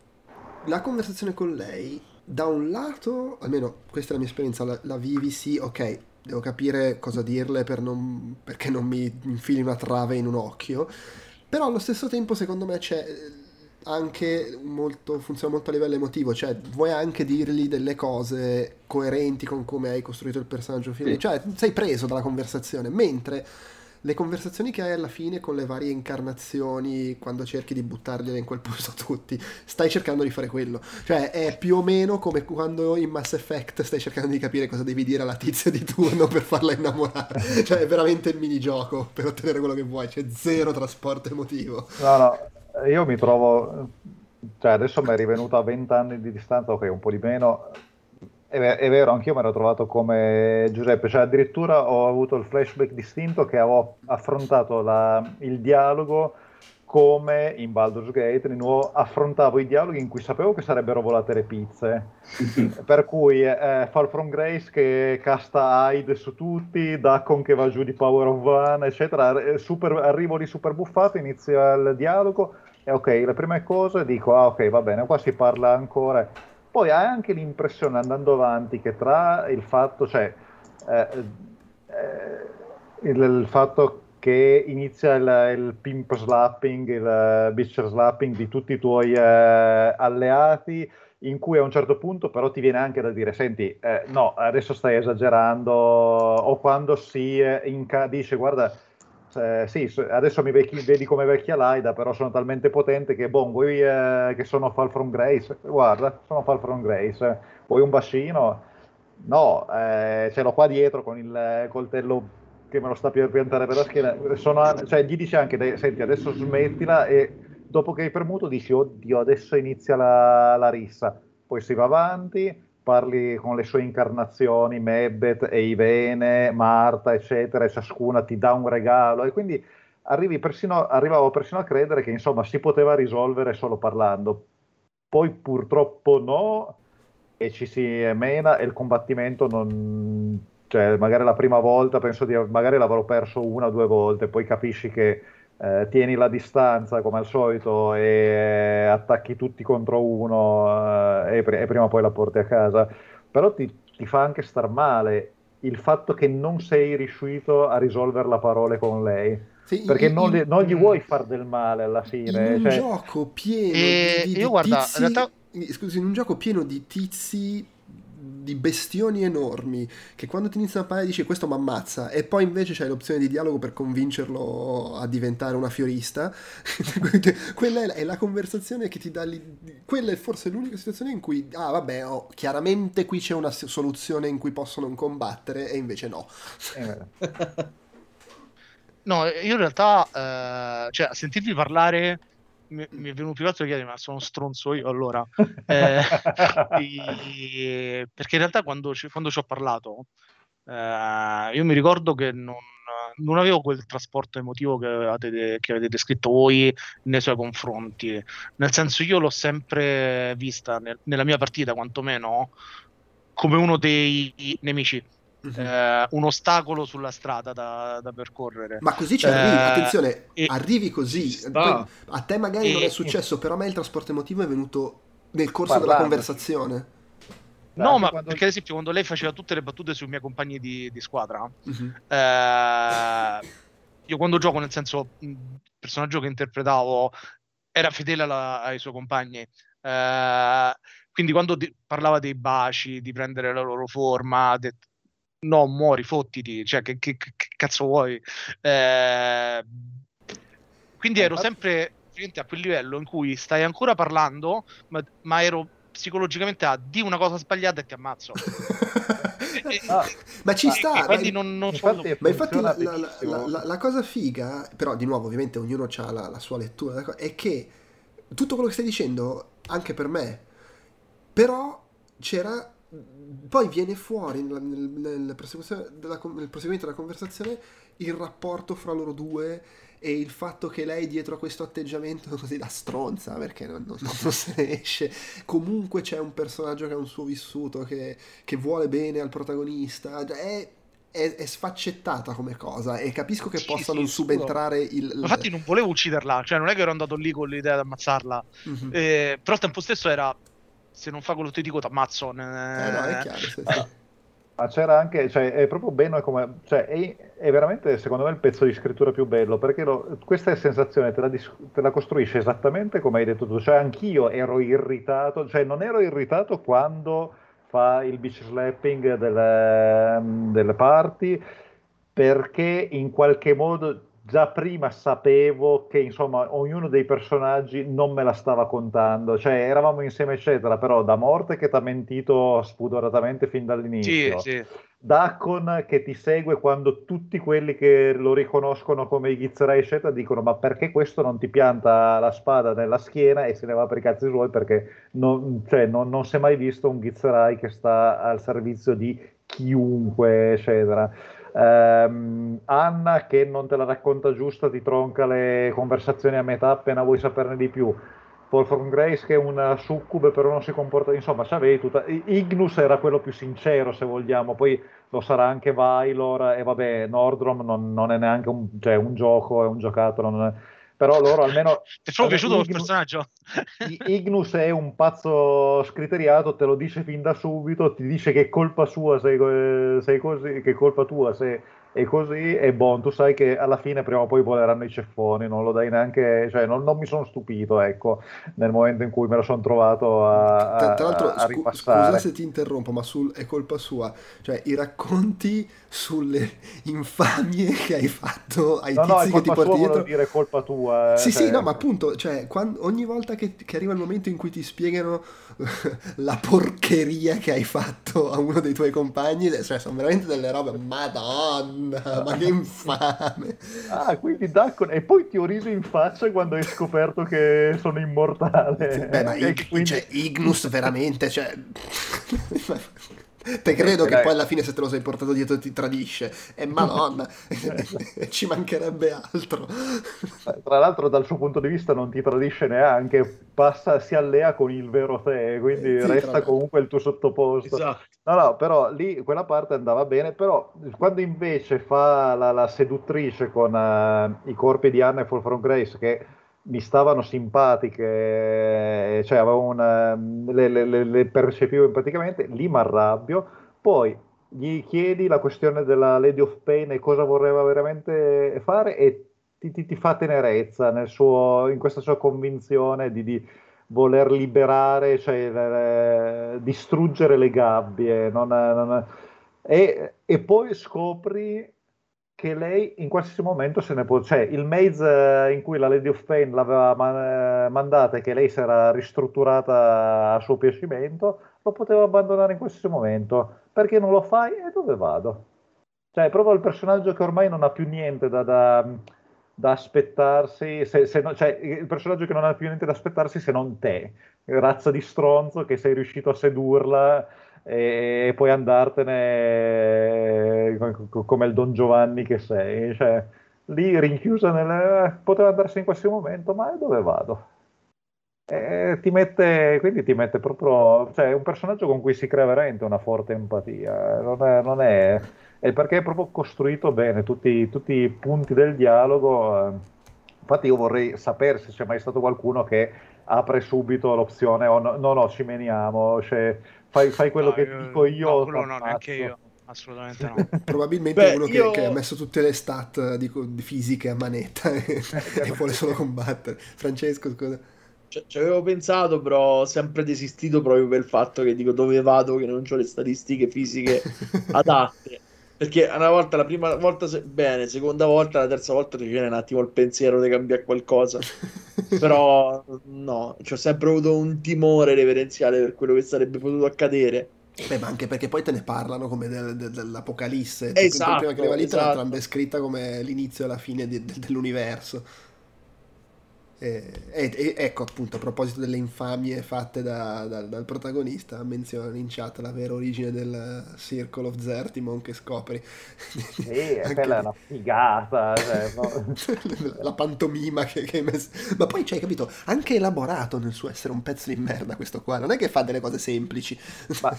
la conversazione con lei da un lato almeno questa è la mia esperienza la, la vivi sì ok devo capire cosa dirle per non, perché non mi infili una trave in un occhio, però allo stesso tempo secondo me c'è anche molto, funziona molto a livello emotivo, cioè vuoi anche dirgli delle cose coerenti con come hai costruito il personaggio sì. cioè sei preso dalla conversazione, mentre le conversazioni che hai alla fine con le varie incarnazioni, quando cerchi di buttargliele in quel posto tutti, stai cercando di fare quello. Cioè, è più o meno come quando in Mass Effect stai cercando di capire cosa devi dire alla tizia di turno per farla innamorare. cioè, è veramente il minigioco per ottenere quello che vuoi, c'è zero trasporto emotivo. No, no, io mi trovo... Cioè, adesso mi è rivenuto a 20 anni di distanza, ok, un po' di meno è, vero, anch'io mi ero trovato come Giuseppe, cioè addirittura ho avuto il flashback distinto che avevo affrontato la, il dialogo come in Baldur's Gate, di nuovo affrontavo i dialoghi in cui sapevo che sarebbero volate le pizze, per cui eh, Fall From Grace che casta Hyde su tutti, Daccon che va giù di Power of One, eccetera, eh, super, arrivo lì super buffato, inizia il dialogo e ok, le prime cose dico, ah ok, va bene, qua si parla ancora poi hai anche l'impressione andando avanti che tra il fatto, cioè, eh, eh, il, il, fatto che inizia il, il pimp slapping, il bitch slapping di tutti i tuoi uh, alleati, in cui a un certo punto però ti viene anche da dire, senti, eh, no, adesso stai esagerando, o quando si inca- dice, guarda, eh, sì, adesso mi vecchi, vedi come vecchia Laida, però sono talmente potente che, boh, vuoi eh, che sono Fall from Grace? Guarda, sono Fall from Grace. Vuoi un bacino? No, eh, ce l'ho qua dietro con il coltello che me lo sta per piantare per la schiena. Sono, cioè, gli dice anche, senti, adesso smettila e dopo che hai premuto dici, oddio, adesso inizia la, la rissa. Poi si va avanti, parli con le sue incarnazioni, Mebbet, Eivene, Marta, eccetera, e ciascuna ti dà un regalo. E quindi persino, arrivavo persino a credere che insomma si poteva risolvere solo parlando. Poi purtroppo no, e ci si mena e il combattimento non... Cioè, magari la prima volta penso di... magari l'avrò perso una o due volte, poi capisci che eh, tieni la distanza come al solito e attacchi tutti contro uno eh, e, e, prima o poi la porti a casa, però ti, ti, fa anche star male il fatto che non sei riuscito a risolvere la parola con lei. Sì, perché in, non, le, non, gli vuoi far del male alla fine. In un cioè... gioco pieno e di, di, io, guarda, tizi, in realtà... scusi, in un gioco pieno di tizi di bestioni enormi che quando ti iniziano a parlare dici questo mi ammazza e poi invece c'hai l'opzione di dialogo per convincerlo a diventare una fiorista. Quella è la, è la, conversazione che ti dà lì, quella è forse l'unica situazione in cui ah vabbè oh, chiaramente qui c'è una soluzione in cui possono combattere. E invece no. Eh. no io in realtà eh, cioè a sentirvi parlare mi, mi, è venuto più altro chiedere, ma sono stronzo io allora. Eh, e, perché in realtà quando ci, quando ci ho parlato, eh, io mi ricordo che non, non, avevo quel trasporto emotivo che avete, che avete descritto voi nei suoi confronti. Nel senso, io l'ho sempre vista nel, nella mia partita, quantomeno, come uno dei nemici. Eh, un ostacolo sulla strada da, da percorrere. Ma così ci arrivi, eh, attenzione, e... arrivi così. Poi, a te magari e... non è successo, però a me il trasporto emotivo è venuto nel corso Parlando. della conversazione. No, ma quando... perché ad esempio quando lei faceva tutte le battute sui miei compagni di, di squadra, uh-huh. eh, io quando gioco, nel senso, il personaggio che interpretavo era fedele alla, ai suoi compagni. Eh, quindi quando di, parlava dei baci, di prendere la loro forma, de, no, muori, fottiti, cioè che, che, che cazzo vuoi? Eh, quindi ero sempre a quel livello in cui stai ancora parlando, ma, ma ero psicologicamente a di una cosa sbagliata e ti ammazzo. ah, ma ci sta, quindi non, non infatti, ma infatti la, la, la, la, cosa figa, però di nuovo ovviamente ognuno ha la, sua lettura, è che tutto quello che stai dicendo, anche per me, però c'era poi viene fuori nel, nel, nel, proseguimento della, nel, proseguimento della conversazione il rapporto fra loro due e il fatto che lei dietro a questo atteggiamento così la stronza perché non, non, non se ne esce. Comunque c'è un personaggio che ha un suo vissuto che, che vuole bene al protagonista. Cioè, è, è, è, sfaccettata come cosa e capisco che sì, possano sì, subentrare il, il... infatti non volevo ucciderla cioè non è che ero andato lì con l'idea di ammazzarla. Mm-hmm. eh, però al tempo stesso era se non fa quello che ti dico ti ammazzo. Eh, no, è chiaro, sì, sì. Ma c'era anche, cioè, è proprio bello come, cioè, è, è, veramente secondo me il pezzo di scrittura più bello, perché lo, questa sensazione te la, te la, costruisce esattamente come hai detto tu, cioè anch'io ero irritato, cioè non ero irritato quando fa il beach slapping delle, delle party, perché in qualche modo già prima sapevo che insomma ognuno dei personaggi non me la stava contando, cioè eravamo insieme eccetera, però da Morte che ti ha mentito spudoratamente fin dall'inizio, sì, sì. Dacon che ti segue quando tutti quelli che lo riconoscono come i Ghizerai eccetera dicono ma perché questo non ti pianta la spada nella schiena e se ne va per i cazzi suoi perché non, cioè, non, non si è mai visto un Ghizerai che sta al servizio di chiunque eccetera Um, Anna che non te la racconta giusta, ti tronca le conversazioni a metà appena vuoi saperne di più. Paul Grace che è una succube però non si comporta, insomma, c'avevi tutta... Ignus era quello più sincero se vogliamo, poi lo sarà anche Vailor e vabbè, Nordrom non, non è neanche un, cioè, un gioco, è un giocattolo, non è però loro almeno... Ti è proprio piaciuto Ignus, il personaggio? Ignus è un pazzo scriteriato, te lo dice fin da subito, ti dice che è colpa sua, sei, sei così, che è colpa tua se e così e buon, tu sai che alla fine prima o poi voleranno i ceffoni, non lo dai neanche, cioè non, non mi sono stupito, ecco, nel momento in cui me lo sono trovato a, a, Tra l'altro, a scu- scusa se ti interrompo, ma sul, è colpa sua, cioè i racconti sulle infamie che hai fatto ai no, tizi no, che ti porti dietro... dire colpa tua. Eh, sì, cioè... sì, no, ma appunto, cioè, quando, ogni volta che, che arriva il momento in cui ti spiegano la porcheria che hai fatto a uno dei tuoi compagni, cioè sono veramente delle robe, madonna, ma che infame. Ah, quindi Daccon, e poi ti ho riso in faccia quando hai scoperto che sono immortale. Beh, ma Ig- quindi... cioè, Ignus veramente, cioè... Te credo che poi alla fine se te lo sei portato dietro ti tradisce. E madonna, ci mancherebbe altro. Tra l'altro dal suo punto di vista non ti tradisce neanche, passa, si allea con il vero te, quindi sì, resta comunque il tuo sottoposto. Esatto. No, no, però lì quella parte andava bene, però quando invece fa la, la seduttrice con uh, i corpi di Anna e Fall from Grace che mi stavano simpatiche, cioè avevo una, le, le, le percepivo empaticamente, lì mi arrabbio, poi gli chiedi la questione della Lady of Pain e cosa vorrebbe veramente fare e ti, ti, ti fa tenerezza suo, in questa sua convinzione di, di voler liberare, cioè eh, distruggere le gabbie. Non, non, e, e, poi scopri che lei in qualsiasi momento se ne può, cioè il maze in cui la Lady of Pain l'aveva man- mandata e che lei si era ristrutturata a suo piacimento, lo poteva abbandonare in qualsiasi momento. Perché non lo fai? E dove vado? Cioè, è proprio il personaggio che ormai non ha più niente da, da, da aspettarsi, se, se no, cioè il personaggio che non ha più niente da aspettarsi se non te, razza di stronzo che sei riuscito a sedurla e poi andartene come il Don Giovanni che sei. Cioè, lì rinchiusa nel... poteva andarsene in qualsiasi momento, ma dove vado? E ti mette, quindi ti mette proprio, cioè è un personaggio con cui si crea veramente una forte empatia, non è, non è, è perché è proprio costruito bene tutti, tutti, i punti del dialogo. Infatti io vorrei sapere se c'è mai stato qualcuno che apre subito l'opzione o no, no, no ci meniamo, cioè, fai, fai quello no, che io, dico io. No, no, neanche io. Assolutamente no. Probabilmente Beh, uno io... che, che, ha messo tutte le stat di, di fisiche a manetta e, e vuole solo combattere. Francesco, scusa. Ci avevo pensato, però ho sempre desistito proprio per il fatto che dico dove vado che non ho le statistiche fisiche adatte. Perché una volta, la prima volta se... bene, seconda volta, la terza volta ti viene un attimo il pensiero di cambiare qualcosa. Però no, ho sempre avuto un timore reverenziale per quello che sarebbe potuto accadere. Beh, ma anche perché poi te ne parlano come del, del, dell'Apocalisse. Esatto, prima che arriva lì esatto. te l'hanno descritta come l'inizio e la fine di, de, dell'universo. E, e, ecco appunto a proposito delle infamie fatte da, da, dal protagonista menziona in chat la vera origine del Circle of Zertimon che scopri sì, quella è una figata cioè, no? la pantomima che, che, hai messo ma poi c'hai capito anche elaborato nel suo essere un pezzo di merda questo qua non è che fa delle cose semplici ma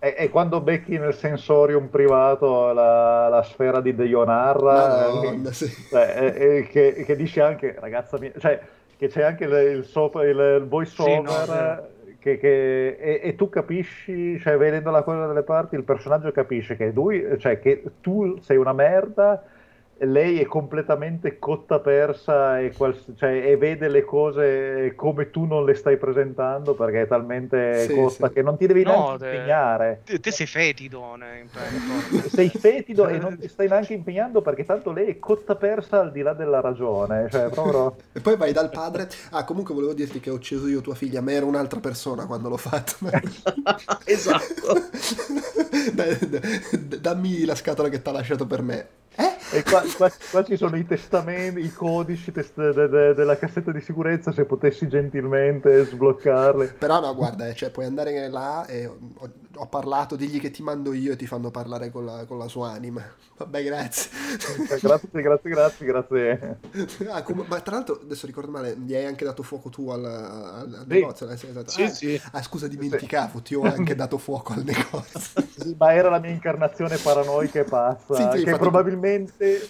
è, è quando becchi nel sensorium privato la, la sfera di Deionarra Madonna, sì. cioè, che, che dice anche ragazza mia cioè che c'è anche il, il, sopra, il, voice over sì, no, che, che, e, e, tu capisci, cioè vedendo la cosa dalle parti, il personaggio capisce che lui, cioè che tu sei una merda lei è completamente cotta persa e, quals- cioè, e, vede le cose come tu non le stai presentando perché è talmente sì, cotta sì. che non ti devi no, neanche te, impegnare. Te, te sei fetido. Ne, sei fetido e non ti stai neanche impegnando perché tanto lei è cotta persa al di là della ragione. Cioè, proprio... e poi vai dal padre. Ah, comunque volevo dirti che ho ucciso io tua figlia, ma era un'altra persona quando l'ho fatto. esatto. dammi la scatola che ti ha lasciato per me. Eh? E qua, qua, qua, ci sono i testamenti, i codici test- de- de- della cassetta di sicurezza, se potessi gentilmente sbloccarli. Però no, guarda, eh, cioè, puoi andare là e ho, parlato, digli che ti mando io e ti fanno parlare con la, con la sua anima. Vabbè, grazie. grazie, grazie, grazie, grazie. Ah, com- ma tra l'altro, adesso ricordo male, gli hai anche dato fuoco tu al, al, al sì. negozio? Esatto. Sì, ah, sì. ah, scusa, dimenticavo, ti ho anche dato fuoco al negozio. ma era la mia incarnazione paranoica e pazza, che infatti... probabilmente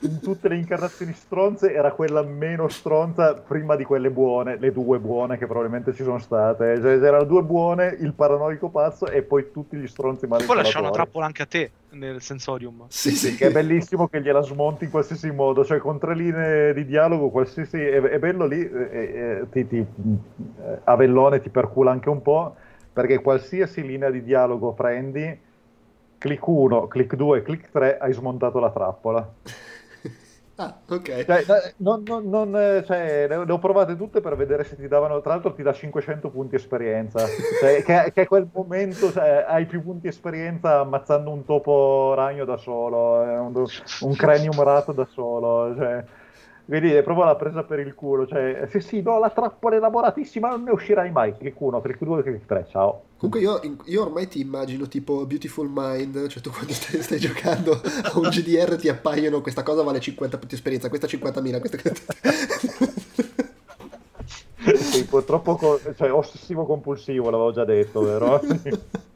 in tutte le incarnazioni stronze era quella meno stronza prima di quelle buone, le due buone che probabilmente ci sono state. Cioè, erano due buone, il paranoico pazzo e e poi tutti gli stronzi mali. Poi lascia una trappola anche a te nel sensorium. Sì, sì. Che è bellissimo che gliela smonti in qualsiasi modo, cioè con tre linee di dialogo, qualsiasi... È, è bello lì, eh, ti, ti, eh, Avellone ti percula anche un po', perché qualsiasi linea di dialogo prendi, clic 1, clic 2, clic 3, hai smontato la trappola. Ah, ok. Cioè, non, non, non, eh, cioè, le, ho provate tutte per vedere se ti davano. Tra l'altro, ti dà 500 punti esperienza. Cioè, che, che, a quel momento cioè, hai più punti esperienza ammazzando un topo ragno da solo, eh, un, un cranium rat da solo. Quindi è proprio la presa per il culo, cioè se sì, no, la trappola elaboratissima non ne uscirai mai, clic 1, clic 2, clic 3, ciao. Comunque io, io, ormai ti immagino tipo Beautiful Mind, cioè tu quando stai, stai giocando a un GDR ti appaiono questa cosa vale 50 punti esperienza, questa 50.000, questa... sì, purtroppo cioè, ossessivo compulsivo l'avevo già detto, vero?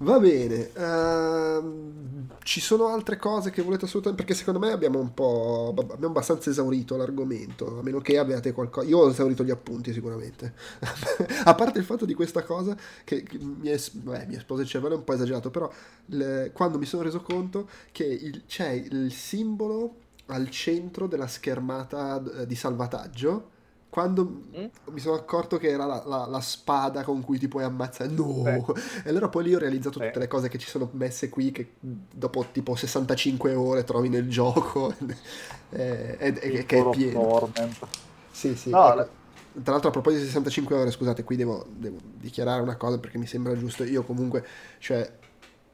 Va bene, uh, ci sono altre cose che volete assolutamente, perché secondo me abbiamo un po', abbiamo abbastanza esaurito l'argomento, a meno che abbiate qualcosa, io ho esaurito gli appunti sicuramente, a parte il fatto di questa cosa che, che mi, è, beh, mi esplose il cervello, è un po' esagerato, però le, quando mi sono reso conto che il, c'è il simbolo al centro della schermata di salvataggio, quando mm? mi sono accorto che era la, la, la, spada con cui ti puoi ammazzare, no! Beh. E allora poi lì ho realizzato tutte le cose che ci sono messe qui, che dopo tipo 65 ore trovi nel gioco, e, e, e, che è pieno. Torment. Sì, sì. No, ecco. Tra l'altro a proposito di 65 ore, scusate, qui devo, devo, dichiarare una cosa perché mi sembra giusto. Io comunque, cioè,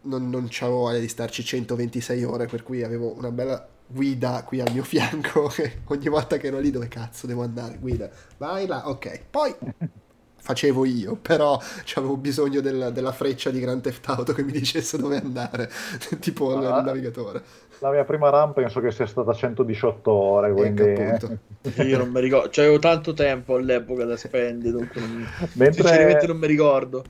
non, non avevo voglia di starci 126 ore, per cui avevo una bella guida qui al mio fianco ogni volta che ero lì dove cazzo devo andare? Guida vai là ok. Poi facevo io però avevo bisogno del, della freccia di Grand Theft Auto che mi dicesse dove andare tipo ah, il navigatore. la mia prima RAM penso che sia stata 118 ore ecco, quindi ecco, io non mi ricordo c'avevo tanto tempo all'epoca da spendere dunque non... Mentre... sinceramente non mi ricordo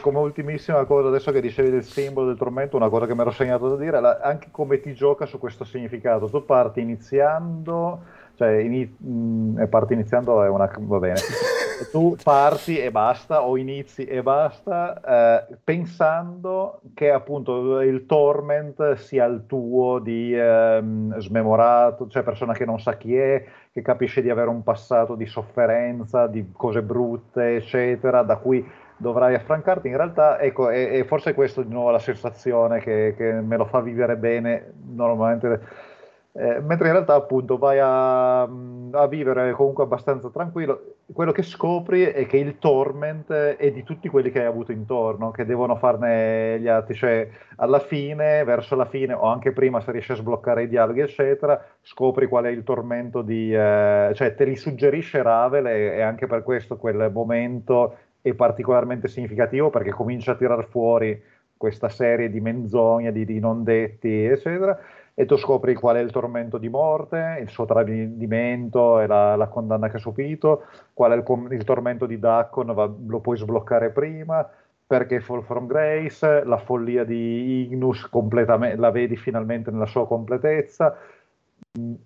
come ultimissima cosa, adesso che dicevi del simbolo del tormento, una cosa che mi ero segnato da dire, è anche come ti gioca su questo significato. Tu parti iniziando, cioè ini, mh, mm, parti iniziando è una... va bene. tu parti e basta, o inizi e basta, eh, pensando che appunto il torment sia il tuo di eh, smemorato, cioè persona che non sa chi è, che capisce di avere un passato di sofferenza, di cose brutte, eccetera, da cui dovrai affrancarti. In realtà, ecco, e, e forse questa di nuovo la sensazione che, che, me lo fa vivere bene normalmente. Eh, mentre in realtà appunto vai a, a, vivere comunque abbastanza tranquillo, quello che scopri è che il torment è di tutti quelli che hai avuto intorno, che devono farne gli atti, cioè alla fine, verso la fine o anche prima se riesci a sbloccare i dialoghi eccetera, scopri qual è il tormento di, eh, cioè te li suggerisce Ravel e, e anche per questo quel momento è particolarmente significativo perché comincia a tirar fuori questa serie di menzogne, di, di non detti, eccetera, e tu scopri qual è il tormento di morte, il suo tradimento e la, la condanna che ha subito, qual è il, il tormento di Daccon, va, lo puoi sbloccare prima, perché Fall from Grace, la follia di Ignus la vedi finalmente nella sua completezza,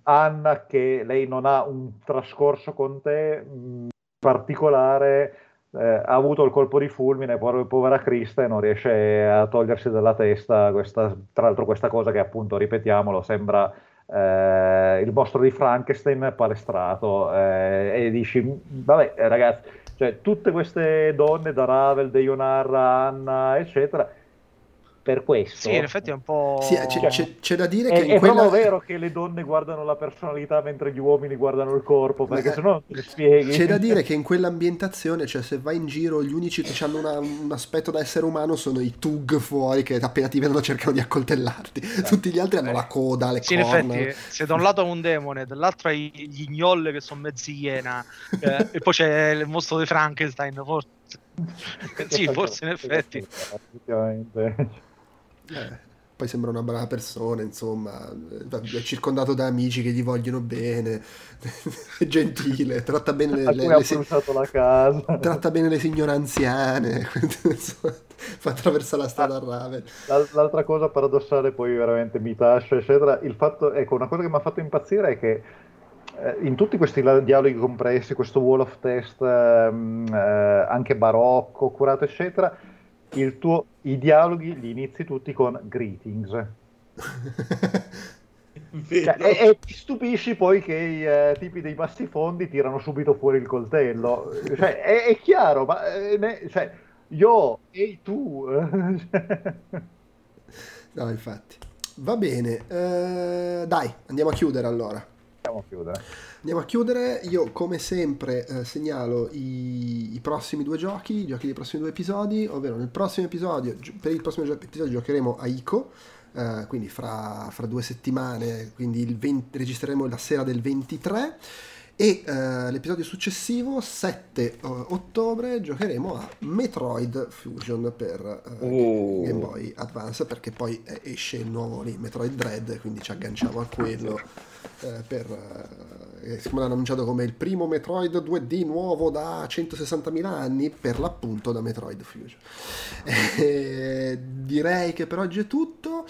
Anna che lei non ha un trascorso con te mh, particolare, eh, ha avuto il colpo di fulmine, povera Krista, e non riesce a togliersi dalla testa questa, tra l'altro questa cosa che appunto, ripetiamolo, sembra eh, il mostro di Frankenstein palestrato. Eh, e dici, vabbè ragazzi, cioè, tutte queste donne da Ravel, De Ionarra, Anna, eccetera, per questo. Sì, in effetti è un po'. Sì, c'è, c'è, c'è da dire è, che. È quella... proprio vero che le donne guardano la personalità mentre gli uomini guardano il corpo, perché sennò non ti spieghi. C'è da dire che in quell'ambientazione, cioè se vai in giro, gli unici che hanno una, un aspetto da essere umano sono i tug fuori che appena ti vedono cercano di accoltellarti. Eh. Tutti gli altri hanno la coda, le sì, corna. in effetti, se da un lato hai un demone, dall'altro hai gli gnoll che sono mezzi iena, eh, e poi c'è il mostro di Frankenstein, forse. sì, forse in effetti. Effettivamente. Eh, poi sembra una brava persona, insomma, è circondato da amici che gli vogliono bene, è gentile, tratta bene le, le, le casa. tratta bene le signore anziane, fa attraversare la strada a Raven. L'altra cosa paradossale, poi veramente mi tascia, eccetera, il fatto, ecco, una cosa che mi ha fatto impazzire è che eh, in tutti questi dialoghi compressi, questo wall of test, ehm, eh, anche barocco, curato, eccetera, tuo, i dialoghi li inizi tutti con greetings. Cioè, e, e, ti stupisci poi che i eh, tipi dei bassifondi tirano subito fuori il coltello. Cioè, è, è, chiaro, ma eh, ne, cioè, io e tu. no, infatti. Va bene, eh, dai, andiamo a chiudere allora. Andiamo a chiudere. Andiamo a chiudere. Io, come sempre, eh, segnalo i, i, prossimi due giochi, i giochi dei prossimi due episodi. Ovvero, nel prossimo episodio, per il prossimo episodio, giocheremo a Ico eh, quindi fra, fra, due settimane, quindi il 20, registreremo la sera del 23 e uh, l'episodio successivo 7 uh, ottobre giocheremo a Metroid Fusion per uh, oh. Game Boy Advance perché poi esce il nuovo lì, Metroid Dread quindi ci agganciamo a quello per eh, siccome l'hanno annunciato come il primo Metroid 2D nuovo da 160.000 anni, per l'appunto da Metroid Fusion. Eh, direi che per oggi è tutto.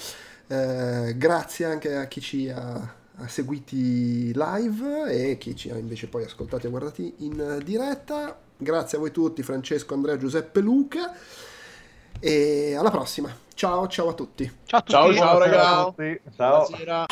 Eh, grazie anche a chi ci ha, ha, seguiti live e chi ci ha invece poi ascoltati e guardati in diretta. Grazie a voi tutti, Francesco, Andrea, Giuseppe, Luca. E alla prossima. Ciao, ciao a tutti. Ciao a tutti. Ciao, ciao, ragazzi. Ciao. Buonasera.